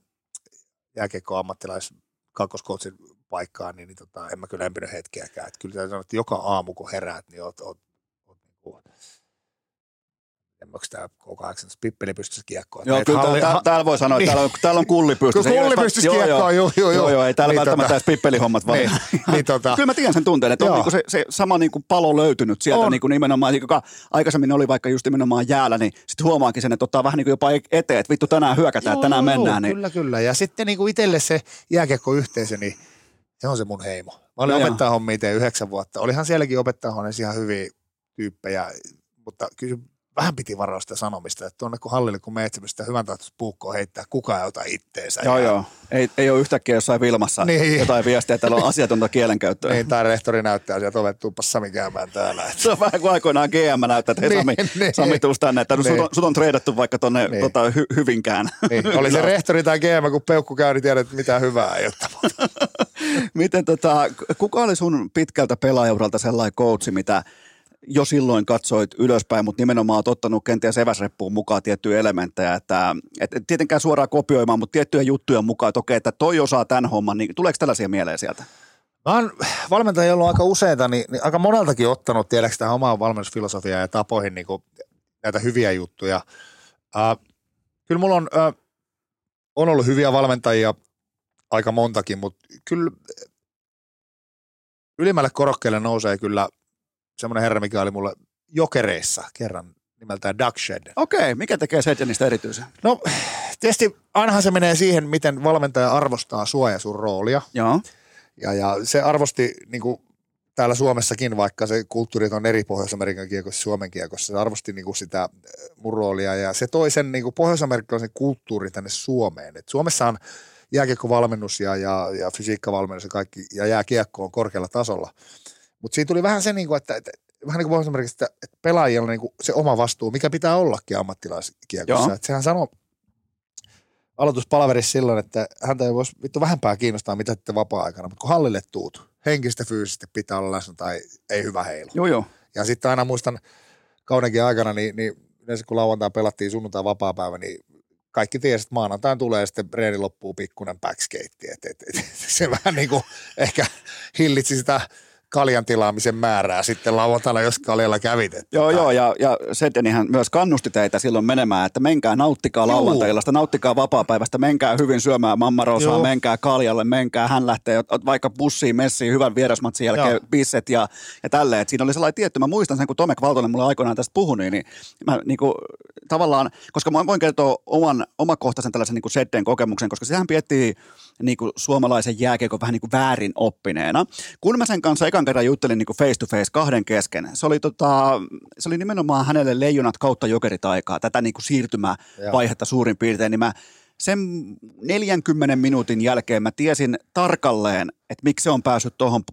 jääkiekko ammattilais kakkoskoutsin paikkaa, niin, niin tota, en mä kyllä empinyt hetkeäkään. Että kyllä sanoa, että joka aamu kun heräät, niin oot, oot onko tämä K8 pippeli pystyisi kiekkoon. Joo, kyllä halli, täällä, täällä voi sanoa, että niin. täällä on, täällä on kulli pystyssä. Kulli pystyisi kiekkoon, joo, joo, joo. Joo, ei täällä niin, välttämättä tota, edes pippelihommat vaan. Niin, niin, tota, kyllä mä tiedän sen tunteen, että on niinku se, se, sama niinku palo löytynyt sieltä on. niinku nimenomaan, joka aikaisemmin oli vaikka just nimenomaan jäällä, niin sitten huomaakin sen, että ottaa vähän niinku jopa eteen, että vittu tänään hyökätään, joo, tänään joo, mennään. Niin. Kyllä, kyllä. Ja sitten niinku itselle se jääkiekkoyhteisö, niin se on se mun heimo. Mä olin no, opettajahommia itse yhdeksän vuotta. Olihan sielläkin opettajahommissa ihan hyviä tyyppejä, mutta kyllä vähän piti varoa sitä sanomista, että tuonne kun hallille kun meet sitä hyvän tahtoista puukkoa heittää, kukaan ei ota itteensä. Joo, ja... joo. Ei, ei ole yhtäkkiä jossain Vilmassa niin. jotain viestiä, että täällä on asiatonta kielenkäyttöä. Niin, tai rehtori näyttää sieltä ovet, tuuppas Sami käymään täällä. Että... Se on vähän kuin aikoinaan GM näyttää, että hei Sami, niin, niin. Sami tuus tänne, että niin. sut, on, sut on treidattu vaikka tuonne niin. tota, hy, Hyvinkään. Niin. Oli se rehtori tai GM, kun peukku käy, niin tiedät, että mitään hyvää ei ole Miten tota, kuka oli sun pitkältä pelaajauralta sellainen coachi, mitä jo silloin katsoit ylöspäin, mutta nimenomaan olet ottanut kenties eväsreppuun mukaan tiettyjä elementtejä, että et tietenkään suoraan kopioimaan, mutta tiettyjä juttuja mukaan, että okei, että toi osaa tämän homman, niin tuleeko tällaisia mieleen sieltä? Mä oon valmentaja ollut aika useita, niin, niin aika moneltakin ottanut, tiedäks tähän omaan valmennusfilosofiaan ja tapoihin niin kuin, näitä hyviä juttuja. Äh, kyllä mulla on, äh, on ollut hyviä valmentajia aika montakin, mutta kyllä ylimmälle korokkeelle nousee kyllä semmoinen herra, mikä oli mulle jokereissa kerran nimeltään Duck Shed. Okei, mikä tekee Sedjanista erityisen? No tietysti ainahan se menee siihen, miten valmentaja arvostaa sua ja sun roolia. Joo. Ja, ja se arvosti niin kuin täällä Suomessakin, vaikka se kulttuuri on eri Pohjois-Amerikan kiekossa Suomen kiekossa, se arvosti niin kuin sitä äh, mun roolia ja se toi sen niin kuin pohjois-amerikkalaisen kulttuurin tänne Suomeen. Et Suomessa on jääkiekkovalmennus ja, ja, ja fysiikkavalmennus ja kaikki, ja jääkiekko on korkealla tasolla. Mutta siinä tuli vähän se, niin kuin, että, että vähän niin kuin että, että pelaajilla on niin kuin se oma vastuu, mikä pitää ollakin ammattilaiskiekossa. Että sehän sanoi aloituspalaverissa silloin, että häntä ei voisi vittu vähempää kiinnostaa, mitä te vapaa-aikana, mutta kun hallille tuut, henkistä fyysisesti pitää olla läsnä tai ei hyvä heilu. Joo, joo. Ja sitten aina muistan kaudenkin aikana, niin, niin yleensä kun lauantai pelattiin sunnuntai vapaa-päivä, niin kaikki tiesi, että maanantain tulee sitten reeni loppuu pikkuinen backskate. Et, et, et, se vähän niin kuin ehkä hillitsi sitä kaljan tilaamisen määrää sitten lauantaina, jos kaljalla kävit. Joo, joo, ja, ja Sedenihän myös kannusti teitä silloin menemään, että menkää, nauttikaa lauantailasta, nauttikaa vapaa-päivästä, menkää hyvin syömään mammarosaa, joo. menkää kaljalle, menkää, hän lähtee vaikka bussiin, messiin, hyvän vierasmatsin jälkeen, joo. bisset ja, ja tälleen. Et siinä oli sellainen tietty, mä muistan sen, kun Tomek Valtonen mulle aikoinaan tästä puhui, niin, niin mä niin kuin, tavallaan, koska mä voin kertoa oman, omakohtaisen tällaisen niin Sedden kokemuksen, koska sehän piettii niin kuin suomalaisen jääkiekon vähän niin kuin väärin oppineena. Kun mä sen kanssa ekan kerran juttelin niin face to face kahden kesken, se oli, tota, se oli nimenomaan hänelle leijonat kautta jokerit aikaa, tätä niin kuin siirtymävaihetta suurin piirtein, niin mä sen 40 minuutin jälkeen mä tiesin tarkalleen, että miksi se on päässyt tuohon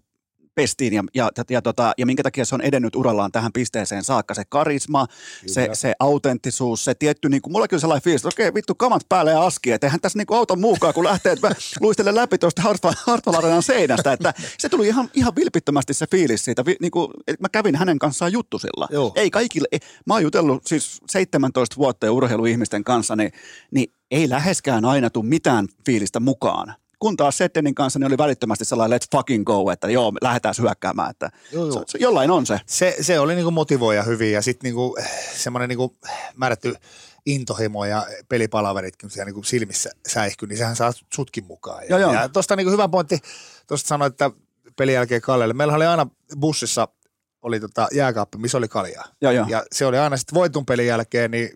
pestiin ja, ja, ja, tota, ja minkä takia se on edennyt urallaan tähän pisteeseen saakka. Se karisma, se, se autenttisuus, se tietty, niin kuin, mulla kyllä sellainen fiilis, että okei vittu kamat päälle ja aski, että eihän tässä niin kuin auta muukaan, kun lähtee, luistelen läpi tuosta Hartwall seinästä, että se tuli ihan, ihan vilpittömästi se fiilis siitä, niin kuin, että mä kävin hänen kanssaan juttusilla. Joo. Ei kaikille, ei, mä oon jutellut siis 17 vuotta urheiluihmisten kanssa, niin, niin ei läheskään aina tule mitään fiilistä mukaan kun taas Settenin kanssa niin oli välittömästi sellainen let's fucking go, että joo, lähdetään hyökkäämään, että joo, joo. Se, se, jollain on se. Se, se oli niinku motivoija hyvin ja sitten niinku, semmoinen niinku määrätty intohimo ja pelipalaveritkin siellä niinku silmissä säihky, niin sehän saa sutkin mukaan. Ja, joo, joo. ja tuosta niinku hyvä pointti, tuosta sanoit, että pelin jälkeen Kallelle. Meillä oli aina bussissa oli tota jääkaappi, missä oli kaljaa. Joo, joo. Ja se oli aina sitten voitun pelin jälkeen, niin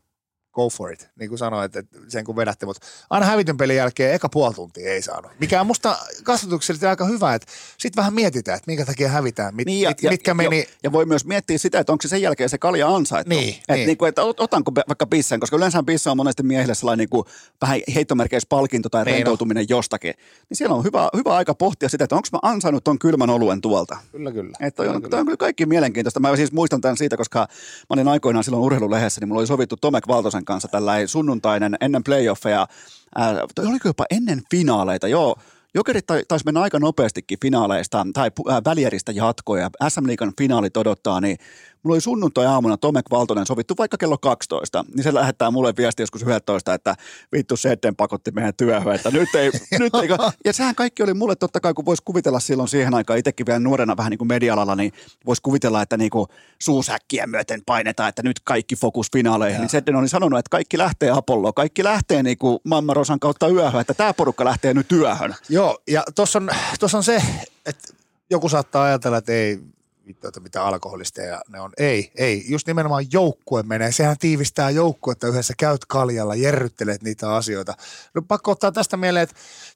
go for it, niin kuin sanoit, että sen kun vedätte, mutta aina hävityn pelin jälkeen eka puoli tuntia ei saanut. Mikä on musta kasvatuksellisesti aika hyvä, että sitten vähän mietitään, että minkä takia hävitään, mit, niin ja, mit, mitkä ja, meni. Ja, ja voi myös miettiä sitä, että onko se sen jälkeen se kalja ansaittu. Niin, että niin. Niin kuin, että otanko vaikka pissen, koska yleensä pissa on monesti miehille sellainen niin kuin, vähän heittomerkeissä palkinto tai niin rentoutuminen no. jostakin. Niin siellä on hyvä, hyvä aika pohtia sitä, että onko mä ansainnut ton kylmän oluen tuolta. Kyllä, kyllä. Että kyllä, on, kyllä. on kyllä kaikki mielenkiintoista. Mä siis muistan tämän siitä, koska mä olin aikoinaan silloin urheilulehdessä, niin mulla oli sovittu Tomek Valtosen kanssa tällä sunnuntainen ennen playoffeja, ää, oliko jopa ennen finaaleita, joo, Jokerit taisi mennä aika nopeastikin finaaleista tai välieristä jatkoja. SM Liigan finaalit odottaa, niin mulla oli sunnuntai-aamuna Tomek Valtonen sovittu vaikka kello 12, niin se lähettää mulle viesti joskus 11, että vittu Setten pakotti meidän työhön, että nyt ei, nyt ei. Ja sehän kaikki oli mulle totta kai, kun voisi kuvitella silloin siihen aikaan, itsekin vielä nuorena vähän niin kuin medialalla, niin voisi kuvitella, että niin kuin suusäkkiä myöten painetaan, että nyt kaikki fokus finaaleihin. Niin Setten oli sanonut, että kaikki lähtee Apolloon, kaikki lähtee niin kuin Mammarosan kautta yöhön, että tämä porukka lähtee nyt työhön. Joo, ja tuossa on, on se, että joku saattaa ajatella, että ei vittu, mitä alkoholisteja ne on. Ei, ei. Just nimenomaan joukkue menee. Sehän tiivistää joukkuetta yhdessä. Käyt kaljalla, jerryttelet niitä asioita. No pakko ottaa tästä mieleen, että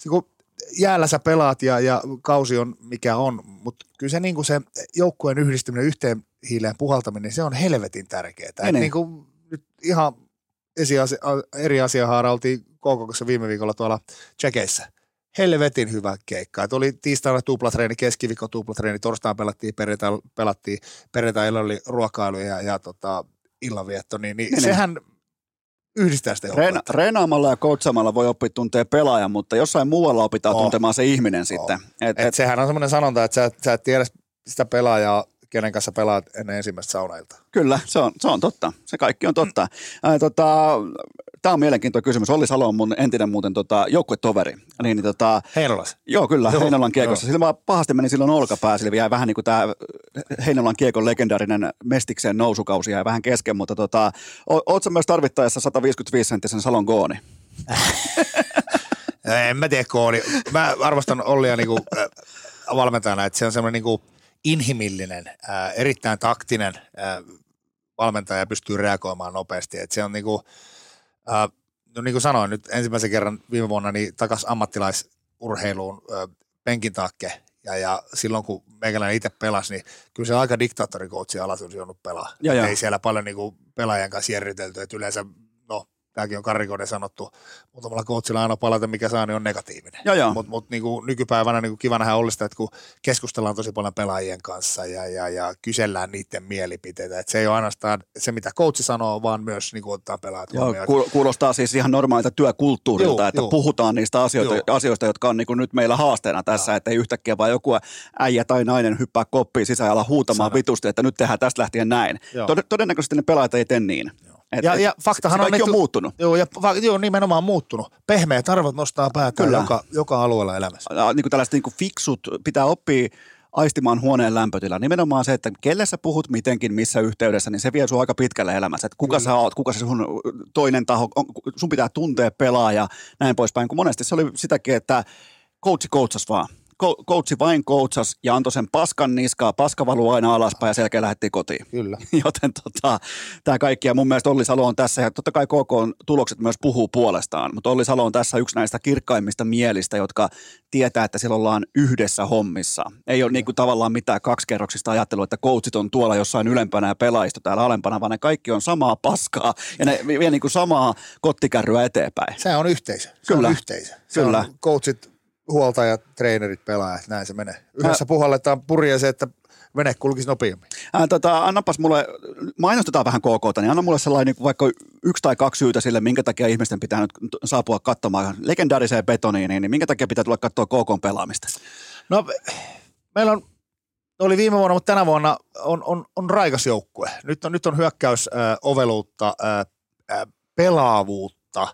kun jäällä sä pelaat ja, ja kausi on mikä on, mutta kyllä se, niin se joukkueen yhdistyminen yhteen hiileen puhaltaminen, se on helvetin tärkeää. Niin. Niin kuin, nyt ihan esiasia, eri asia haaraltiin KKKssa viime viikolla tuolla Tsekeissä helvetin hyvä keikka. Et oli tiistaina tuplatreeni, keskiviikko tuplatreeni, torstaina pelattiin, perjantaina pelattiin, perjantaina oli ruokailu ja, ja tota, illanvietto, niin, niin, niin sehän yhdistää sitä Reena, Reenaamalla ja coachamalla voi oppia tuntee pelaajan, mutta jossain muualla opitaan oh. tuntemaan se ihminen oh. sitten. Et, et, et, sehän on semmoinen sanonta, että sä, sä et tiedä sitä pelaajaa kenen kanssa pelaat ennen ensimmäistä saunailta. Kyllä, se on, se on totta. Se kaikki on totta. Mm. Ää, tota, Tämä on mielenkiintoinen kysymys. Olli Salo on mun entinen muuten tota, joukkuetoveri. Niin, niin, tota, Heinolas? Joo, kyllä, joo, Heinolan kiekossa. Sillä vaan pahasti meni silloin olkapää, sillä jäi vähän niin kuin tämä Heinolan kiekon legendaarinen Mestikseen nousukausi jäi vähän kesken, mutta tota, ootko myös tarvittaessa 155 senttisen Salon gooni? en mä tiedä kooni. Mä arvostan Ollia niin kuin, äh, valmentajana, että se on semmoinen niin kuin, inhimillinen, ää, erittäin taktinen ää, valmentaja pystyy reagoimaan nopeasti. Et se on niinku, ää, no niin kuin sanoin nyt ensimmäisen kerran viime vuonna niin takas ammattilaisurheiluun penkin takke. Ja, ja silloin kun meikäläinen itse pelasi, niin kyllä se aika diktaattorikoutsi alas olisi joudut pelaa. Ja, ja. Ei siellä paljon niin kuin pelaajan kanssa järjitelty, että yleensä tämäkin on karikoiden sanottu, muutamalla coachilla aina palata, mikä saa, niin on negatiivinen. Mutta mut, niinku, nykypäivänä niinku kiva nähdä Ollista, että kun keskustellaan tosi paljon pelaajien kanssa ja, ja, ja kysellään niiden mielipiteitä, että se ei ole ainoastaan se, mitä coachi sanoo, vaan myös niinku, ottaa pelaajat Joo, kuulostaa siis ihan normaalilta työkulttuurilta, joo, että joo. puhutaan niistä asioista, asioista, jotka on niinku nyt meillä haasteena tässä, että ei yhtäkkiä vaan joku äijä tai nainen hyppää koppiin sisään ja huutamaan Sano. vitusti, että nyt tehdään tästä lähtien näin. Todennäköisesti ne pelaajat ei tee niin. Et, ja, ja faktahan se on, on muuttunut. Joo, ja joo, nimenomaan muuttunut. Pehmeät arvot nostaa päätään joka, joka alueella elämässä. Ja, niin kuin tällaiset niin kuin fiksut, pitää oppia aistimaan huoneen lämpötila. Nimenomaan se, että kelle sä puhut mitenkin, missä yhteydessä, niin se vie sun aika pitkälle elämässä. Että kuka mm. sä oot, kuka se sun toinen taho, on, sun pitää tuntea pelaaja, näin poispäin. Kun monesti se oli sitäkin, että coachi coachas vaan ko- coachi vain coachas ja antoi sen paskan niskaa, paska valuu aina alaspäin ja selkeä lähti kotiin. Kyllä. Joten tota, tämä kaikki, ja mun mielestä Olli Salo on tässä, ja totta kai KK on tulokset myös puhuu puolestaan, mutta Olli Salo on tässä yksi näistä kirkkaimmista mielistä, jotka tietää, että siellä ollaan yhdessä hommissa. Ei ole niin kuin tavallaan mitään kaksikerroksista ajattelua, että coachit on tuolla jossain ylempänä ja pelaisto täällä alempana, vaan ne kaikki on samaa paskaa, ja ne vie niin kuin samaa kottikärryä eteenpäin. Se on yhteisö. Se Kyllä. on yhteisö. Se Kyllä. on coachit, huoltajat, treenerit, pelaajat, näin se menee. Yhdessä puhalletaan purje se, että vene kulkisi nopeammin. Ää, tota, annapas mulle, mainostetaan vähän KKta, niin anna mulle sellainen niin kuin vaikka yksi tai kaksi syytä sille, minkä takia ihmisten pitää nyt saapua katsomaan legendaariseen betoniin, niin minkä takia pitää tulla katsoa KKn pelaamista? No meillä on, oli viime vuonna, mutta tänä vuonna on, on, on raikas joukkue. Nyt on, nyt on hyökkäys äh, oveluutta, äh, pelaavuutta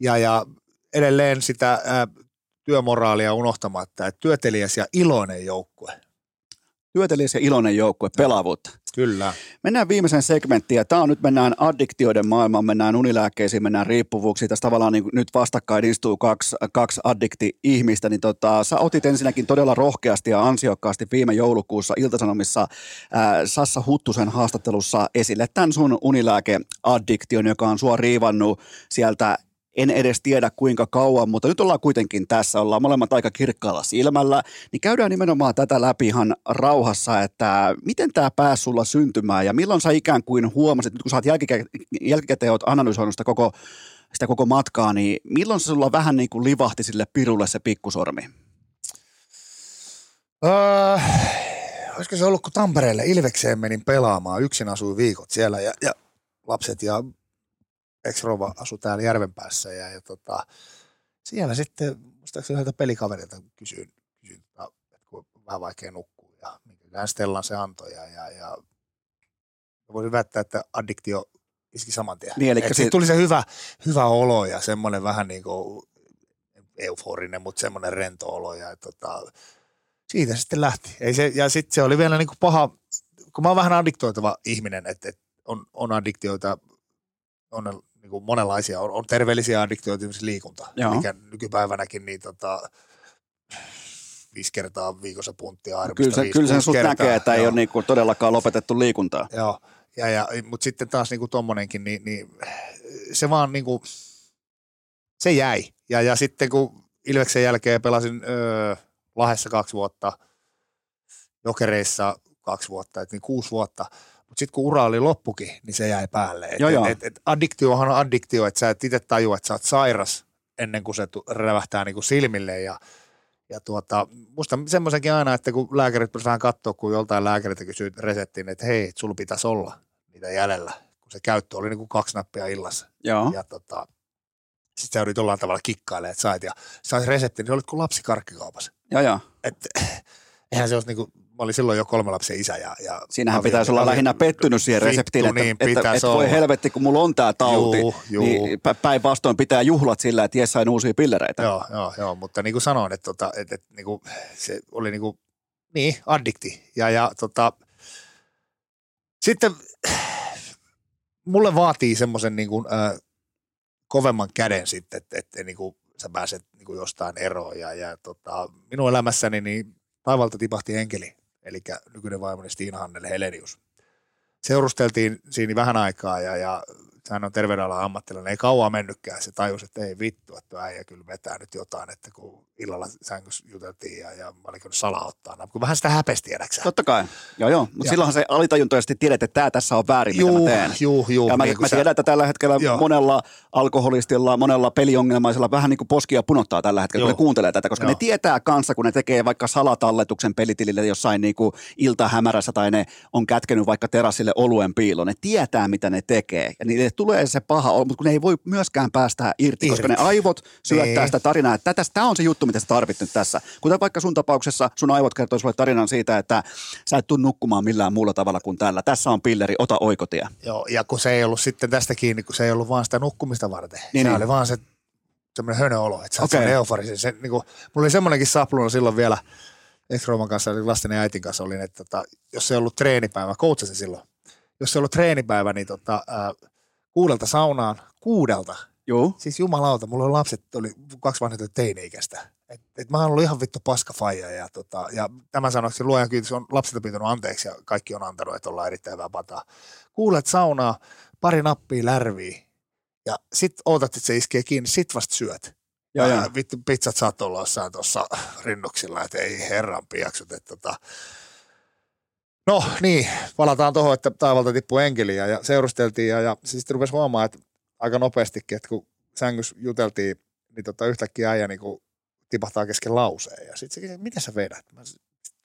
ja, ja edelleen sitä äh, työmoraalia unohtamatta, että työtelijäs ja iloinen joukkue. Työtelijäs ja iloinen joukkue, pelaavuutta. Kyllä. Mennään viimeisen segmenttiin, ja tämä on nyt mennään addiktioiden maailmaan, mennään unilääkkeisiin, mennään riippuvuuksiin. Tässä tavallaan niin nyt vastakkain istuu kaksi, kaksi addikti-ihmistä, niin tota, sä otit ensinnäkin todella rohkeasti ja ansiokkaasti viime joulukuussa Iltasanomissa ää, Sassa Huttusen haastattelussa esille tämän sun unilääkeaddiktion, joka on sua riivannut sieltä en edes tiedä kuinka kauan, mutta nyt ollaan kuitenkin tässä, ollaan molemmat aika kirkkaalla silmällä, niin käydään nimenomaan tätä läpi ihan rauhassa, että miten tämä pääsi sulla syntymään ja milloin sä ikään kuin huomasit, nyt kun sä oot jälkikä- jälkikäteen oot analysoinut sitä koko, sitä koko matkaa, niin milloin se sulla vähän niin kuin livahti sille pirulle se pikkusormi? Öö, olisiko se ollut, kun Tampereelle Ilvekseen menin pelaamaan. Yksin asui viikot siellä ja, ja lapset ja ex-rova asui täällä Järvenpäässä. Ja, ja tota, siellä sitten, muistaakseni yhdeltä pelikaverilta kysyin, kysyin tota, että kun vähän vaikea nukkua ja minkäkään Stellan se antoi. Ja, ja, ja voisin väittää, että addiktio iski saman tien. Niin, sit- sit tuli se hyvä, hyvä olo ja semmoinen vähän niin kuin euforinen, mutta semmoinen rento olo. Ja tota, siitä se sitten lähti. Ei se, ja sitten se oli vielä niin kuin paha, kun mä oon vähän addiktoitava ihminen, että, että on, on addiktioita, on niin kuin monenlaisia, on, on terveellisiä addiktioita, esimerkiksi liikunta, Joo. mikä nykypäivänäkin niin tota, viisi kertaa viikossa punttia arvista. Kyllä, se, kyllä sen sut näkee, että ei Joo. ole niin kuin todellakaan lopetettu liikuntaa. Joo, ja, ja, mutta sitten taas niinku tommonenkin, niin, niin se vaan niinku, se jäi. Ja, ja sitten kun Ilveksen jälkeen pelasin öö, Lahessa kaksi vuotta, Jokereissa kaksi vuotta, et niin kuusi vuotta. Mutta sitten kun ura oli loppukin, niin se jäi päälle. Et, Joo, joo. et, et addiktiohan on addiktio, että sä et itse tajua, että sä oot sairas ennen kuin se rävähtää niinku silmille. Ja, ja tuota, musta semmoisenkin aina, että kun lääkärit pitäisi vähän katsoa, kun joltain lääkäriltä kysyy reseptiin, että hei, sulla pitäisi olla niitä jäljellä, kun se käyttö oli niin kuin kaksi nappia illassa. Joo. Ja tota, sitten sä yritit jollain tavalla kikkailemaan, että sait, ja sais reseptin, niin olit kuin lapsi karkkikaupassa. Joo, joo. Et, eihän se olisi niin kuin, mä olin silloin jo kolme lapsen isä. Ja, ja Siinähän pitäisi olla lähinnä pettynyt siihen Vittu, reseptiin, että, niin, että, että voi helvetti, kun mulla on tämä tauti, Juu, juu. niin pä- päinvastoin pitää juhlat sillä, että jes sain uusia pillereitä. Joo, joo, joo, mutta niin kuin sanoin, että, tota, että, että niin kuin, se oli niin kuin, niin, addikti. Ja, ja tota, sitten mulle vaatii semmoisen niin kuin, äh, kovemman käden sitten, että, että niin kuin, sä pääset niin kuin jostain eroon. Ja, ja tota, minun elämässäni niin taivalta tipahti enkeli, eli nykyinen vaimoni Stiina Hannele Helenius. Seurusteltiin siinä vähän aikaa ja, ja hän on terveydenalan ammattilainen, ei kauan mennytkään. Se tajusi, että ei vittu, että äijä kyllä vetää nyt jotain, että kun illalla sängyssä juteltiin ja, ja mä olin kyllä salaottaa. Kun vähän sitä häpesti, tiedäksä. Totta kai, joo joo, mutta silloinhan se alitajuntaisesti tiedät, että tämä tässä on väärin, mitä mä Juu, teen. juu, juu. Ja mä, niin mä sä- tiedän, että tällä hetkellä Joo. monella alkoholistilla, monella peliongelmaisella vähän niin kuin poskia punottaa tällä hetkellä, kun Joo. ne kuuntelee tätä, koska Joo. ne tietää kanssa, kun ne tekee vaikka salatalletuksen pelitilille jossain niin kuin iltahämärässä tai ne on kätkenyt vaikka terassille oluen piiloon. Ne tietää, mitä ne tekee ja niille tulee se paha olo, mutta kun ne ei voi myöskään päästä irti, koska ne Irti. aivot syöttää Niin. sitä tarinaa, että tämä on se juttu, mitä sä tarvit nyt tässä. Kuten vaikka sun tapauksessa sun aivot kertoo sulle tarinan siitä, että sä et tuu nukkumaan millään muulla tavalla kuin tällä. Tässä on pilleri, ota oikotie. Joo, ja kun se ei ollut sitten tästä kiinni, kun se ei ollut vaan sitä nukkumista varten. Niin, se niin. oli vaan se semmoinen hönöolo, että sä oot okay. euforisen. Se, niin kuin, mulla oli semmoinenkin sapluna silloin vielä ex-Rooman kanssa, lasten ja äitin kanssa olin, että tota, jos se ei ollut treenipäivä, coachasin silloin, jos se ei ollut treenipäivä, niin tota, ää, kuudelta saunaan, kuudelta. Joo. Siis jumalauta, mulla oli lapset, oli kaksi vanhempaa teini-ikäistä. Et, et mä oon ollut ihan vittu paska faija ja, tota, ja tämän sanoksi luojan kiitos on lapsilta pyytänyt anteeksi ja kaikki on antanut, että ollaan erittäin hyvää pataa. Kuulet saunaa, pari nappia lärviä ja sit ootat, että se iskee kiinni, sit vasta syöt. Ja, ja vittu pizzat saattoi olla jossain tuossa rinnuksilla, että ei herran piaksut. Että tota. No niin, palataan tuohon, että taivalta tippui enkeliä ja seurusteltiin ja, ja se sitten rupesi huomaamaan, että aika nopeastikin, että kun sängys juteltiin, niin tota yhtäkkiä äijä niin tipahtaa kesken lauseen. Ja sitten se kysyi, mitä sä vedät? Mä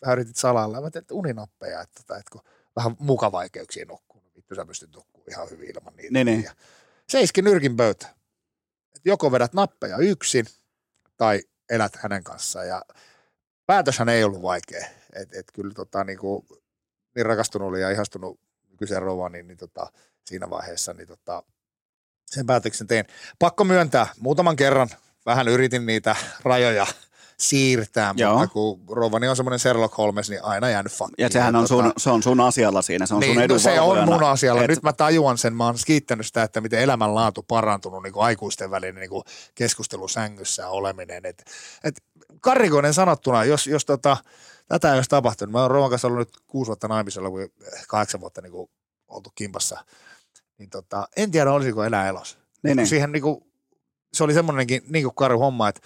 vähän yritit salailla. Mä tein, että uninappeja, että, tota, että kun vähän mukavaikeuksia nukkuu. niin Vittu sä pystyt nukkumaan ihan hyvin ilman niitä. Niin, niin. Ja se iski nyrkin pöytään. Et joko vedät nappeja yksin tai elät hänen kanssaan. Ja päätöshän ei ollut vaikea. Et, et kyllä tota, niinku, niin rakastunut oli ja ihastunut nykyiseen rouvaan, niin, niin tota, siinä vaiheessa niin tota, sen päätöksen tein. Pakko myöntää, muutaman kerran vähän yritin niitä rajoja siirtää, Joo. mutta kun rouvani on semmoinen Sherlock Holmes, niin aina jäänyt fakkiin. Ja sehän on sun, se on sun asialla siinä, se on sun niin, no se on mun asialla. Et- Nyt mä tajuan sen, mä oon kiittänyt sitä, että miten elämänlaatu parantunut niin kuin aikuisten välinen niin kuin keskustelu sängyssä oleminen. Et, et karrikoinen sanottuna, jos, jos tota, tätä ei olisi tapahtunut, mä oon Roman kanssa ollut nyt kuusi vuotta naimisella, kun kahdeksan vuotta niin kuin, oltu kimpassa, niin tota, en tiedä olisiko elää elossa. Niin, niin. Siihen niin kuin, se oli semmoinenkin niin kuin karu homma, että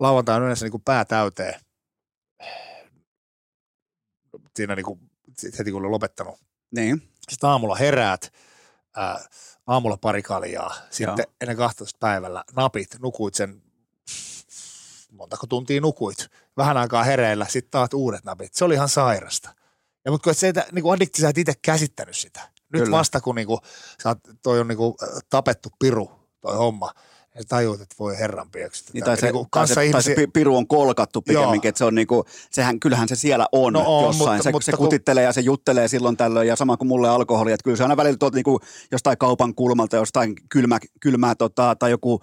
lauantai on yleensä niin kuin pää täyteen. Siinä niin kuin, heti kun oli lopettanut Niin, sitten aamulla heräät, ää, aamulla pari kaljaa, sitten Joo. ennen 12 päivällä napit, nukuit sen, montako tuntia nukuit, vähän aikaa hereillä, sitten taat uudet napit. Se oli ihan sairasta. Ja mutta kun et se, että, niin kuin addikti, sä et itse käsittänyt sitä. Nyt Kyllä. vasta kun niin kuin, sä oot, toi on niin kuin, tapettu piru, toi homma, ja tajuut, että voi herran pieksyt. niin, tai, se, niin kuin, tai, se, kanssa tai ihmisiä, se pi- piru on kolkattu pikemminkin, että se on niinku, sehän, kyllähän se siellä on, No on, jossain. mutta- se, mutta se kun- kutittelee ja se juttelee silloin tällöin ja sama kuin mulle alkoholi, että kyllä se aina välillä tuot niinku jostain kaupan kulmalta, jostain kylmä, kylmää tota, tai joku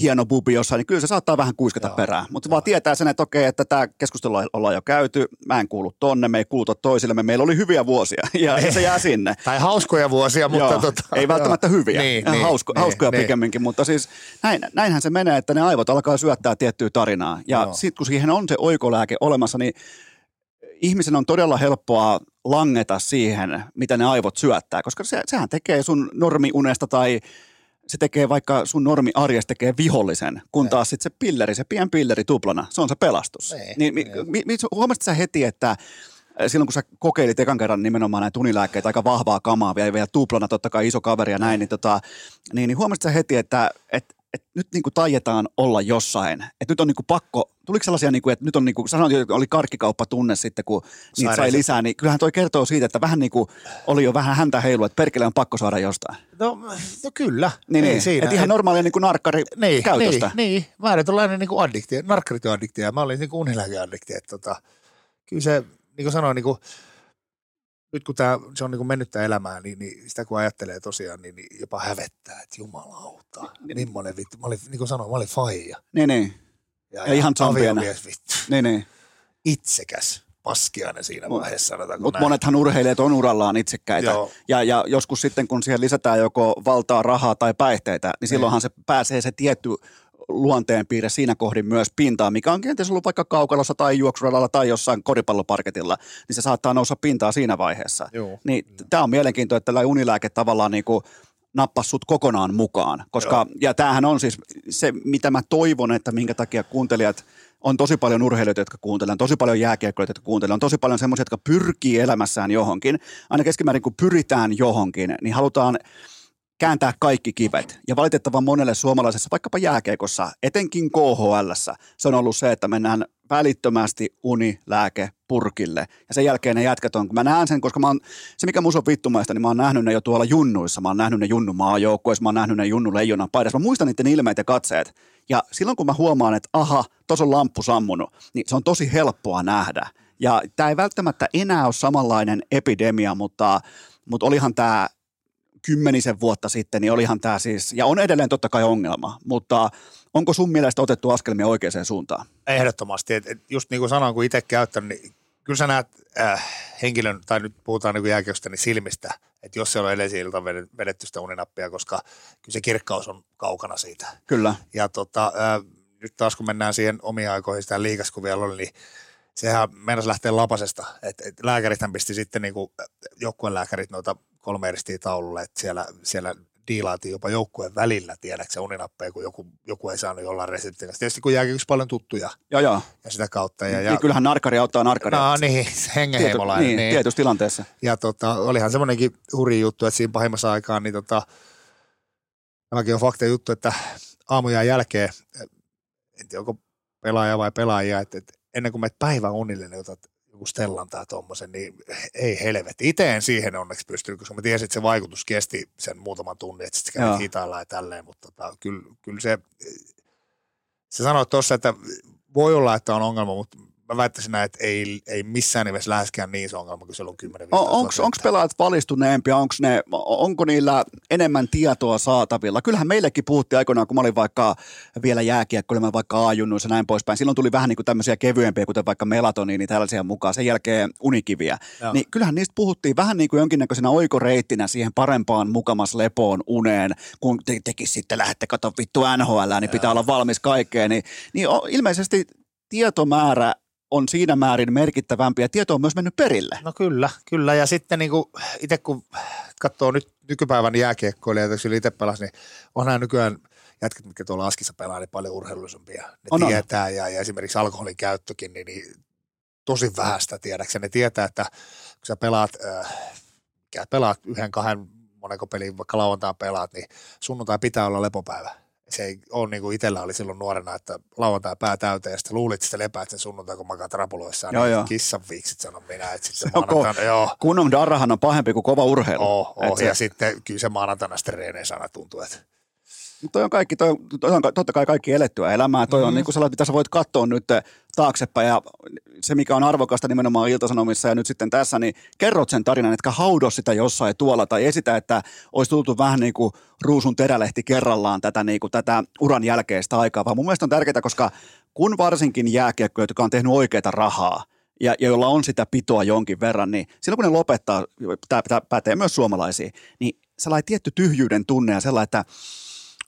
hieno bubi jossain, niin kyllä se saattaa vähän kuiskata Joo, perään. Mutta vaan tietää sen, että okei, että tämä keskustelu ollaan jo käyty, mä en kuulu tonne, me ei kuuluta toisillemme, meillä oli hyviä vuosia ja, ja se jää sinne. tai hauskoja vuosia, mutta Joo, tota, ei välttämättä joo. hyviä, Niin, niin, hausko, niin, hauskoja niin. pikemminkin, mutta siis näin, näinhän se menee, että ne aivot alkaa syöttää tiettyä tarinaa. Ja sitten kun siihen on se oikolääke olemassa, niin ihmisen on todella helppoa langeta siihen, mitä ne aivot syöttää, koska se, sehän tekee sun normiunesta tai se tekee vaikka sun normi arjesta tekee vihollisen, kun Niin. taas sitten se pilleri, se pien pilleri tuplana, se on se pelastus. Niin, Niin, mi, mi, mi, huomasit sä heti, että silloin kun sä kokeilit ekan kerran nimenomaan näitä unilääkkeitä, aika vahvaa kamaa, vielä, vielä tuplana, totta kai iso kaveri ja näin, niin, tota, niin, niin huomasit sä heti, että et, et nyt niin kuin taietaan olla jossain. Että nyt on niin kuin pakko, tuliko sellaisia, niin kuin, että nyt on niin kuin, sanoit, että oli karkkikauppa tunne sitten, kun niitä sai lisää, niin kyllähän toi kertoo siitä, että vähän niin kuin oli jo vähän häntä heilu, että perkele on pakko saada jostain. No, no kyllä. Niin, niin. siinä. Että ihan normaalia niin kuin narkkari niin, käytöstä. Niin, niin. määrätynlainen niin addikti, narkkarityöaddikti ja mä olin niin unilääkeaddikti. Että tota, kyllä se, niin kuin sanoin, niin kuin, nyt kun tää, se on niin kuin mennyttä elämää, niin, niin, sitä kun ajattelee tosiaan, niin, niin jopa hävettää, että jumalauta. Millainen vittu, mä olin, niin kuin sanoin, mä olin faija. Niin, niin. Ja ihan championa. aviomies, vittu. niin, niin. Itsekäs paskiainen siinä vaiheessa, Mutta monethan urheilijat on urallaan itsekkäitä. Joo. Ja, ja joskus sitten, kun siihen lisätään joko valtaa, rahaa tai päihteitä, niin silloinhan se pääsee se tietty luonteenpiirre siinä kohdin myös pintaan, mikä on kenties ollut vaikka kaukalossa tai juoksuradalla tai jossain koripalloparketilla, niin se saattaa nousta pintaa siinä vaiheessa. Joo. Niin tämä on mielenkiintoista, että tällä unilääke tavallaan niin kuin nappas sut kokonaan mukaan, koska, Joo. ja tämähän on siis se, mitä mä toivon, että minkä takia kuuntelijat on tosi paljon urheilijoita, jotka kuuntelevat, on tosi paljon jääkiekkoilijoita, jotka kuuntelevat, on tosi paljon semmoisia, jotka pyrkii elämässään johonkin. Aina keskimäärin, kun pyritään johonkin, niin halutaan kääntää kaikki kivet. Ja valitettavan monelle suomalaisessa, vaikkapa jääkeikossa, etenkin KHL, se on ollut se, että mennään välittömästi uni, lääke, purkille. Ja sen jälkeen ne jätkät on, kun mä näen sen, koska mä oon, se mikä musta on vittumaista, niin mä oon nähnyt ne jo tuolla junnuissa. Mä oon nähnyt ne junnu maajoukkoissa, mä oon nähnyt ne junnu leijonan paidassa. Mä muistan niiden ilmeet ja katseet. Ja silloin kun mä huomaan, että aha, tuossa on lamppu sammunut, niin se on tosi helppoa nähdä. Ja tämä ei välttämättä enää ole samanlainen epidemia, mutta, mutta olihan tämä kymmenisen vuotta sitten, niin olihan tämä siis, ja on edelleen totta kai ongelma, mutta onko sun mielestä otettu askelmia oikeaan suuntaan? Ehdottomasti. Et, et just niin kuin sanoin, kun itse käyttänyt, niin kyllä sä näet äh, henkilön, tai nyt puhutaan niin jääkiekosta, niin silmistä, että jos se on edellisen ilta vedetty sitä uninappia, koska kyllä se kirkkaus on kaukana siitä. Kyllä. Ja tota, äh, nyt taas kun mennään siihen omiin aikoihin sitä liikas, kun vielä oli, niin sehän meinasi lähteä lapasesta. Et, et lääkärithän pisti sitten niin joukkueen lääkärit noita kolme eristiin taululle, että siellä, siellä diilaatiin jopa joukkueen välillä, tiedätkö uninappeja, kun joku, joku ei saanut jollain reseptin kanssa. Tietysti kun jääkin yksi paljon tuttuja joo, joo. ja sitä kautta. Ja, ja, ja, kyllähän narkari auttaa narkaria. No niin, hengenheimolainen. Niin, niin, tietyssä tilanteessa. Ja tota, olihan semmoinenkin hurja juttu, että siinä pahimmassa aikaan, niin tota, tämäkin on fakta juttu, että aamujen jälkeen, en tiedä onko pelaaja vai pelaajia, että, että ennen kuin menet päivän unille, niin otat joku Stellan tai tuommoisen, niin ei helvetti. Itse en siihen onneksi pystynyt, koska mä tiesin, että se vaikutus kesti sen muutaman tunnin, että sitten kävi hitaalla ja tälleen, mutta tota, kyllä, kyllä se, se sanoi tuossa, että voi olla, että on ongelma, mutta mä väittäisin näin, että ei, ei missään nimessä läheskään niin iso ongelma kuin silloin 10 on, Onko pelaajat valistuneempia, onko ne, onko niillä enemmän tietoa saatavilla? Kyllähän meillekin puhuttiin aikoinaan, kun mä olin vaikka vielä jääkiekkoilemaan vaikka ajunnus ja näin poispäin. Silloin tuli vähän niin kuin tämmöisiä kevyempiä, kuten vaikka melatoniini tällaisia mukaan, sen jälkeen unikiviä. Joo. Niin kyllähän niistä puhuttiin vähän niin kuin jonkinnäköisenä oikoreittinä siihen parempaan mukamas lepoon uneen, kun te, tekisi sitten lähdette katsomaan vittu NHL, niin Joo. pitää olla valmis kaikkeen. Niin, niin ilmeisesti tietomäärä on siinä määrin merkittävämpi ja tieto on myös mennyt perille. No kyllä, kyllä. Ja sitten niin itse kun katsoo nyt nykypäivän jääkiekkoilija, jos itse pelasi, niin onhan nykyään jätkät, mitkä tuolla Askissa pelaa, niin paljon urheilullisempia. Ne on, tietää on. Ja, ja, esimerkiksi alkoholin käyttökin, niin, niin tosi vähäistä tiedäksä. Ne tietää, että kun sä pelaat, äh, pelaat yhden, kahden moneko pelin, vaikka lauantaan pelaat, niin sunnuntai pitää olla lepopäivä se ei ole niin kuin itsellä oli silloin nuorena, että lauantai pää täyteen ja sitten luulit, että lepäät sen sunnuntai, kun makaat rapuloissaan, joo, niin joo. kissan viiksit sanon minä, että sitten maanantaina, joo. Kunnon darrahan on pahempi kuin kova urheilu. Oh, oh, ja se... sitten kyllä se maanantaina sitten reeneen sana tuntuu, että toi on kaikki, toi, toi on totta kai kaikki elettyä elämää. Toi mm-hmm. on niin kuin sellainen, mitä sä voit katsoa nyt taaksepäin ja se, mikä on arvokasta nimenomaan Iltasanomissa ja nyt sitten tässä, niin kerrot sen tarinan, että haudo sitä jossain tuolla tai esitä, että olisi tultu vähän niin kuin ruusun terälehti kerrallaan tätä, niin kuin, tätä uran jälkeistä aikaa, vaan mun mielestä on tärkeää, koska kun varsinkin jääkiekkoja, jotka on tehnyt oikeita rahaa, ja, ja jolla on sitä pitoa jonkin verran, niin silloin kun ne lopettaa, tämä pätee myös suomalaisiin, niin sellainen tietty tyhjyyden tunne ja sellainen, että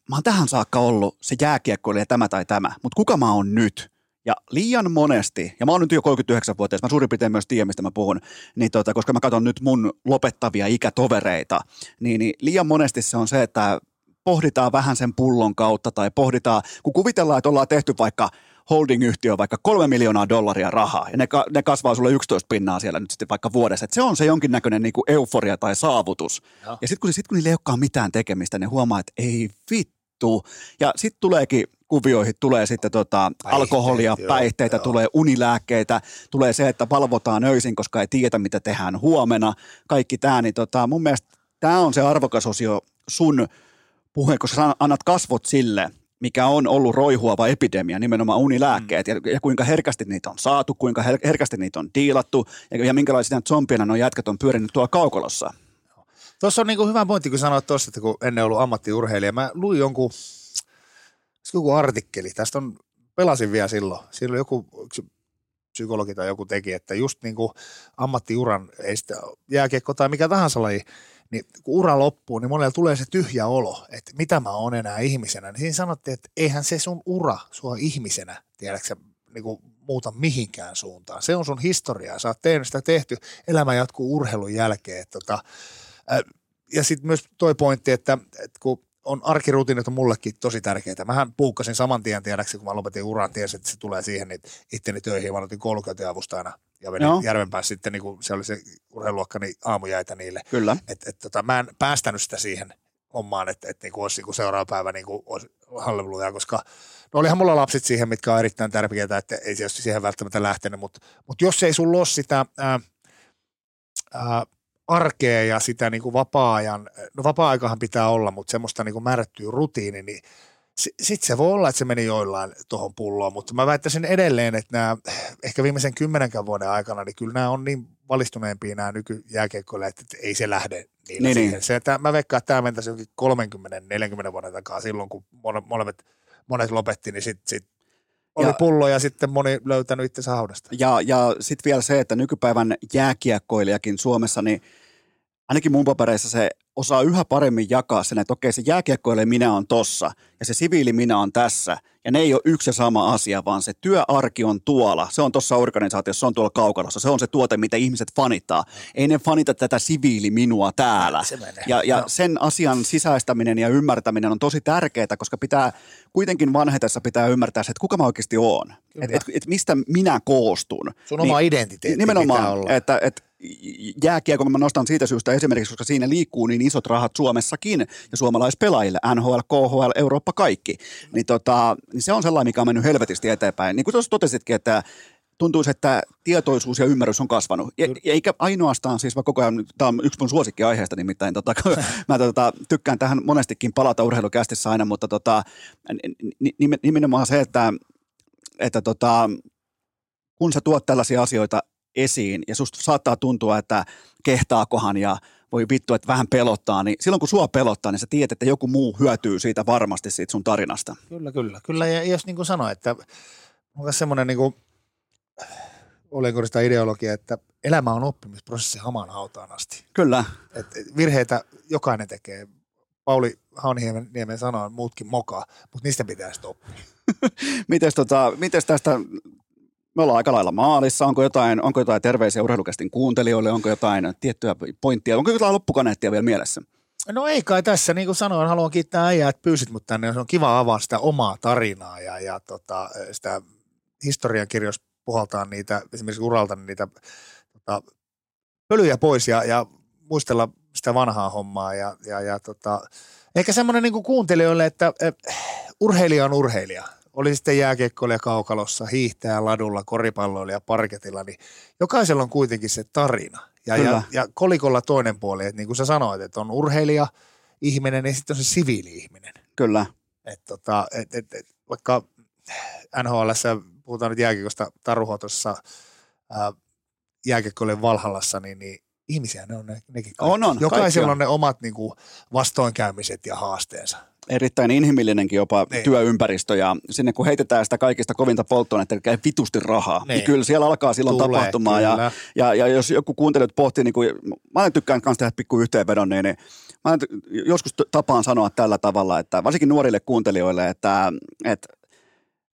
mä oon tähän saakka ollut se jääkiekkoilija tämä tai tämä, mutta kuka mä oon nyt? Ja liian monesti, ja mä oon nyt jo 39-vuotias, mä suurin piirtein myös tiedän, mistä mä puhun, niin tota, koska mä katson nyt mun lopettavia ikätovereita, niin, niin liian monesti se on se, että pohditaan vähän sen pullon kautta tai pohditaan, kun kuvitellaan, että ollaan tehty vaikka holding-yhtiö vaikka kolme miljoonaa dollaria rahaa ja ne, ne kasvaa sulle 11 pinnaa siellä nyt sitten vaikka vuodessa. Et se on se jonkinnäköinen niin euforia tai saavutus. Ja, ja sitten kun, sit, kun niillä ei olekaan mitään tekemistä, ne huomaa, että ei vittu. Ja sitten tuleekin kuvioihin tulee sitten tota päihteitä, alkoholia, joo, päihteitä, joo. tulee unilääkkeitä, tulee se, että valvotaan öisin, koska ei tiedä, mitä tehdään huomenna. Kaikki tämä, niin tota, mun mielestä tämä on se arvokas osio sun puheen, koska sä annat kasvot sille, mikä on ollut roihuava epidemia, nimenomaan unilääkkeet, mm. ja, ja kuinka herkästi niitä on saatu, kuinka her- herkästi niitä on diilattu, ja, ja minkälaisia zombina nuo jätkät on pyörinyt tuolla kaukolossa. Tuossa on niin hyvä pointti, kun sanoit tuossa, että kun ennen ollut ammattiurheilija. Mä luin jonkun, joku artikkeli, tästä on, pelasin vielä silloin. Silloin joku psykologi tai joku teki, että just niin kuin ammattiuran, ei sitä jääkiekko tai mikä tahansa laji, niin kun ura loppuu, niin monella tulee se tyhjä olo, että mitä mä oon enää ihmisenä. Niin siinä sanottiin, että eihän se sun ura sua ihmisenä, tiedätkö niin kuin muuta mihinkään suuntaan. Se on sun historiaa, sä oot tehnyt sitä tehty, elämä jatkuu urheilun jälkeen. Tota, ja sitten myös toi pointti, että, että kun on arkirutiinit on mullekin tosi tärkeitä. Mähän puukkasin saman tien tiedäksi, kun mä lopetin uran, tiesin, että se tulee siihen, niin itteni töihin. Mä otin koulukäytäjäavustajana ja menin Joo. Järvenpäässä sitten, niin kun se oli se urheiluokkani niin aamujäitä niille. Kyllä. Et, et, tota, mä en päästänyt sitä siihen hommaan, että, että niin olisi niin seuraava päivä niin olisi halleluja, koska no olihan mulla lapset siihen, mitkä on erittäin tärkeitä, että ei se siihen välttämättä lähtenyt, mutta, mutta jos ei sulla ole sitä ää, ää, arkea ja sitä niin kuin vapaa-ajan, no vapaa-aikahan pitää olla, mutta semmoista niin kuin määrättyä rutiini, niin sitten se voi olla, että se meni joillain tuohon pulloon, mutta mä väittäisin edelleen, että nämä ehkä viimeisen kymmenenkään vuoden aikana, niin kyllä nämä on niin valistuneempia nämä nykyjääkeikkoille, että ei se lähde niillä niin, siihen. Niin. Se, että mä veikkaan, että tämä mentäisi jokin 30-40 vuoden takaa silloin, kun monet, monet lopetti, niin sitten sit oli ja, pullo ja sitten moni löytänyt itse haudasta. Ja, ja sitten vielä se, että nykypäivän jääkiekkoilijakin Suomessa, niin ainakin mun papereissa se osaa yhä paremmin jakaa sen, että okei se jääkiekkoille minä on tossa ja se siviili minä on tässä. Ja ne ei ole yksi ja sama asia, vaan se työarki on tuolla. Se on tuossa organisaatiossa, se on tuolla kaukalossa. Se on se tuote, mitä ihmiset fanittaa. Ei ne fanita tätä siviili minua täällä. Ja, ja No. sen asian sisäistäminen ja ymmärtäminen on tosi tärkeää, koska pitää kuitenkin vanhetessa pitää ymmärtää se, että kuka mä oikeasti oon. Että et, et mistä minä koostun. Sun oma identiteetti pitää Nimenomaan, olla. että, että jääkiekon mä nostan siitä syystä esimerkiksi, koska siinä liikkuu niin isot rahat Suomessakin ja suomalaispelaajille, NHL, KHL, Eurooppa, kaikki. Niin, tota, niin se on sellainen, mikä on mennyt helvetisti eteenpäin. Niin kuin tuossa totesitkin, että tuntuisi, että tietoisuus ja ymmärrys on kasvanut. Ja, ja eikä ainoastaan siis, vaan koko ajan, tämä on yksi mun suosikkiaiheesta nimittäin, tota, mä tota, tykkään tähän monestikin palata urheilukästissä aina, mutta tota, ni- ni- nimenomaan se, että, että tota, kun sä tuot tällaisia asioita esiin ja susta saattaa tuntua, että kehtaakohan ja voi vittu, että vähän pelottaa, niin silloin kun sua pelottaa, niin sä tiedät, että joku muu hyötyy siitä varmasti siitä sun tarinasta. Kyllä, kyllä. Kyllä, ja jos niin kuin sanoin, että on semmoinen niin kuin, olenko sitä ideologia, että elämä on oppimisprosessi hamaan hautaan asti. Kyllä, Et virheitä jokainen tekee. Pauli Hauniniemen sanoi, muutkin mokaa, mutta niistä pitää sitten oppia. mites, tota, mites tästä, me ollaan aika lailla maalissa, onko jotain, onko jotain terveisiä urheilukästin kuuntelijoille, onko jotain tiettyä pointtia, onko jotain loppukaneettia vielä mielessä? No ei kai tässä, niin kuin sanoin, haluan kiittää äijää, että pyysit mut tänne. Se on kiva avaa sitä omaa tarinaa ja, ja tota, sitä historiankirjoissa puhaltaa niitä, esimerkiksi uralta niitä tota, pölyjä pois ja, ja muistella sitä vanhaa hommaa. Ja, ja, ja tota, ehkä semmoinen niin kuuntelijoille, että eh, urheilija on urheilija. Oli sitten jääkiekkoilija kaukalossa, hiihtäjä ladulla, koripalloilija parketilla, niin jokaisella on kuitenkin se tarina. Ja, Kyllä. ja, ja kolikolla toinen puoli, että niin kuin sä sanoit, että on urheilija, ihminen ja sitten on se siviili-ihminen. Kyllä, Et tota, et, et, et, vaikka NHL, puhutaan nyt jääkiekosta Taruhotossa, ää, jääkiekkoille Valhallassa, niin, niin ihmisiä ne on ne, nekin kaikki. On, on, Jokaisella kaikki on. on ne omat niin kuin, vastoinkäymiset ja haasteensa. Erittäin inhimillinenkin jopa Niin. työympäristö ja sinne kun heitetään sitä kaikista kovinta polttoainetta, eli vitusti rahaa, niin. Niin. kyllä siellä alkaa silloin Tulee, tapahtumaan ja, kyllä. ja, ja, jos joku kuuntelijat pohtii, niin kuin, mä tykkään myös tehdä pikku yhteenvedon, niin, niin mä joskus tapaan sanoa tällä tavalla, että varsinkin nuorille kuuntelijoille, että, että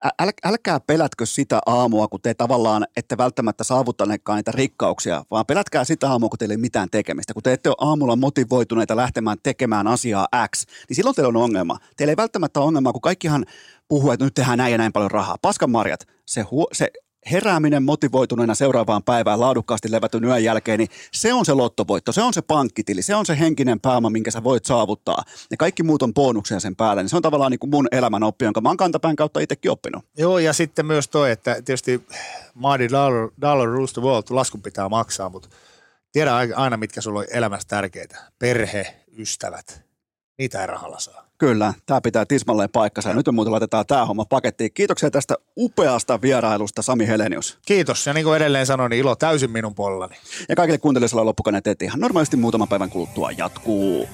äl, älkää pelätkö sitä aamua, kun te tavallaan ette välttämättä saavuttaneetkaan niitä rikkauksia, vaan pelätkää sitä aamua, kun teillä ei mitään tekemistä. Kun te ette ole aamulla motivoituneita lähtemään tekemään asiaa X, niin silloin teillä on ongelma. Teillä ei välttämättä ole ongelmaa, kun kaikkihan puhuu, että nyt tehdään näin ja näin paljon rahaa. Paskan marjat, se, huo, se herääminen motivoituneena seuraavaan päivään laadukkaasti levätyn yön jälkeen, niin se on se lottovoitto, se on se pankkitili, se on se henkinen pääoma, minkä sä voit saavuttaa. Ja kaikki muut on bonuksia sen päälle, niin se on tavallaan niin kuin mun elämän oppi, jonka mä oon kantapään kautta itsekin oppinut. Joo, ja sitten myös toi, että tietysti Marty Dollar, dollar rules the world, laskun pitää maksaa, mutta tiedä aina, mitkä sulla on elämässä tärkeitä. Perhe, ystävät, niitä ei rahalla saa. Kyllä, tämä pitää tismalleen paikkansa. Ja nyt me muuten laitetaan tämä homma pakettiin. Kiitoksia tästä upeasta vierailusta, Sami Helenius. Kiitos, ja niin kuin edelleen sanoin, niin ilo täysin minun puolellani. Ja kaikille kuuntelijoille loppukaneet että ihan normaalisti muutaman päivän kuluttua jatkuu.